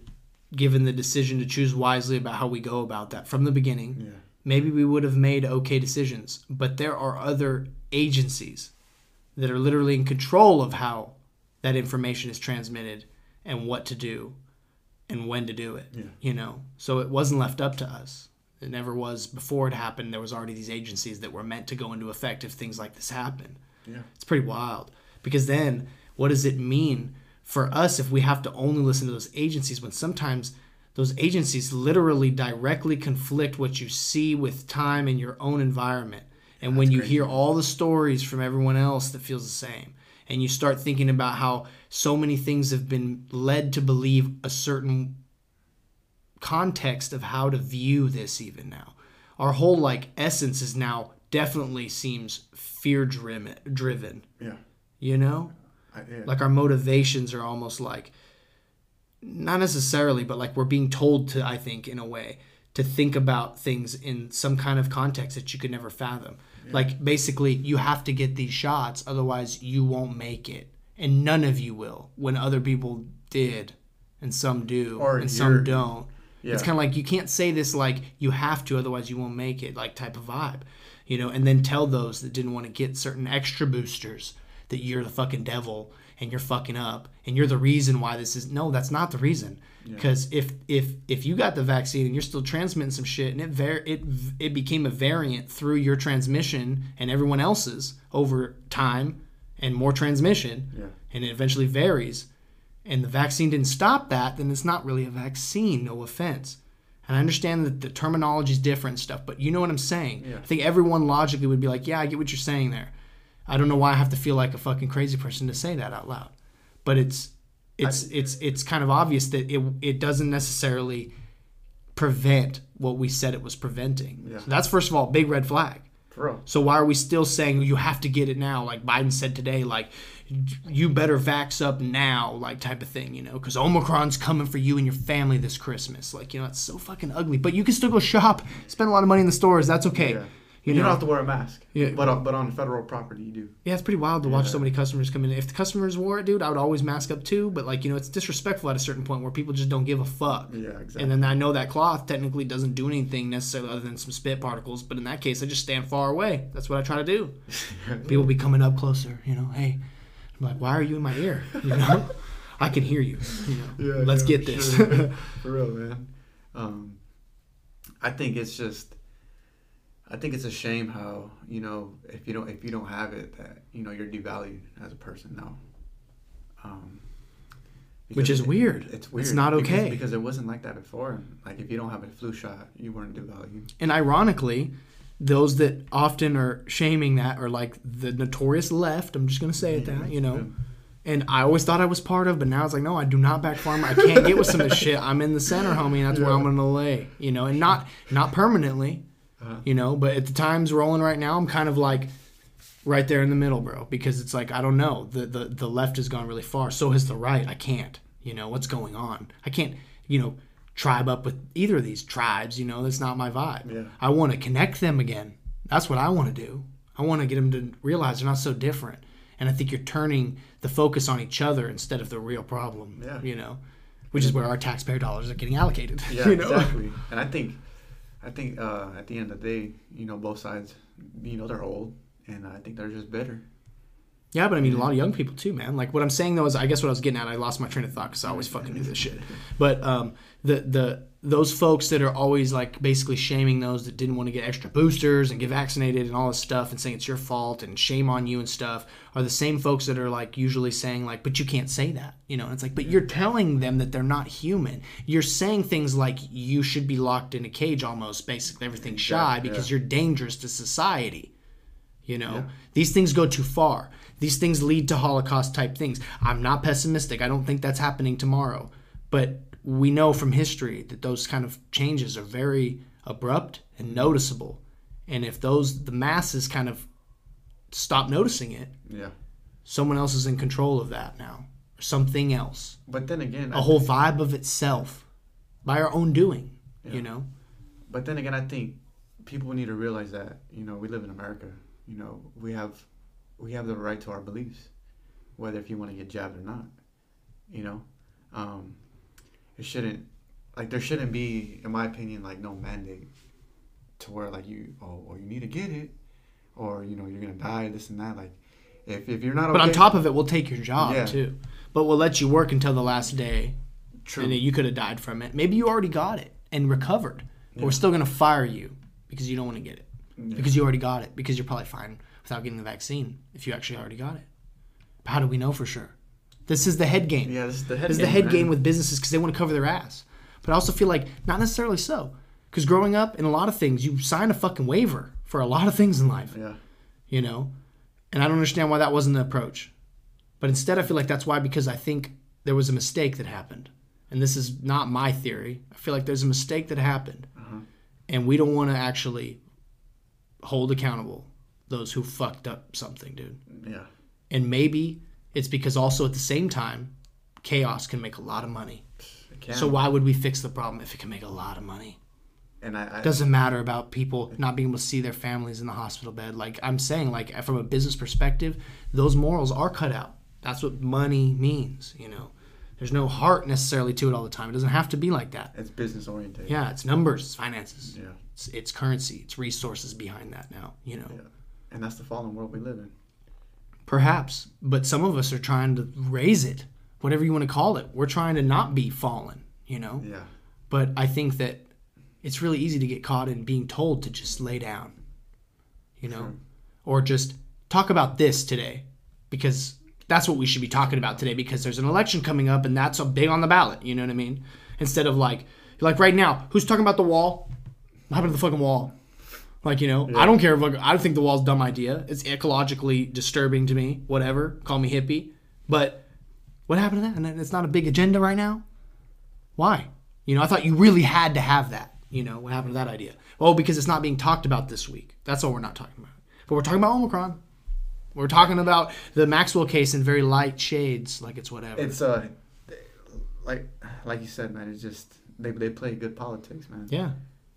given the decision to choose wisely about how we go about that from the beginning, Yeah. maybe we would have made okay decisions. But there are other agencies that are literally in control of how that information is transmitted and what to do and when to do it. Yeah. You know, so it wasn't left up to us. It never was before it happened. There was already these agencies that were meant to go into effect if things like this happen. Yeah. It's pretty wild because then what does it mean for us if we have to only listen to those agencies when sometimes those agencies literally directly conflict what you see with time in your own environment and when you crazy. hear all the stories from everyone else that feels the same and you start thinking about how so many things have been led to believe a certain context of how to view this even now. Our whole like essence is now definitely seems fear driven driven. Yeah. you know? I, yeah. like our motivations are almost like not necessarily but like we're being told to i think in a way to think about things in some kind of context that you could never fathom. Like basically you have to get these shots otherwise you won't make it. And none of you will when other people did and some do Or and some don't yeah. it's kind of like you can't say this like you have to, otherwise you won't make it, like type of vibe, you know. And then tell those that didn't want to get certain extra boosters that you're the fucking devil and you're fucking up and you're the reason why this is no that's not the reason because if if if you got the vaccine and you're still transmitting some shit and it var- it it became a variant through your transmission and everyone else's over time and more transmission Yeah. and it eventually varies and the vaccine didn't stop that then it's not really a vaccine no offense and I understand that the terminology is different stuff, but you know what I'm saying. Yeah. I think everyone logically would be like, "Yeah, I get what you're saying there." I don't know why I have to feel like a fucking crazy person to say that out loud, but it's it's it's it's kind of obvious that it it doesn't necessarily prevent what we said it was preventing. Yeah. So that's first of all big red flag. So why are we still saying you have to get it now? Like Biden said today, like you better vax up now, like type of thing, you know, because Omicron's coming for you and your family this Christmas. Like you know, it's so fucking ugly. But you can still go shop, spend a lot of money in the stores. That's okay. Yeah. You You, know, don't have to wear a mask. Yeah. But on, but on federal property, you do. yeah, it's pretty wild to watch Yeah. so many customers come in. If the customers wore it, dude, I would always mask up too. But like you know, it's disrespectful at a certain point where people just don't give a fuck. Yeah, exactly. And then I know that cloth technically doesn't do anything necessarily other than some spit particles. But in that case, I just stand far away. That's what I try to do. People be coming up closer, you know. Hey, like, why are you in my ear? You know, I can hear you. You know, Yeah, let's yeah, get this. sure. for real, man. Um, I think it's just, I think it's a shame how you know if you don't if you don't have it that you know you're devalued as a person now. Um, Which because is weird. It's It's weird. not because- okay. because it wasn't like that before. Like if you don't have a flu shot, you weren't devalued. and ironically, those that often are shaming that are like the notorious left. I'm just gonna say it that you know. And I always thought I was part of, but now it's like, no, I do not back farm. I can't get with some of this shit. I'm in the center, homie, and that's where I'm gonna lay. You know, and not not permanently. Uh-huh. You know, but at the times rolling right now, I'm kind of like right there in the middle, bro. Because it's like I don't know. The the the left has gone really far. So has the right. I can't. You know what's going on. I can't. You know, tribe up with either of these tribes. You know, that's not my vibe. Yeah. I want to connect them again. That's what I want to do. I want to get them to realize they're not so different. And I think you're turning the focus on each other instead of the real problem. Yeah. You know, which is where our taxpayer dollars are getting allocated. Yeah, you know? exactly. And I think, I think uh, at the end of the day, you know, both sides, you know, they're old, and I think they're just bitter. Yeah, but I mean, a lot of young people too, man. Like what I'm saying though is, I guess what I was getting at, I lost my train of thought because I always fucking do this shit. But um, the the those folks that are always like basically shaming those that didn't want to get extra boosters and get vaccinated and all this stuff and saying it's your fault and shame on you and stuff are the same folks that are like usually saying like, but you can't say that, you know? And it's like, but you're telling them that they're not human. You're saying things like you should be locked in a cage almost, basically everything shy Yeah, because yeah. you're dangerous to society. You know, these things go too far. These things lead to Holocaust type things. I'm not pessimistic. I don't think that's happening tomorrow. But we know from history that those kind of changes are very abrupt and noticeable. And if those, the masses kind of stop noticing it, Yeah. someone else is in control of that now. Or something else. But then again, A whole vibe of itself by our own doing, you know? But then again, I think people need to realize that you know we live in America. You know we have we have the right to our beliefs, whether if you want to get jabbed or not. You know, um, it shouldn't like there shouldn't be, in my opinion, like no mandate to where like you oh or you need to get it, or you know you're gonna die this and that. Like if if you're not But on top of it, we'll take your job Yeah. too. But we'll let you work until the last day true and you could have died from it. Maybe you already got it and recovered, but we're still going to fire you because you don't want to get it because you already got it because you're probably fine without getting the vaccine if you actually already got it. But how do we know for sure? This is the head game. yeah this is the head This is the head man. game with businesses because they want to cover their ass. But I also feel like not necessarily so. Because growing up in a lot of things, you sign a fucking waiver for a lot of things in life yeah you know and i don't understand why that wasn't the approach but instead i feel like that's why because i think there was a mistake that happened and this is not my theory i feel like there's a mistake that happened uh-huh. and we don't want to actually hold accountable those who fucked up something dude yeah and maybe it's because also at the same time chaos can make a lot of money so why would we fix the problem if it can make a lot of money and I, I doesn't matter about people not being able to see their families in the hospital bed. Like I'm saying, like from a business perspective, those morals are cut out. That's what money means. You know, there's no heart necessarily to it all the time. It doesn't have to be like that. it's business oriented Yeah, it's numbers, it's finances, yeah it's, it's currency, it's resources behind that now. You know, Yeah. And that's the fallen world we live in. Perhaps, but some of us are trying to raise it, whatever you want to call it. We're trying to not be fallen, you know? Yeah. But I think that it's really easy to get caught in being told to just lay down, you know, or just talk about this today because that's what we should be talking about today because there's an election coming up and that's a big on the ballot. You know what I mean? Instead of like, like right now, who's talking about the wall? What happened to the fucking wall? Like, you know, I don't care if like, I think the wall's a dumb idea. It's ecologically disturbing to me, whatever. Call me hippie. But what happened to that? And it's not a big agenda right now? Why? You know, I thought you really had to have that. You know, what happened to that idea? Oh, because it's not being talked about this week. That's all we're not talking about. But we're talking about Omicron. We're talking about the Maxwell case in very light shades, like it's whatever. It's uh, like like you said, man. It's just they they play good politics, man. yeah.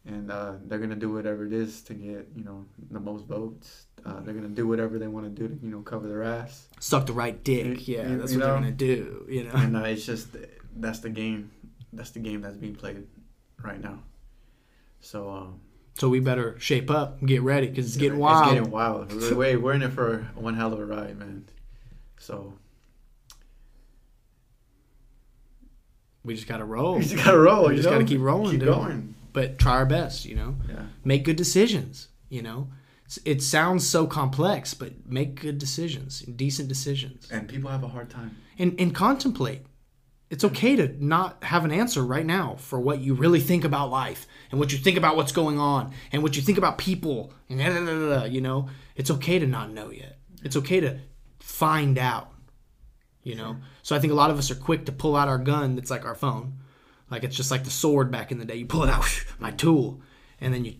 And uh, they're gonna do whatever it is to get you know the most votes. Uh, they're gonna do whatever they want to do to you know cover their ass. Suck the right dick. Yeah, that's what they're gonna do. You know. And uh, it's just that's the game. That's the game that's being played right now. So um, So we better shape up and get ready because it's getting wild. It's getting wild. We're, we're- in it for one hell of a ride, man. So we just gotta roll, We just gotta roll. We just gotta keep rolling, Keep dude. going. But try our best. You know. Yeah. make good decisions you know it sounds so complex but make good decisions decent decisions And people have a hard time. and and contemplate it's okay to not have an answer right now for what you really think about life and what you think about what's going on and what you think about people and da, da, da, da, da, you know it's okay to not know yet it's okay to find out you know so i think a lot of us are quick to pull out our gun that's like our phone like it's just like the sword back in the day you pull it out my tool and then you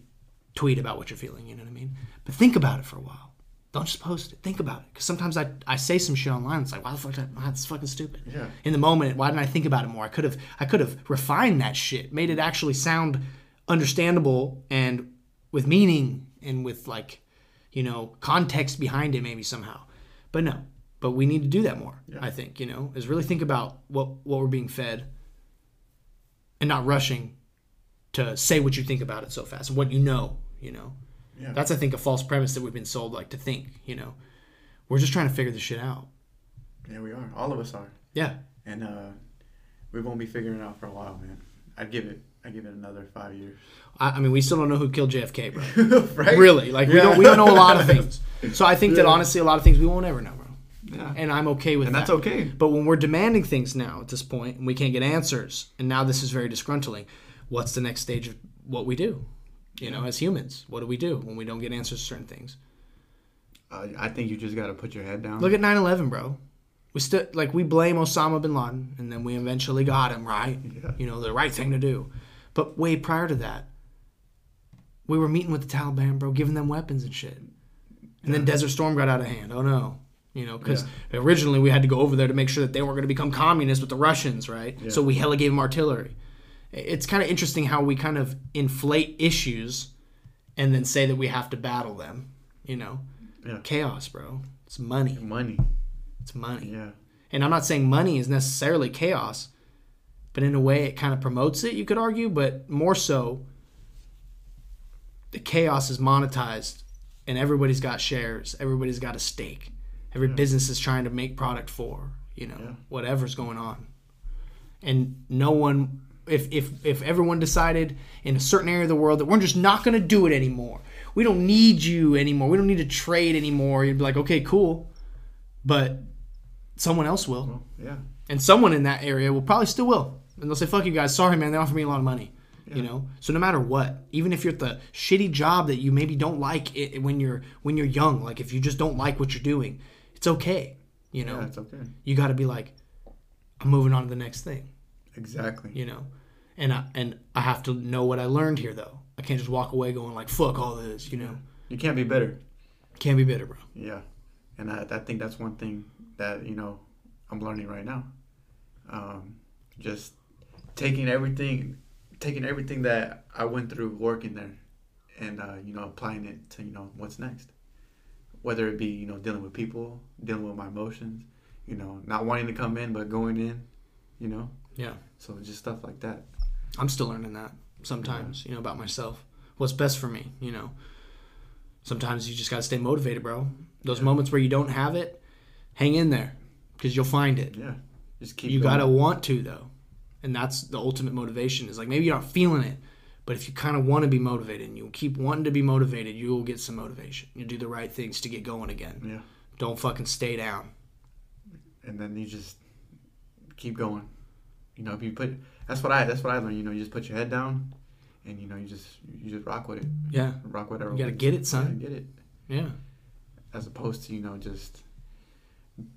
tweet about what you're feeling you know what i mean? But think about it for a while. Don't just post it think about it. Because sometimes I, I say some shit online it's like why the fuck I, that's fucking stupid. Yeah. in the moment why didn't i think about it more? I could have i could have refined that shit made it actually sound understandable and with meaning and with like you know context behind it maybe somehow. But no but we need to do that more i think you know is really think about what what we're being fed and not rushing to say what you think about it so fast and what you know you know Yeah. that's i think a false premise that we've been sold like to think you know we're just trying to figure this shit out Yeah, we are. All of us are. yeah And uh, we won't be figuring it out for a while, man. I'd give it. I give it another five years. I, I mean we still don't know who killed jfk bro right? really like we don't we don't know a lot of things so i think that honestly a lot of things we won't ever know Yeah. and i'm okay with And that. And that's okay. but when we're demanding things now at this point and we can't get answers and now this is very disgruntling what's the next stage of what we do? You know as humans what do we do when we don't get answers to certain things? Uh, I think you just got to put your head down. look at 9-11 bro. We still like we blame osama bin laden and then we eventually got him right? Yeah. you know the right thing to do. But way prior to that we were meeting with the taliban bro giving them weapons and shit. And then desert storm got out of hand. Oh no you know because originally we had to go over there to make sure that they weren't going to become communists with the russians right? So we hella gave them artillery. It's kind of interesting how we kind of inflate issues and then say that we have to battle them you know? Yeah. chaos bro. It's money. Money. it's money. Yeah. and i'm not saying money is necessarily chaos but in a way it kind of promotes it you could argue but more so the chaos is monetized and everybody's got shares everybody's got a stake every business is trying to make product for you know Yeah. whatever's going on. And no one if if if everyone decided in a certain area of the world that we're just not going to do it anymore we don't need you anymore we don't need to trade anymore you'd be like okay cool but someone else will. Well, yeah. and someone in that area will probably still will. And they'll say fuck you guys sorry man they offer me a lot of money you know? So no matter what even if you're at the shitty job that you maybe don't like it when you're when you're young like if you just don't like what you're doing it's okay you know Yeah, it's okay. you got to be like i'm moving on to the next thing Exactly. you know and i and i have to know what i learned here though i can't just walk away going like fuck all this you know You can't be bitter. can't be bitter bro Yeah. And I, I think that's one thing that, you know, I'm learning right now. Um, just taking everything, taking everything that I went through working there and, uh, you know, applying it to, you know, what's next. Whether it be, you know, dealing with people, dealing with my emotions, you know, not wanting to come in, but going in, you know. yeah So just stuff like that. I'm still learning that sometimes, you know, about myself. What's best for me, you know. Sometimes you just got to stay motivated, bro. Those moments where you don't have it, hang in there because you'll find it. Yeah. Just keep You gotta want to though, and that's the ultimate motivation. Is like maybe you're not feeling it, but if you kind of want to be motivated and you keep wanting to be motivated, you will get some motivation. You do the right things to get going again. Yeah. Don't fucking stay down. and then you just keep going. You know, if you put that's what I that's what I learned. You know, you just put your head down, and you know, you just you just rock with it, Yeah, rock whatever. You gotta get it, son. Get it. yeah. As opposed to you know just,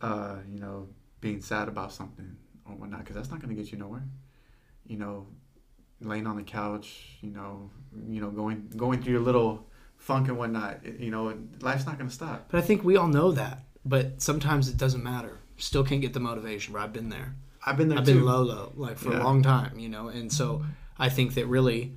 uh, you know, being sad about something or whatnot, because that's not gonna get you nowhere. You know, laying on the couch, you know, you know, going going through your little funk and whatnot. You know, life's not gonna stop. But I think we all know that. But sometimes it doesn't matter. Still can't get the motivation. But I've been there. I've been there I've too. been low, low, like for Yeah. a long time, you know. And so I think that really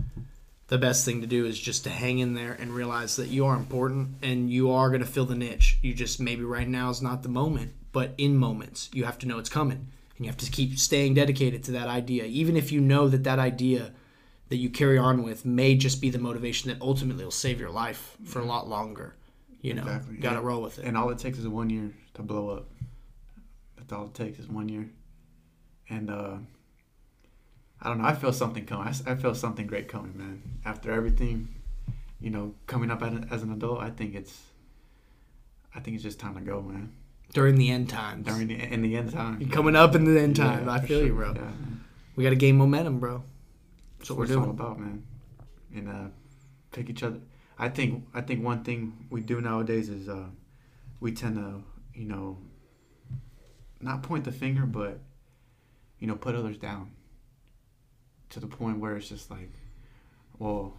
the best thing to do is just to hang in there and realize that you are important and you are going to fill the niche. You just maybe right now is not the moment, but in moments you have to know it's coming and you have to keep staying dedicated to that idea, even if you know that that idea that you carry on with may just be the motivation that ultimately will save your life for a lot longer. You know, Exactly. got to And- roll with it. And all it takes is one year to blow up. That's all it takes is one year. And uh, I don't know. I feel something coming. I feel something great coming, man. After everything, you know, coming up as, as an adult, I think it's, I think it's just time to go, man. During the end times. During the in the end time, You're coming up in the end time. Yeah, I feel you, bro. Yeah. We got to gain momentum, bro. That's what we're it's all doing. about, man. And uh, pick each other. I think I think one thing we do nowadays is uh, we tend to, you know, not point the finger, but you know, put others down to the point where it's just like, well,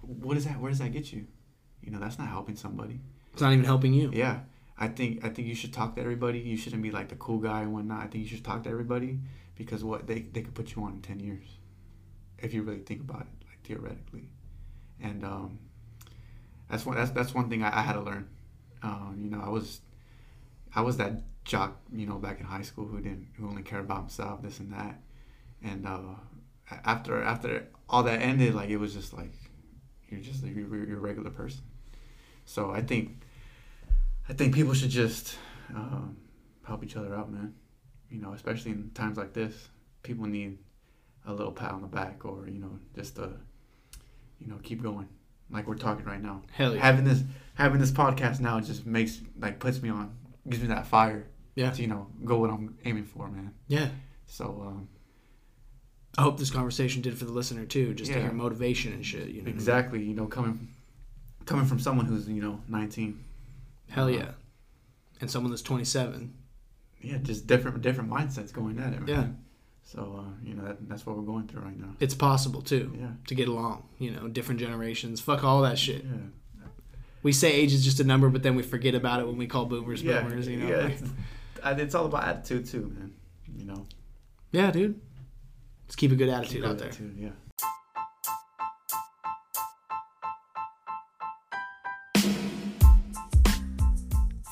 what is that? Where does that get you? You know, that's not helping somebody. It's not even helping you. Yeah, I think I think you should talk to everybody. You shouldn't be like the cool guy and whatnot. I think you should talk to everybody because what they they could put you on in ten years, if you really think about it, like theoretically, and um, that's one that's that's one thing I, I had to learn. Um, you know, I was I was that jock, you know, back in high school who didn't who only cared about himself, this and that, and uh, after after all that ended, like it was just like you're just you're, you're a regular person. So I think I think people should just um, help each other out, man. You know, especially in times like this, people need a little pat on the back, or you know, just to, you know, keep going. Like we're talking right now. Hell yeah. Having this having this podcast now just makes like puts me on, gives me that fire. Yeah. To, you know, go what I'm aiming for, man. Yeah. So um, I hope this conversation did for the listener too, just to Yeah. hear motivation and shit. You know. what I mean? exactly, you know, coming coming from someone who's you know 19. Hell yeah. And someone that's 27. Yeah, just different different mindsets going at it. Man. Yeah. So uh, you know that, that's what we're going through right now. It's possible too Yeah. to get along. You know, different generations. Fuck all that shit. Yeah. We say age is just a number, but then we forget about it when we call boomers Yeah. boomers. You know. yeah. It's, it's all about attitude too, man. You know. yeah, dude. Let's keep a good attitude Keep out there. attitude, yeah.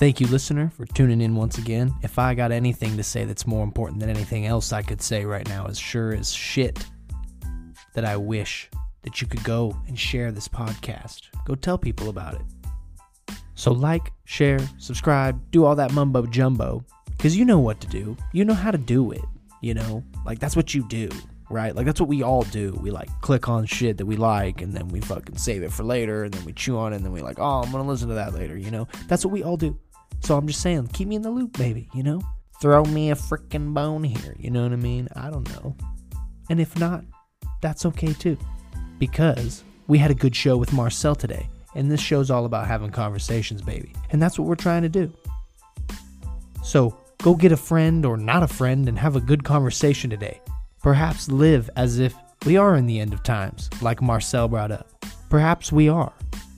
Thank you, listener, for tuning in once again. If I got anything to say that's more important than anything else I could say right now, as sure as shit that I wish that you could go and share this podcast. Go tell people about it. So, like, share, subscribe, do all that mumbo jumbo, because you know what to do. You know how to do it. You know, like that's what you do, right? Like that's what we all do. We like click on shit that we like, and then we fucking save it for later, and then we chew on it, and then we like, oh, I'm gonna listen to that later. You know, that's what we all do. So I'm just saying, keep me in the loop, baby. You know, throw me a freaking bone here. You know what I mean? I don't know. And if not, that's okay too, because we had a good show with Marcel today, and this show's all about having conversations, baby, and that's what we're trying to do. So go get a friend or not a friend and have a good conversation today. Perhaps live as if we are in the end of times, like Marcel brought up. Perhaps we are.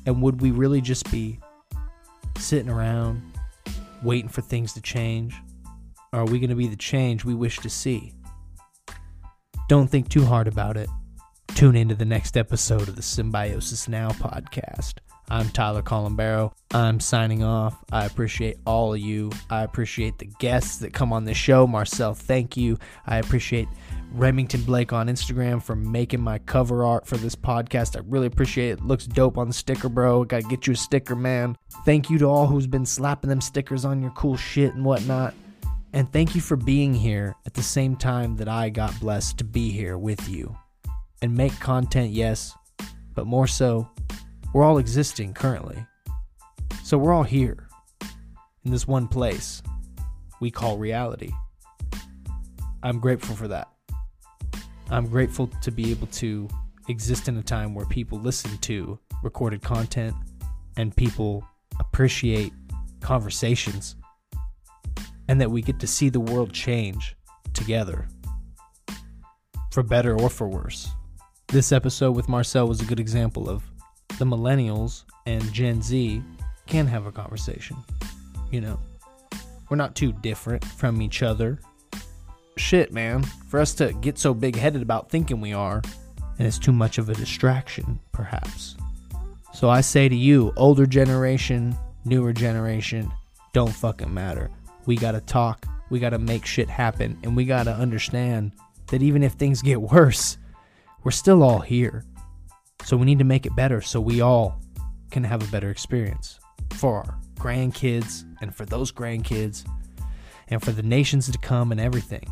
And would we really just be sitting around waiting for things to change? Or are we going to be the change we wish to see? Don't think too hard about it. Tune into the next episode of the Symbiosis Now podcast. I'm Tyler Colombero. I'm signing off. I appreciate all of you. I appreciate the guests that come on this show. Marcel, thank you. I appreciate Remington Blake on Instagram for making my cover art for this podcast. I really appreciate it. it looks dope on the sticker, bro. Gotta get you a sticker, man. Thank you to all who's been slapping them stickers on your cool shit and whatnot. And thank you for being here at the same time that I got blessed to be here with you and make content, yes, but more so, we're all existing currently. So we're all here in this one place we call reality. I'm grateful for that. I'm grateful to be able to exist in a time where people listen to recorded content and people appreciate conversations and that we get to see the world change together for better or for worse. This episode with Marcel was a good example of the millennials and Gen Z can have a conversation. You know, we're not too different from each other. Shit, man, for us to get so big headed about thinking we are, and it's too much of a distraction, perhaps. So I say to you, older generation, newer generation, don't fucking matter. We gotta talk, we gotta make shit happen, and we gotta understand that even if things get worse, we're still all here. So we need to make it better so we all can have a better experience for our grandkids and for those grandkids and for the nations to come and everything.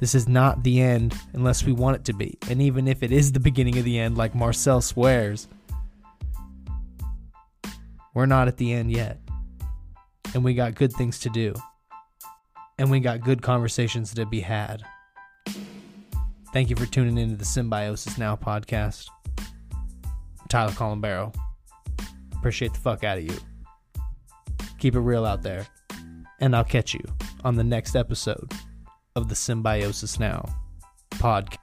This is not the end unless we want it to be. And even if it is the beginning of the end, like Marcel swears, we're not at the end yet. And we got good things to do. And we got good conversations to be had. Thank you for tuning into the Symbiosis Now podcast. I'm Tyler Colombero. Appreciate the fuck out of you. Keep it real out there. And I'll catch you on the next episode of the Symbiosis Now podcast.